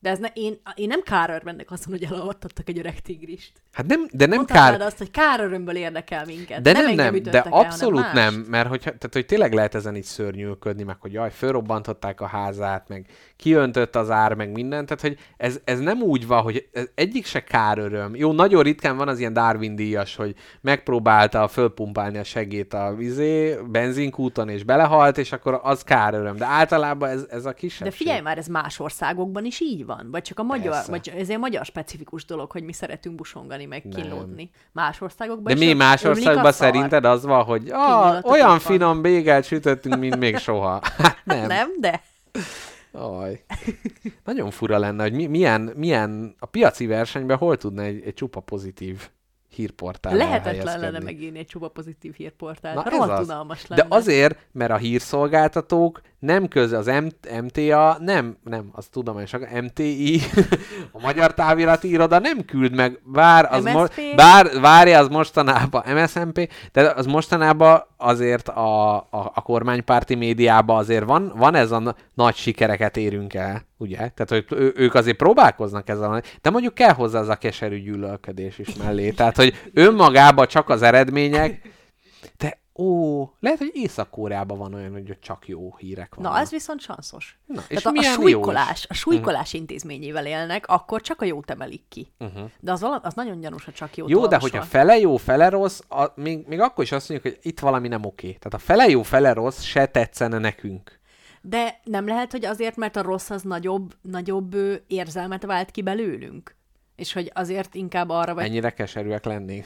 De ez ne, én, én nem kár örvennek azon, hogy elalvattattak egy öreg tigrist. Hát nem, de nem Mondhatnád kár... azt, hogy kár örömből érdekel minket. De nem, engem nem, de ütöttek el, abszolút nem, mert hogy, tehát, hogy tényleg lehet ezen így szörnyűködni, meg hogy jaj, fölrobbantották a házát, meg kiöntött az ár, meg minden, tehát hogy ez, ez nem úgy van, hogy ez egyik se kár öröm. Jó, nagyon ritkán van az ilyen Darwin díjas, hogy megpróbálta fölpumpálni a segét a vizé, benzinkúton, és belehalt, és akkor az kár öröm. De általában ez, ez a kisebbség. De figyelj már, ez más országokban is így van. Vagy csak a magyar, Persze. vagy ez egy magyar specifikus dolog, hogy mi szeretünk busongani, meg kínlódni. Más országokban De mi más országban szerinted az van, hogy ah, olyan van. finom bégelt sütöttünk, mint még soha. Hát nem. Nem, de Aj. Nagyon fura lenne, hogy mi, milyen, milyen a piaci versenyben hol tudna egy, egy csupa pozitív hírportál lehetetlen lenne megírni egy csupa pozitív hírportált. Na, ez Rohadt az. lenne. De azért, mert a hírszolgáltatók nem köze az M- MTA, nem, nem, az tudományos, MTI, a Magyar Távirati Iroda nem küld meg, bár az, mo- bár várja az mostanában, MSMP, de az mostanában azért a, a, a kormánypárti médiában azért van, van ez a na- nagy sikereket érünk el, ugye? Tehát, hogy ő, ők azért próbálkoznak ezzel, de mondjuk kell hozzá az a keserű gyűlölködés is mellé. Tehát, hogy önmagában csak az eredmények, de ó, lehet, hogy Észak-Koreában van olyan, hogy csak jó hírek Na, vannak. ez viszont sanszos. Na, és Tehát a, a jó súlykolás, a súlykolás intézményével élnek, akkor csak a jót emelik ki. Uh-huh. De az, vala, az nagyon gyanús, ha csak jót Jó, de hogyha fele jó, fele rossz, a, még, még akkor is azt mondjuk, hogy itt valami nem oké. Tehát a fele jó, fele rossz se tetszene nekünk. De nem lehet, hogy azért, mert a rossz az nagyobb, nagyobb érzelmet vált ki belőlünk? És hogy azért inkább arra vagy... Ennyire keserűek lennénk.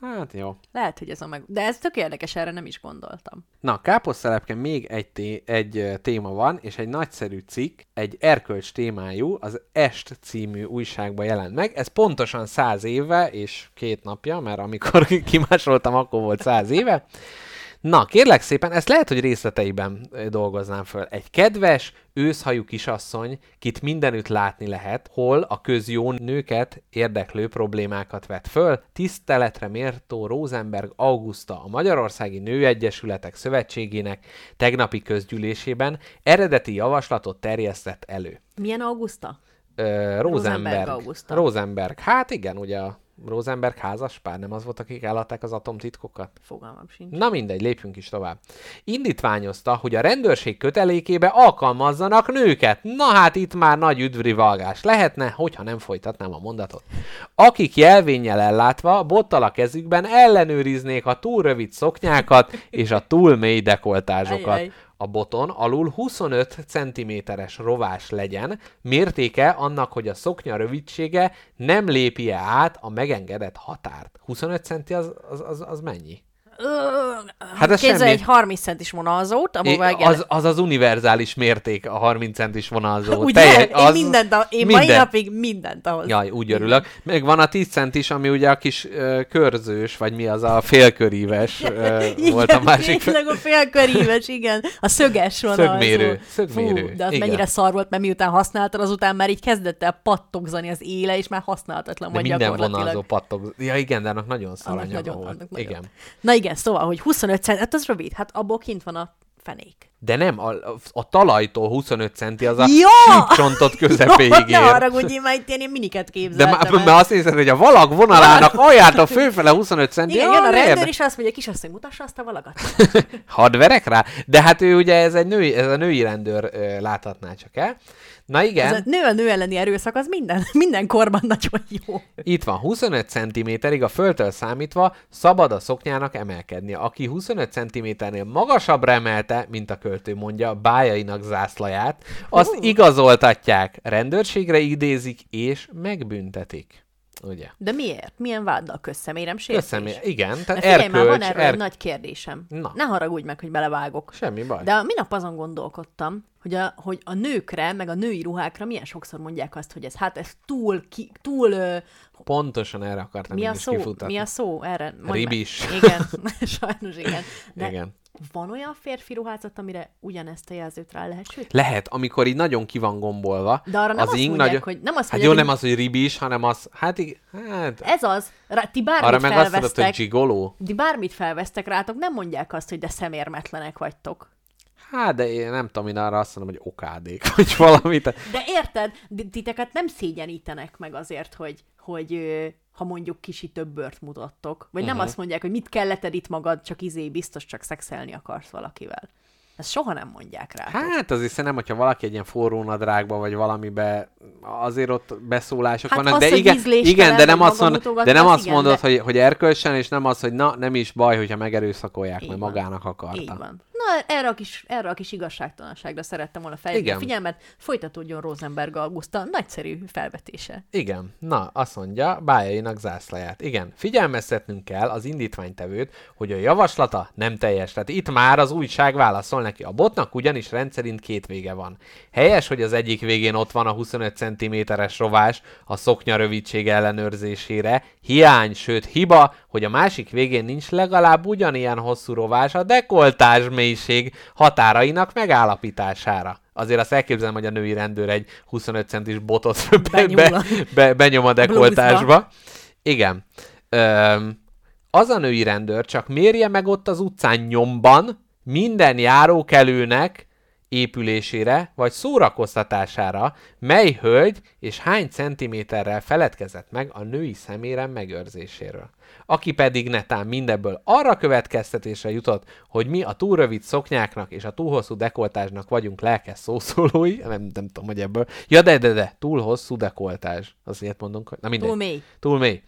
Hát jó. Lehet, hogy ez a meg... De ez tök érdekes, erre nem is gondoltam. Na, káposztelepken még egy, té- egy téma van, és egy nagyszerű cikk, egy erkölcs témájú, az Est című újságban jelent meg. Ez pontosan száz éve és két napja, mert amikor kimásoltam, akkor volt száz éve. Na, kérlek szépen, ezt lehet, hogy részleteiben dolgoznám föl. Egy kedves, őszhajú kisasszony, kit mindenütt látni lehet, hol a közjó nőket érdeklő problémákat vet föl, tiszteletre méltó Rosenberg Augusta a Magyarországi Nőegyesületek Szövetségének tegnapi közgyűlésében eredeti javaslatot terjesztett elő. Milyen Augusta? Ö, Rosenberg Rosenberg. Augusta. Rosenberg. Hát igen, ugye a Rosenberg házaspár, nem az volt, akik eladták az atomtitkokat? Fogalmam sincs. Na mindegy, lépjünk is tovább. Indítványozta, hogy a rendőrség kötelékébe alkalmazzanak nőket. Na hát itt már nagy üdvrivalgás lehetne, hogyha nem folytatnám a mondatot. Akik jelvénnyel ellátva, bottal a kezükben ellenőriznék a túl rövid szoknyákat és a túl mély dekoltázsokat. Ajaj. A boton alul 25 cm-es rovás legyen, mértéke annak, hogy a szoknya rövidsége nem lépje át a megengedett határt. 25 centi az, az, az, az mennyi? Hát ez Képzelj semmi. egy 30 centis vonalzót, É, amivel az, az az univerzális mérték, a 30 centis vonalzó. Ugye? Teljes- én az mindent, a, én minden. mai napig mindent ahhoz. Jaj, úgy örülök. Meg van a 10 centis, ami ugye a kis ö, körzős, vagy mi az a félköríves ö, Igen, volt a másik. tényleg a félköríves, igen. A szöges vonalzó. Szögmérő, szögmérő, Fú, de az igen. mennyire szar volt, mert miután használtad, azután már így kezdett el pattogzani az éle, és már használhatatlan De volt minden gyakorlatilag. vonalzó pattog. Ja igen, de annak nagyon szar Annak nagyon, volt. annak nagyon. Igen. Na igen, szóval, hogy 25 cent, hát az rövid, hát abból kint van a fenék. De nem, a, a talajtól 25 centi az a Ja! csontot közepéig ér. haragudj, én már itt ilyen miniket De képzeltem. már, el. mert azt hiszed, hogy a valag vonalának aljától főfele 25 centi. Igen, jön a rendőr, és azt mondja, kisasszony, mutassa azt a valagat. Hadd verek rá? De hát ő ugye ez egy női, ez a női rendőr láthatná csak el. Na igen, Ez a nő a nő elleni erőszak, az minden, minden korban nagyon jó. itt van 25 cm-ig a földtől számítva szabad a szoknyának emelkednie. Aki 25 cm-nél magasabbra emelte, mint a költő mondja, bájainak zászlaját, azt igazoltatják, rendőrségre idézik és megbüntetik. Ugye? De miért? Milyen váddal közszemérem sértés? Köszönöm. Igen, tehát figyelj, már van erkölcs, erről egy er... nagy kérdésem. Na. Ne haragudj meg, hogy belevágok. Semmi baj. De a minap azon gondolkodtam, hogy a, hogy a nőkre, meg a női ruhákra milyen sokszor mondják azt, hogy ez hát ez túl, ki, túl Pontosan erre akartam mi a szó? kifutatni. Mi a szó? Erre mondd meg. Ribis. Igen, sajnos igen. De Igen. van olyan férfi ruházat, amire ugyanezt a jelzőt rá lehet sütni? Lehet, amikor így nagyon ki van gombolva. De arra nem azt mondják, nagyon... hogy- nem azt Hát mondják, jó, nem az, hogy ribis, hanem az... Hát, hát Ez az, rá, ti bármit arra meg azt mondod, felvesztek, hogy gigoló. ti bármit felvesztek rátok, nem mondják azt, hogy de szemérmetlenek vagytok. Hát, de én nem tudom, én arra azt mondom, hogy okádék, vagy valamit. De érted, titeket nem szégyenítenek meg azért, hogy, hogy ha mondjuk kisi több bört mutattok. Vagy nem Mhm. azt mondják, hogy mit kelleted itt magad, csak izé, biztos csak szexelni akarsz valakivel. Ezt soha nem mondják rá. Hát azért szerintem, hogyha valaki egy ilyen forró nadrágba, vagy valamibe, azért ott beszólások Hát vannak, az, de igen, igen, de nem azt, mond, de nem az azt igen, mondod, de- hogy, hogy erkölcsen, és nem az, hogy na, nem is baj, hogyha megerőszakolják, Így mert van. magának akarta. Így van. Na, erre a kis, erre a kis igazságtalanságra szerettem volna felhívni a figyelmet. Folytatódjon Rosenberg Augusta nagyszerű felvetése. Igen, na, azt mondja, bájainak zászlaját. Igen, figyelmeztetnünk kell az indítványtevőt, hogy a javaslata nem teljes. Tehát itt már az újság válaszol neki. A botnak ugyanis rendszerint két vége van. Helyes, hogy az egyik végén ott van a 25 cm-es rovás a szoknya rövidség ellenőrzésére. Hiány, sőt hiba, hogy a másik végén nincs legalább ugyanilyen hosszú rovás a dekoltás mélység határainak megállapítására. Azért azt elképzelem, hogy a női rendőr egy 25 centis botot be, be, be, benyom a dekoltásba. Igen. Öm, az a női rendőr csak mérje meg ott az utcán nyomban minden járókelőnek épülésére vagy szórakoztatására, mely hölgy és hány centiméterrel feledkezett meg a női szemérem megőrzéséről. Aki pedig netán mindebből arra következtetésre jutott, hogy mi a túl rövid szoknyáknak és a túl hosszú dekoltásnak vagyunk lelkes szószólói, nem, nem tudom, hogy ebből. Ja, de, de, de, túl hosszú dekoltás. Az ilyet mondunk, hogy... Na mindegy. Túl mély. Túl mély.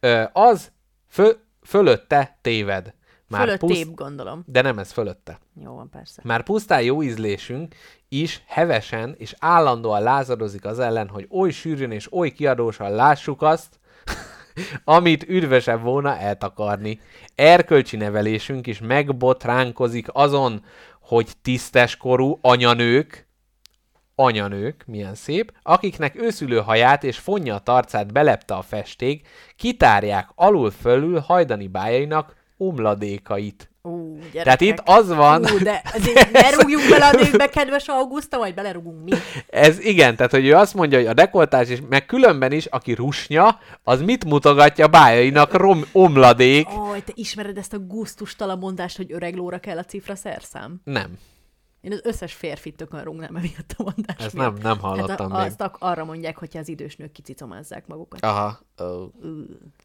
Ö, az fö, fölötte téved. Fölött puszt- tép, gondolom. De nem ez fölötte. Jó van, persze. Már pusztán jó ízlésünk is hevesen és állandóan lázadozik az ellen, hogy oly sűrűn és oly kiadósan lássuk azt, amit üdvösebb volna eltakarni. Erkölcsi nevelésünk is megbotránkozik azon, hogy tiszteskorú anyanők, anyanők, milyen szép, akiknek őszülő haját és fonja arcát belepte a festék, kitárják alul-fölül hajdani bájainak omladékait. Ú, gyerekek. Tehát itt az van, Ú, de azért ne rúgjunk bele a nőkbe, kedves Augusta, vagy belerúgunk mi. Ez igen, tehát hogy ő azt mondja, hogy a dekoltás is, meg különben is, aki rusnya, az mit mutogatja bájainak rom, omladék? Aj, te ismered ezt a gusztustalan mondást, hogy öreg lóra kell a cifra szerszám? Nem, Én az összes férfit tökön rúgnám emiatt a mondás ezt miatt. nem, nem hallottam hát a, még. azt ak- arra mondják, hogyha az idős nők kicicomázzák magukat. Aha, ó,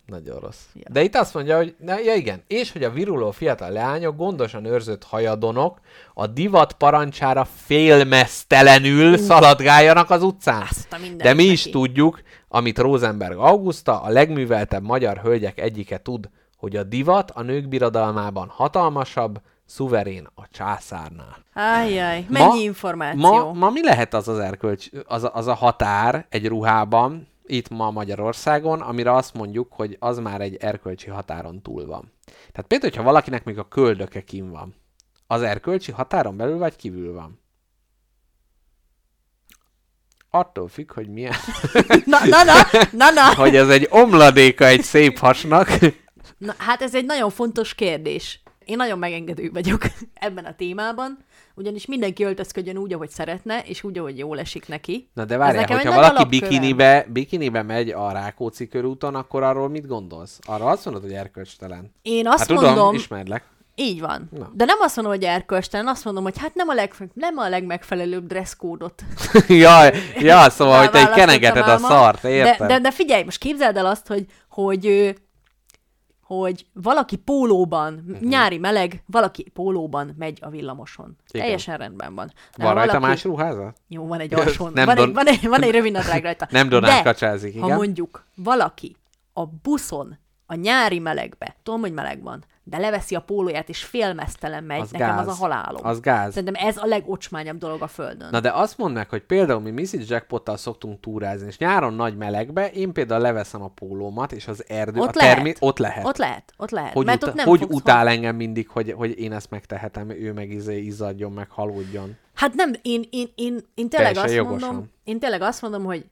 nagyon rossz. Ja. De itt azt mondja, hogy ne, ja igen, és hogy a viruló fiatal leányok gondosan őrzött hajadonok a divat parancsára félmeztelenül szaladgáljanak az utcán. Azt a De mi is neki. tudjuk, amit Rosenberg Augusta, a legműveltebb magyar hölgyek egyike tud, hogy a divat a nők birodalmában hatalmasabb, szuverén a császárnál. Ájjaj, mennyi információ. Ma, ma mi lehet az az erkölcs, az a, az a határ egy ruhában, itt ma Magyarországon, amire azt mondjuk, hogy az már egy erkölcsi határon túl van. Tehát például, hogyha valakinek még a köldöke kim van, az erkölcsi határon belül vagy kívül van? Attól függ, hogy milyen, Na, na, na, na, na. hogy ez egy omladéka egy szép hasnak. na. Hát ez egy nagyon fontos kérdés. Én nagyon megengedő vagyok ebben a témában, ugyanis mindenki öltözködjön úgy, ahogy szeretne, és úgy, ahogy jól esik neki. Na de várjál, hogyha valaki alapkövem. bikinibe, bikinibe megy a Rákóczi körúton, akkor arról mit gondolsz? Arra azt mondod, hogy erkölcstelen. Én azt hát tudom, mondom, ismerlek. így van. Na. De nem azt mondom, hogy erkölcstelen, azt mondom, hogy hát nem a, leg, nem a legmegfelelőbb dresszkódot Jaj, ja, szóval, hogy te kenegeted a szart, érted? De, de, de figyelj, most képzeld el azt, hogy, hogy, hogy valaki pólóban, uh-huh. nyári meleg, valaki pólóban megy a villamoson. Igen. Teljesen rendben van. De Van rajta valaki... más ruházat? Jó, van egy alsón. van, don- egy, van, egy, van egy rövid nadrág rajta. Nem Donát kacsázik, igen? ha mondjuk valaki a buszon, a nyári melegbe, tudom, hogy meleg van, de leveszi a pólóját és félmeztelen megy, Az nekem gáz. az a halálom. Az gáz. Szerintem ez a legocsmányabb dolog a földön. Na de azt mondd meg, hogy például mi Mrs. Jackpottal szoktunk túrázni, és nyáron nagy melegbe, én például leveszem a pólómat, és az erdő, Ott a lehet. ott lehet. Ott lehet, ott lehet. hogy, mert uta- ott nem hogy utál engem mindig, hogy, hogy én ezt megtehetem, ő meg izé izzadjon, meg halódjon. Hát nem, én, én, én, én tényleg Teljesen azt jogosan. mondom, én tényleg azt mondom, hogy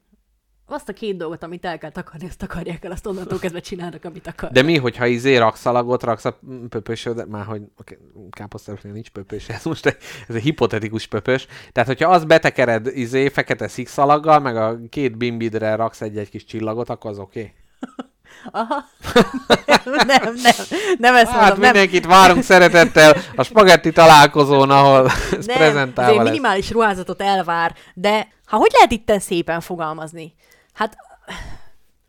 azt a két dolgot, amit el kell takarni, azt takarják el, azt onnantól kezdve csinálnak, amit akar. De mi, hogyha izé rakszalagot raksz a pöpösöd, már hogy okay, káposztelepnél nincs pöpös, ez most egy, ez egy hipotetikus pöpös. Tehát, hogyha azt betekered izé fekete szikszalaggal, meg a két bimbidre raksz egy-egy kis csillagot, akkor az oké. Okay. Aha. nem, nem, nem ezt Hát mondom, nem. mindenkit várunk szeretettel a spagetti találkozón, ahol ez Nem, prezentálva lesz. minimális ruházatot elvár, de ha hogy lehet itten szépen fogalmazni? Hát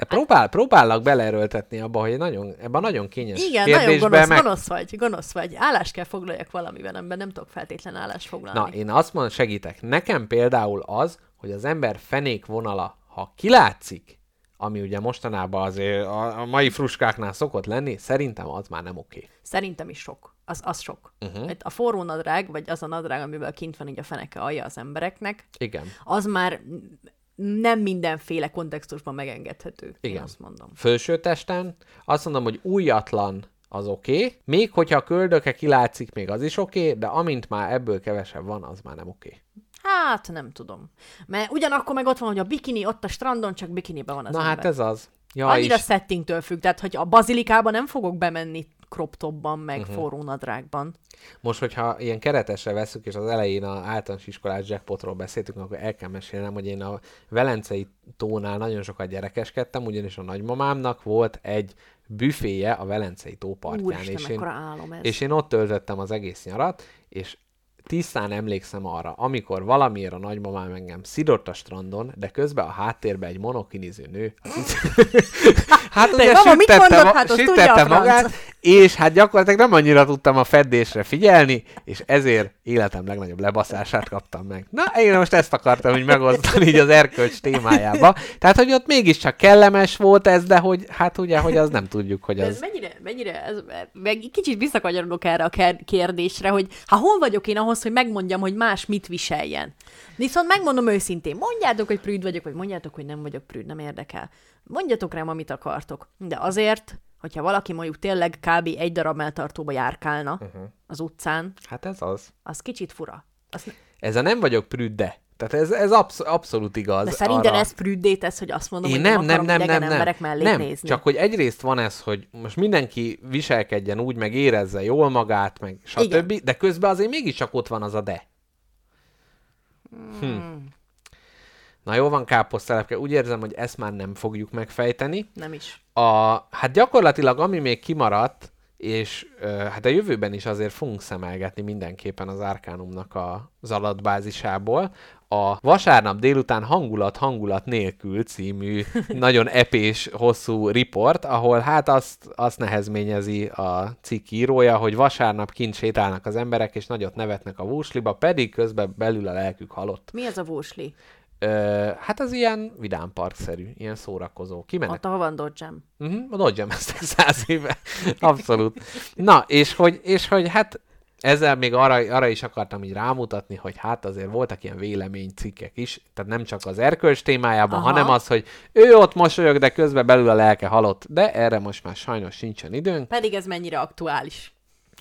próbál, próbállak beleerőltetni abba, hogy nagyon, ebben nagyon kényes igen, nagyon gonosz, meg... gonosz vagy, gonosz vagy. Állást kell foglaljak valamiben, amiben nem tudok feltétlen állást foglalni. Na, én azt mondom, segítek. Nekem például az, hogy az ember fenék vonala, ha kilátszik, ami ugye mostanában azért a, a mai fruskáknál szokott lenni, szerintem az már nem oké. Szerintem is sok. Az, az sok. Uh-huh. A forró nadrág, vagy az a nadrág, amivel kint van így a feneke alja az embereknek, Igen. az már nem mindenféle kontextusban megengedhető. Igen. Azt mondom. Fölső testen azt mondom, hogy újatlan az oké, okay. még hogyha a köldöke kilátszik, még az is oké, okay, de amint már ebből kevesebb van, az már nem oké. Okay. Hát, nem tudom. Mert ugyanakkor meg ott van, hogy a bikini ott a strandon, csak bikiniben van az Na ember. hát ez az. Ja, Annyira és settingtől függ, tehát hogy a bazilikába nem fogok bemenni crop topban, meg uh-huh. forró nadrágban. most, hogyha ilyen keretesre veszük, és az elején a általános iskolás jackpotról beszéltünk, akkor el kell mesélnem, hogy én a Velencei tónál nagyon sokat gyerekeskedtem, ugyanis a nagymamámnak volt egy büféje a Velencei tó partján, Úristen, és én, mekkora álom ez. és én ott töltöttem az egész nyarat, és tisztán emlékszem arra, amikor valamiért a nagymamám engem szidott a strandon, de közben a háttérben egy monokiniző nő. hát ugye süttette, ma- Hát süttette magát, és hát gyakorlatilag nem annyira tudtam a fedésre figyelni, és ezért életem legnagyobb lebaszását kaptam meg. Na, én most ezt akartam hogy megosztani így az erkölcs témájába. Tehát, hogy ott mégiscsak kellemes volt ez, de hogy hát ugye, hogy az nem tudjuk, hogy De ez az... mennyire, mennyire, ez, meg kicsit visszakanyarodok erre a kérdésre, hogy ha hol vagyok én ahhoz, hogy megmondjam, hogy más mit viseljen. Viszont megmondom őszintén, mondjátok, hogy prűd vagyok, vagy mondjátok, hogy nem vagyok prűd, nem érdekel. Mondjatok rám, amit akartok. De azért, hogyha valaki mondjuk tényleg kb. egy darab melltartóba járkálna uh-huh. az utcán, Hát ez az. az kicsit fura. Az, a nem vagyok prűd, de. Tehát ez, ez absz- abszolút igaz. de szerinted arra- ez prűddé tesz, hogy azt mondom, Én hogy nem, nem, nem, nem, nem, emberek mellé nem. nézni. Csak hogy egyrészt van ez, hogy most mindenki viselkedjen úgy, meg érezze jól magát, meg stb., de közben azért mégiscsak ott van az a de. Hm. Na jó van, káposztelepke, úgy érzem, hogy ezt már nem fogjuk megfejteni. Nem is. A, hát gyakorlatilag ami még kimaradt, és ö, hát a jövőben is azért fogunk szemelgetni mindenképpen az Arkánumnak a, az adatbázisából, a vasárnap délután hangulat hangulat nélkül című nagyon epés, hosszú riport, ahol hát azt, azt nehezményezi a cikk írója, hogy vasárnap kint sétálnak az emberek, és nagyot nevetnek a vúsliba, pedig közben belül a lelkük halott. Mi az a vósli? Ö, hát az ilyen vidámparkszerű, ilyen szórakozó. Kimennek Ott, ahol van dodge Uh-huh, a Dodge eztek száz éve. Abszolút. Na, és hogy, és hogy hát ezzel még arra, arra is akartam így rámutatni, hogy hát azért voltak ilyen véleménycikkek is, tehát nem csak az erkölcs témájában, Aha. hanem az, hogy ő ott mosolyog, de közben belül a lelke halott. De erre most már sajnos nincsen időnk. Pedig ez mennyire aktuális.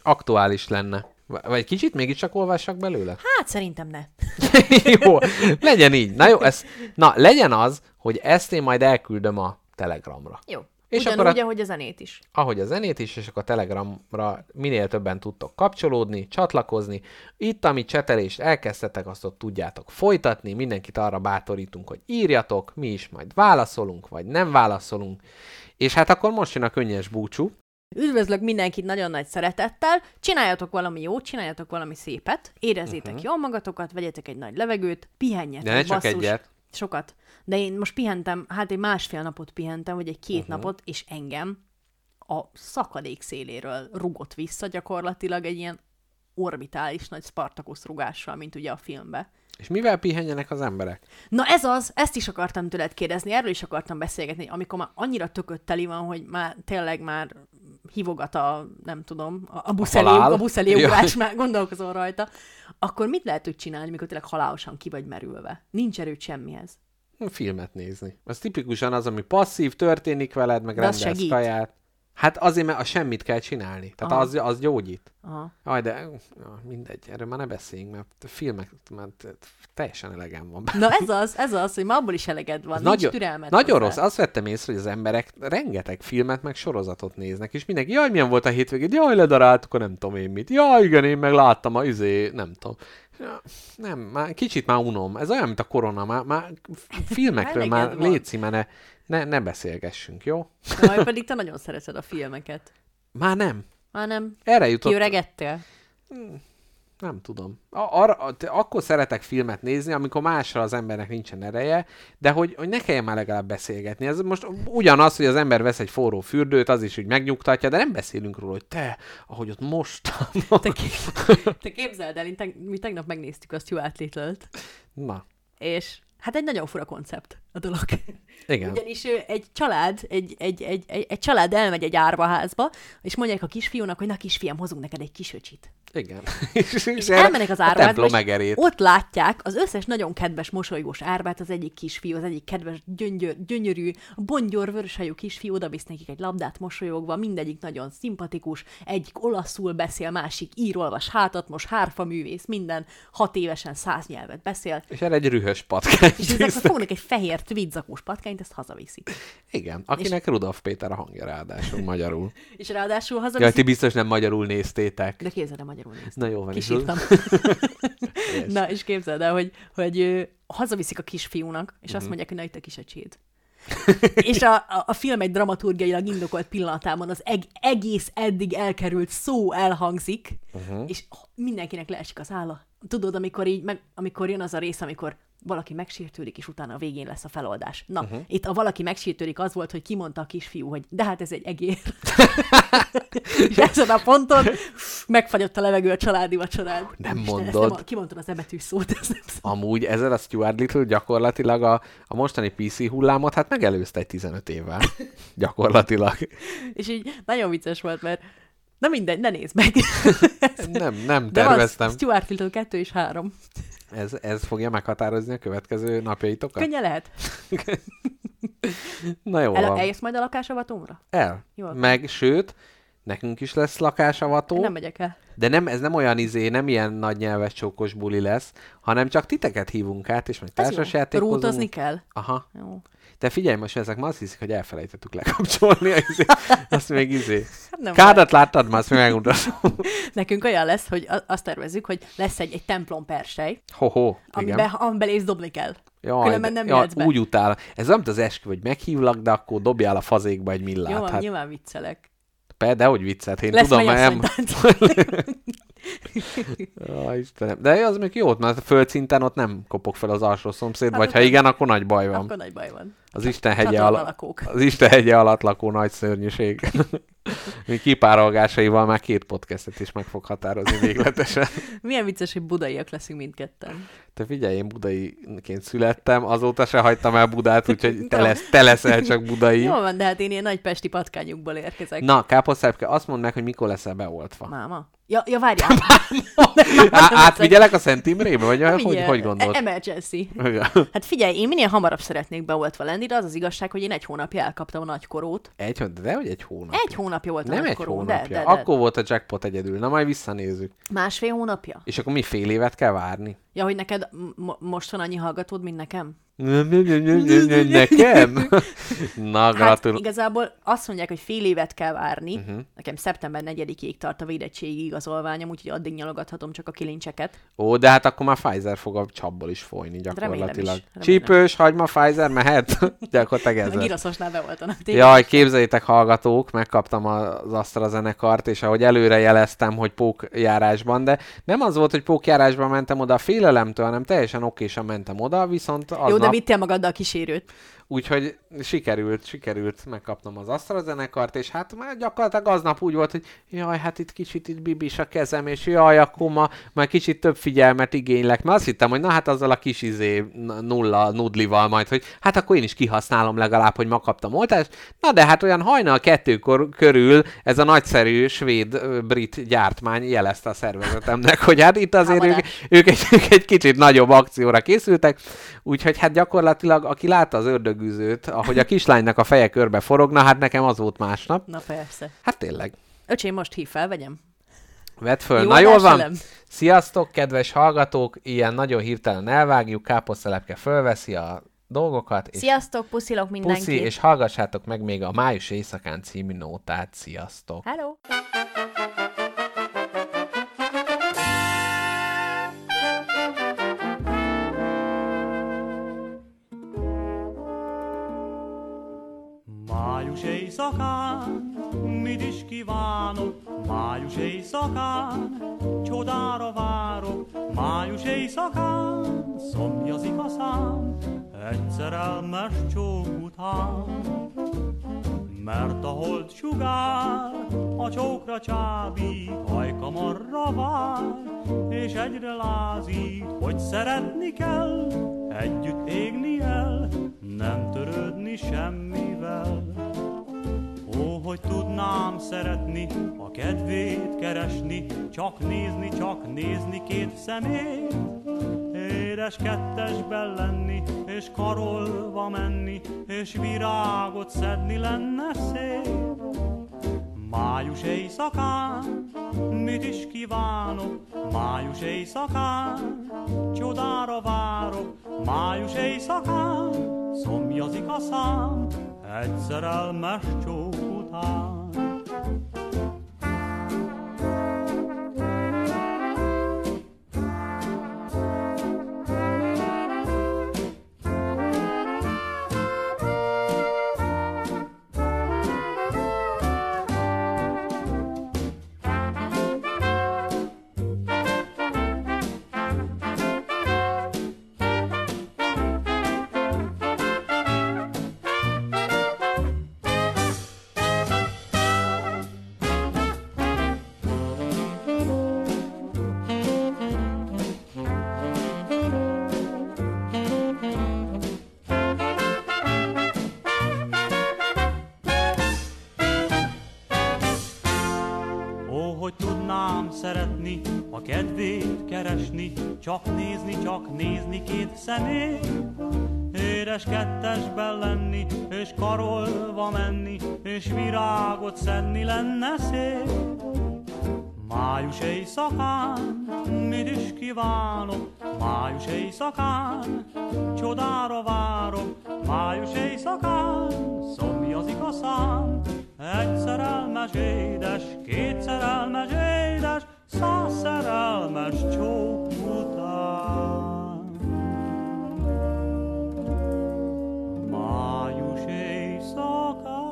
Aktuális lenne. Vagy kicsit mégiscsak olvassak belőle? Hát szerintem ne. jó, legyen így. Na jó, ez, na legyen az, hogy ezt én majd elküldöm a Telegramra. Jó. És És akkor Ugyanúgy, a- ahogy a zenét is. ahogy a zenét is, és akkor a Telegramra minél többen tudtok kapcsolódni, csatlakozni. Itt, amit csetelést elkezdtetek, azt ott tudjátok folytatni, mindenkit arra bátorítunk, hogy írjatok, mi is majd válaszolunk, vagy nem válaszolunk. És hát akkor most jön a könnyes búcsú. Üdvözlök mindenkit nagyon nagy szeretettel, csináljatok valami jót, csináljatok valami szépet, érezzétek uh-huh. jól magatokat, vegyetek egy nagy levegőt, pihenjetek, De ne csak egyet. Sokat. De én most pihentem, hát egy másfél napot pihentem, vagy egy két uh-huh. napot, és engem a szakadék széléről rugott vissza gyakorlatilag egy ilyen orbitális nagy Spartacus rugással, mint ugye a filmbe. És mivel pihenjenek az emberek? Na ez az, ezt is akartam tőled kérdezni, erről is akartam beszélgetni, amikor már annyira tökött teli van, hogy már tényleg már hívogat a, nem tudom, a, busz elé, a busz elé ugrás, már gondolkozol rajta, akkor mit lehet úgy csinálni, mikor tényleg halálosan ki vagy merülve? Nincs erőt semmihez. Filmet nézni. Az tipikusan az, ami passzív, történik veled, meg De rendelsz kaját. Hát azért, mert a semmit kell csinálni. Tehát Aha. az, az gyógyít. Aha. Aj, de ja, mindegy, erről már ne beszéljünk, mert a filmek már t- teljesen elegem van. Na ez az, ez az, hogy már abból is eleged van, Ez nincs nagyon, türelmet nagyon hozzá. rossz. Azt vettem észre, hogy az emberek rengeteg filmet, meg sorozatot néznek, és mindenki, jaj, milyen volt a hétvégén, jaj, ledaráltuk a nem tudom én mit, jaj, igen, én meg láttam a izé, nem tudom. Ja, nem, már kicsit már unom. Ez olyan, mint a korona, már, már filmekről már létszi, mert ne, ne, beszélgessünk, jó? Majd pedig te nagyon szereted a filmeket. Már nem. Már nem Erre jutott. kiöregettél? Nem tudom. A- Arra, akkor szeretek filmet nézni, amikor másra az embernek nincsen ereje, de hogy, hogy ne kelljen már legalább beszélgetni. Ez most ugyanaz, hogy az ember vesz egy forró fürdőt, az is úgy megnyugtatja, de nem beszélünk róla, hogy te, ahogy ott most. Te, ké- te képzeld el, én teg- mi tegnap megnéztük azt Stuart Little-t, Na, és Hát egy nagyon fura koncept a dolog. Igen. Ugyanis egy család, egy, egy, egy, egy, egy család elmegy egy árvaházba, és mondják a kisfiúnak, hogy na kisfiam, hozunk neked egy kis öcsit. Igen. és, És elmennek az árvázba, és ott látják az összes nagyon kedves, mosolygós árvát, az egyik kisfiú, az egyik kedves, gyöngyör, gyönyörű, bongyor, vöröshajú kisfiú, oda visz nekik egy labdát mosolyogva, mindegyik nagyon szimpatikus, egyik olaszul beszél, másik írolvas hátat, most hárfa művész, minden hat évesen száz nyelvet beszél, És erre egy rühös patkány. és ezek fognak egy fehér tweedzakós patkányt, ezt hazaviszik. Igen, akinek Rudolf Péter a hangja ráadásul magyarul. És ráadásul Ja, hazaviszik, ti biztos nem magyarul néztétek. de képzeld el, magyarul néztem. Na jó van. és- Kisírtam. Na, és képzeld el, hogy, hogy ö, hazaviszik a kisfiúnak, és Mhm. azt mondják, hogy na itt a kisöcséd. és a, a, a film egy dramaturgiailag indokolt pillanatában az eg, egész eddig elkerült szó elhangzik, Mhm. uh-huh. és mindenkinek leesik az álla. Tudod, amikor így, meg, amikor jön az a rész, amikor valaki megsértődik, és utána a végén lesz a feloldás. Na, uh-huh. itt a valaki megsértődik az volt, hogy kimondta a kisfiú, hogy de hát ez egy egér. és ezen a ponton megfagyott a levegő a családi vacsorán. Nem Isten, mondod. Nem, a- kimondtad az ebetű szót, ez nem szó. Amúgy ezzel a Stuart Little gyakorlatilag a, a mostani PC hullámot hát megelőzte egy 15 évvel. gyakorlatilag. És így nagyon vicces volt, mert na mindegy, ne nézd meg. Nem, nem De terveztem. az Stuart Little 2 és 3. Ez, ez fogja meghatározni a következő napjaitokat? Könnye lehet. Na jó El, van. eljössz majd a lakásavatómra? El. Jól. Meg, sőt, nekünk is lesz lakásavató, nem megyek el. de nem, ez nem olyan izé, nem ilyen nagy nyelves csókos buli lesz, hanem csak titeket hívunk át, és jó. társasjátékozunk. Rútozni kell. Aha. Jó. De figyelj, most ezek ma azt hiszik, hogy elfelejtettük lekapcsolni, izé, azt még izé. Hát nem Kádat láttad, már azt még megmutatom. Nekünk olyan lesz, hogy azt tervezzük, hogy lesz egy, egy templom persej, Ho-ho, igen. amiben, amiben és dobni kell. Jaj, különben nem jaj, be. Úgy utál. Ez mint az eskü, hogy meghívlak, de akkor dobjál a fazékba egy millát. Jó, hát, nyilván viccelek. De hogy viccet, én Lesz tudom, nem... Ó, Istenem. De az még jó, mert a földszinten ott nem kopog fel az alsó szomszéd, Hát vagy ha igen, akkor nagy baj van. Akkor nagy baj van. Az Isten hegye, ala... az Isten hegye alatt lakó nagy szörnyűség. Mi kipárolgásaival már két podcastet is meg fog határozni végletesen. Milyen vicces, hogy budaiak leszünk mindketten. Te figyelj, én budaiként születtem, azóta se hagytam el Budát, úgyhogy te, lesz, te leszel csak budai. Jó van, de hát én ilyen nagy pesti patkányukból érkezek. Na, káposztápke, azt mondd meg, hogy mikor leszel beoltva. Máma? Ja, ja várjál. Átvigyelek a Szent Imrébe, vagy hogy, hogy, hogy gondolod? Emergency. Hát figyelj, én minél hamarabb szeretnék beoltva lenni, de az az igazság, hogy én egy hónapja elkaptam a nagykorót. Egy, hó- de hogy egy hónap. Egy hónapja volt a Nem egy nagykoró, hónapja. De, de, de. Akkor volt a jackpot egyedül. Na majd visszanézzük. Másfél hónapja? És akkor mi fél évet kell várni? Ja, hogy neked m- most van annyi hallgatód, mint nekem? Nekem? Na, Hát gratulálok. igazából azt mondják, hogy fél évet kell várni. Uh-huh. Nekem szeptember 4-ig tart a védettségi igazolványom, úgyhogy addig nyalogathatom csak a kilincseket. Ó, de hát akkor már Pfizer fog a csapból is folyni gyakorlatilag. remélem is, remélem. Csípős, hagyma, Pfizer, mehet? Gyakorlatilag ez A lesz. giroszosnál beoltanak téged. Jaj, képzeljétek hallgatók, megkaptam az Astra zenekart, és ahogy előre jeleztem, hogy pókjárásban, de nem az volt, hogy pókjárásban mentem oda a félelemtől, hanem teljesen okésan mentem oda, viszont aznap... Jó, de vittél magaddal a kísérőt. Úgyhogy sikerült, sikerült megkapnom az Astra zenekart, és hát már gyakorlatilag aznap úgy volt, hogy jaj, hát itt kicsit itt bibis a kezem, és jaj, akkor ma már kicsit több figyelmet igénylek, mert azt hittem, hogy na hát azzal a kis izé nulla nudlival majd, hogy hát akkor én is kihasználom legalább, hogy ma kaptam oltást. Na de hát olyan hajnal kettőkor körül ez a nagyszerű svéd-brit gyártmány jelezte a szervezetemnek, hogy hát itt azért ők, ők, egy, ők egy kicsit nagyobb akcióra készültek, úgyhogy hát gyakorlatilag, aki látta az ördögüzőt, ahogy a kislánynak a feje körbe forogna, hát nekem az volt másnap. Na persze. Hát tényleg. Öcsém, most hív fel, vegyem. Vedd föl. Jó Na jól van. Sziasztok, kedves hallgatók! Ilyen nagyon hirtelen elvágjuk, káposztelepke fölveszi a dolgokat, és Sziasztok, puszilok mindenkit. puszi, és hallgassátok meg még a Május éjszakán című nótát. Sziasztok! Hello! Éjszakán, mit is kívánok, május éjszakán, csodára várok, május éjszakán, szomjazik a szám, egy szerelmes csók után. mert a hold sugár a csókra csábít, hajkamarra vár, és egyre lázít, hogy szeretni kell, együtt égni el, nem törődni semmivel. Hogy tudnám szeretni, a kedvét keresni, csak nézni, csak nézni két szemét. Édes kettesben lenni, és karolva menni, és virágot szedni lenne szép. Május éjszakán, mit is kívánok, május éjszakán, csodára várok, május éjszakán, szomjazik a szám, egyszer álmást csók után. személy. Édes kettesben lenni, és karolva menni, és virágot szedni lenne szép. Május éjszakán, mit is kívánok, május éjszakán, csodára várok, május éjszakán, szomjazik a szám. Egyszer elmes édes, kétszer elmes édes, száz szerelmes csók. stalk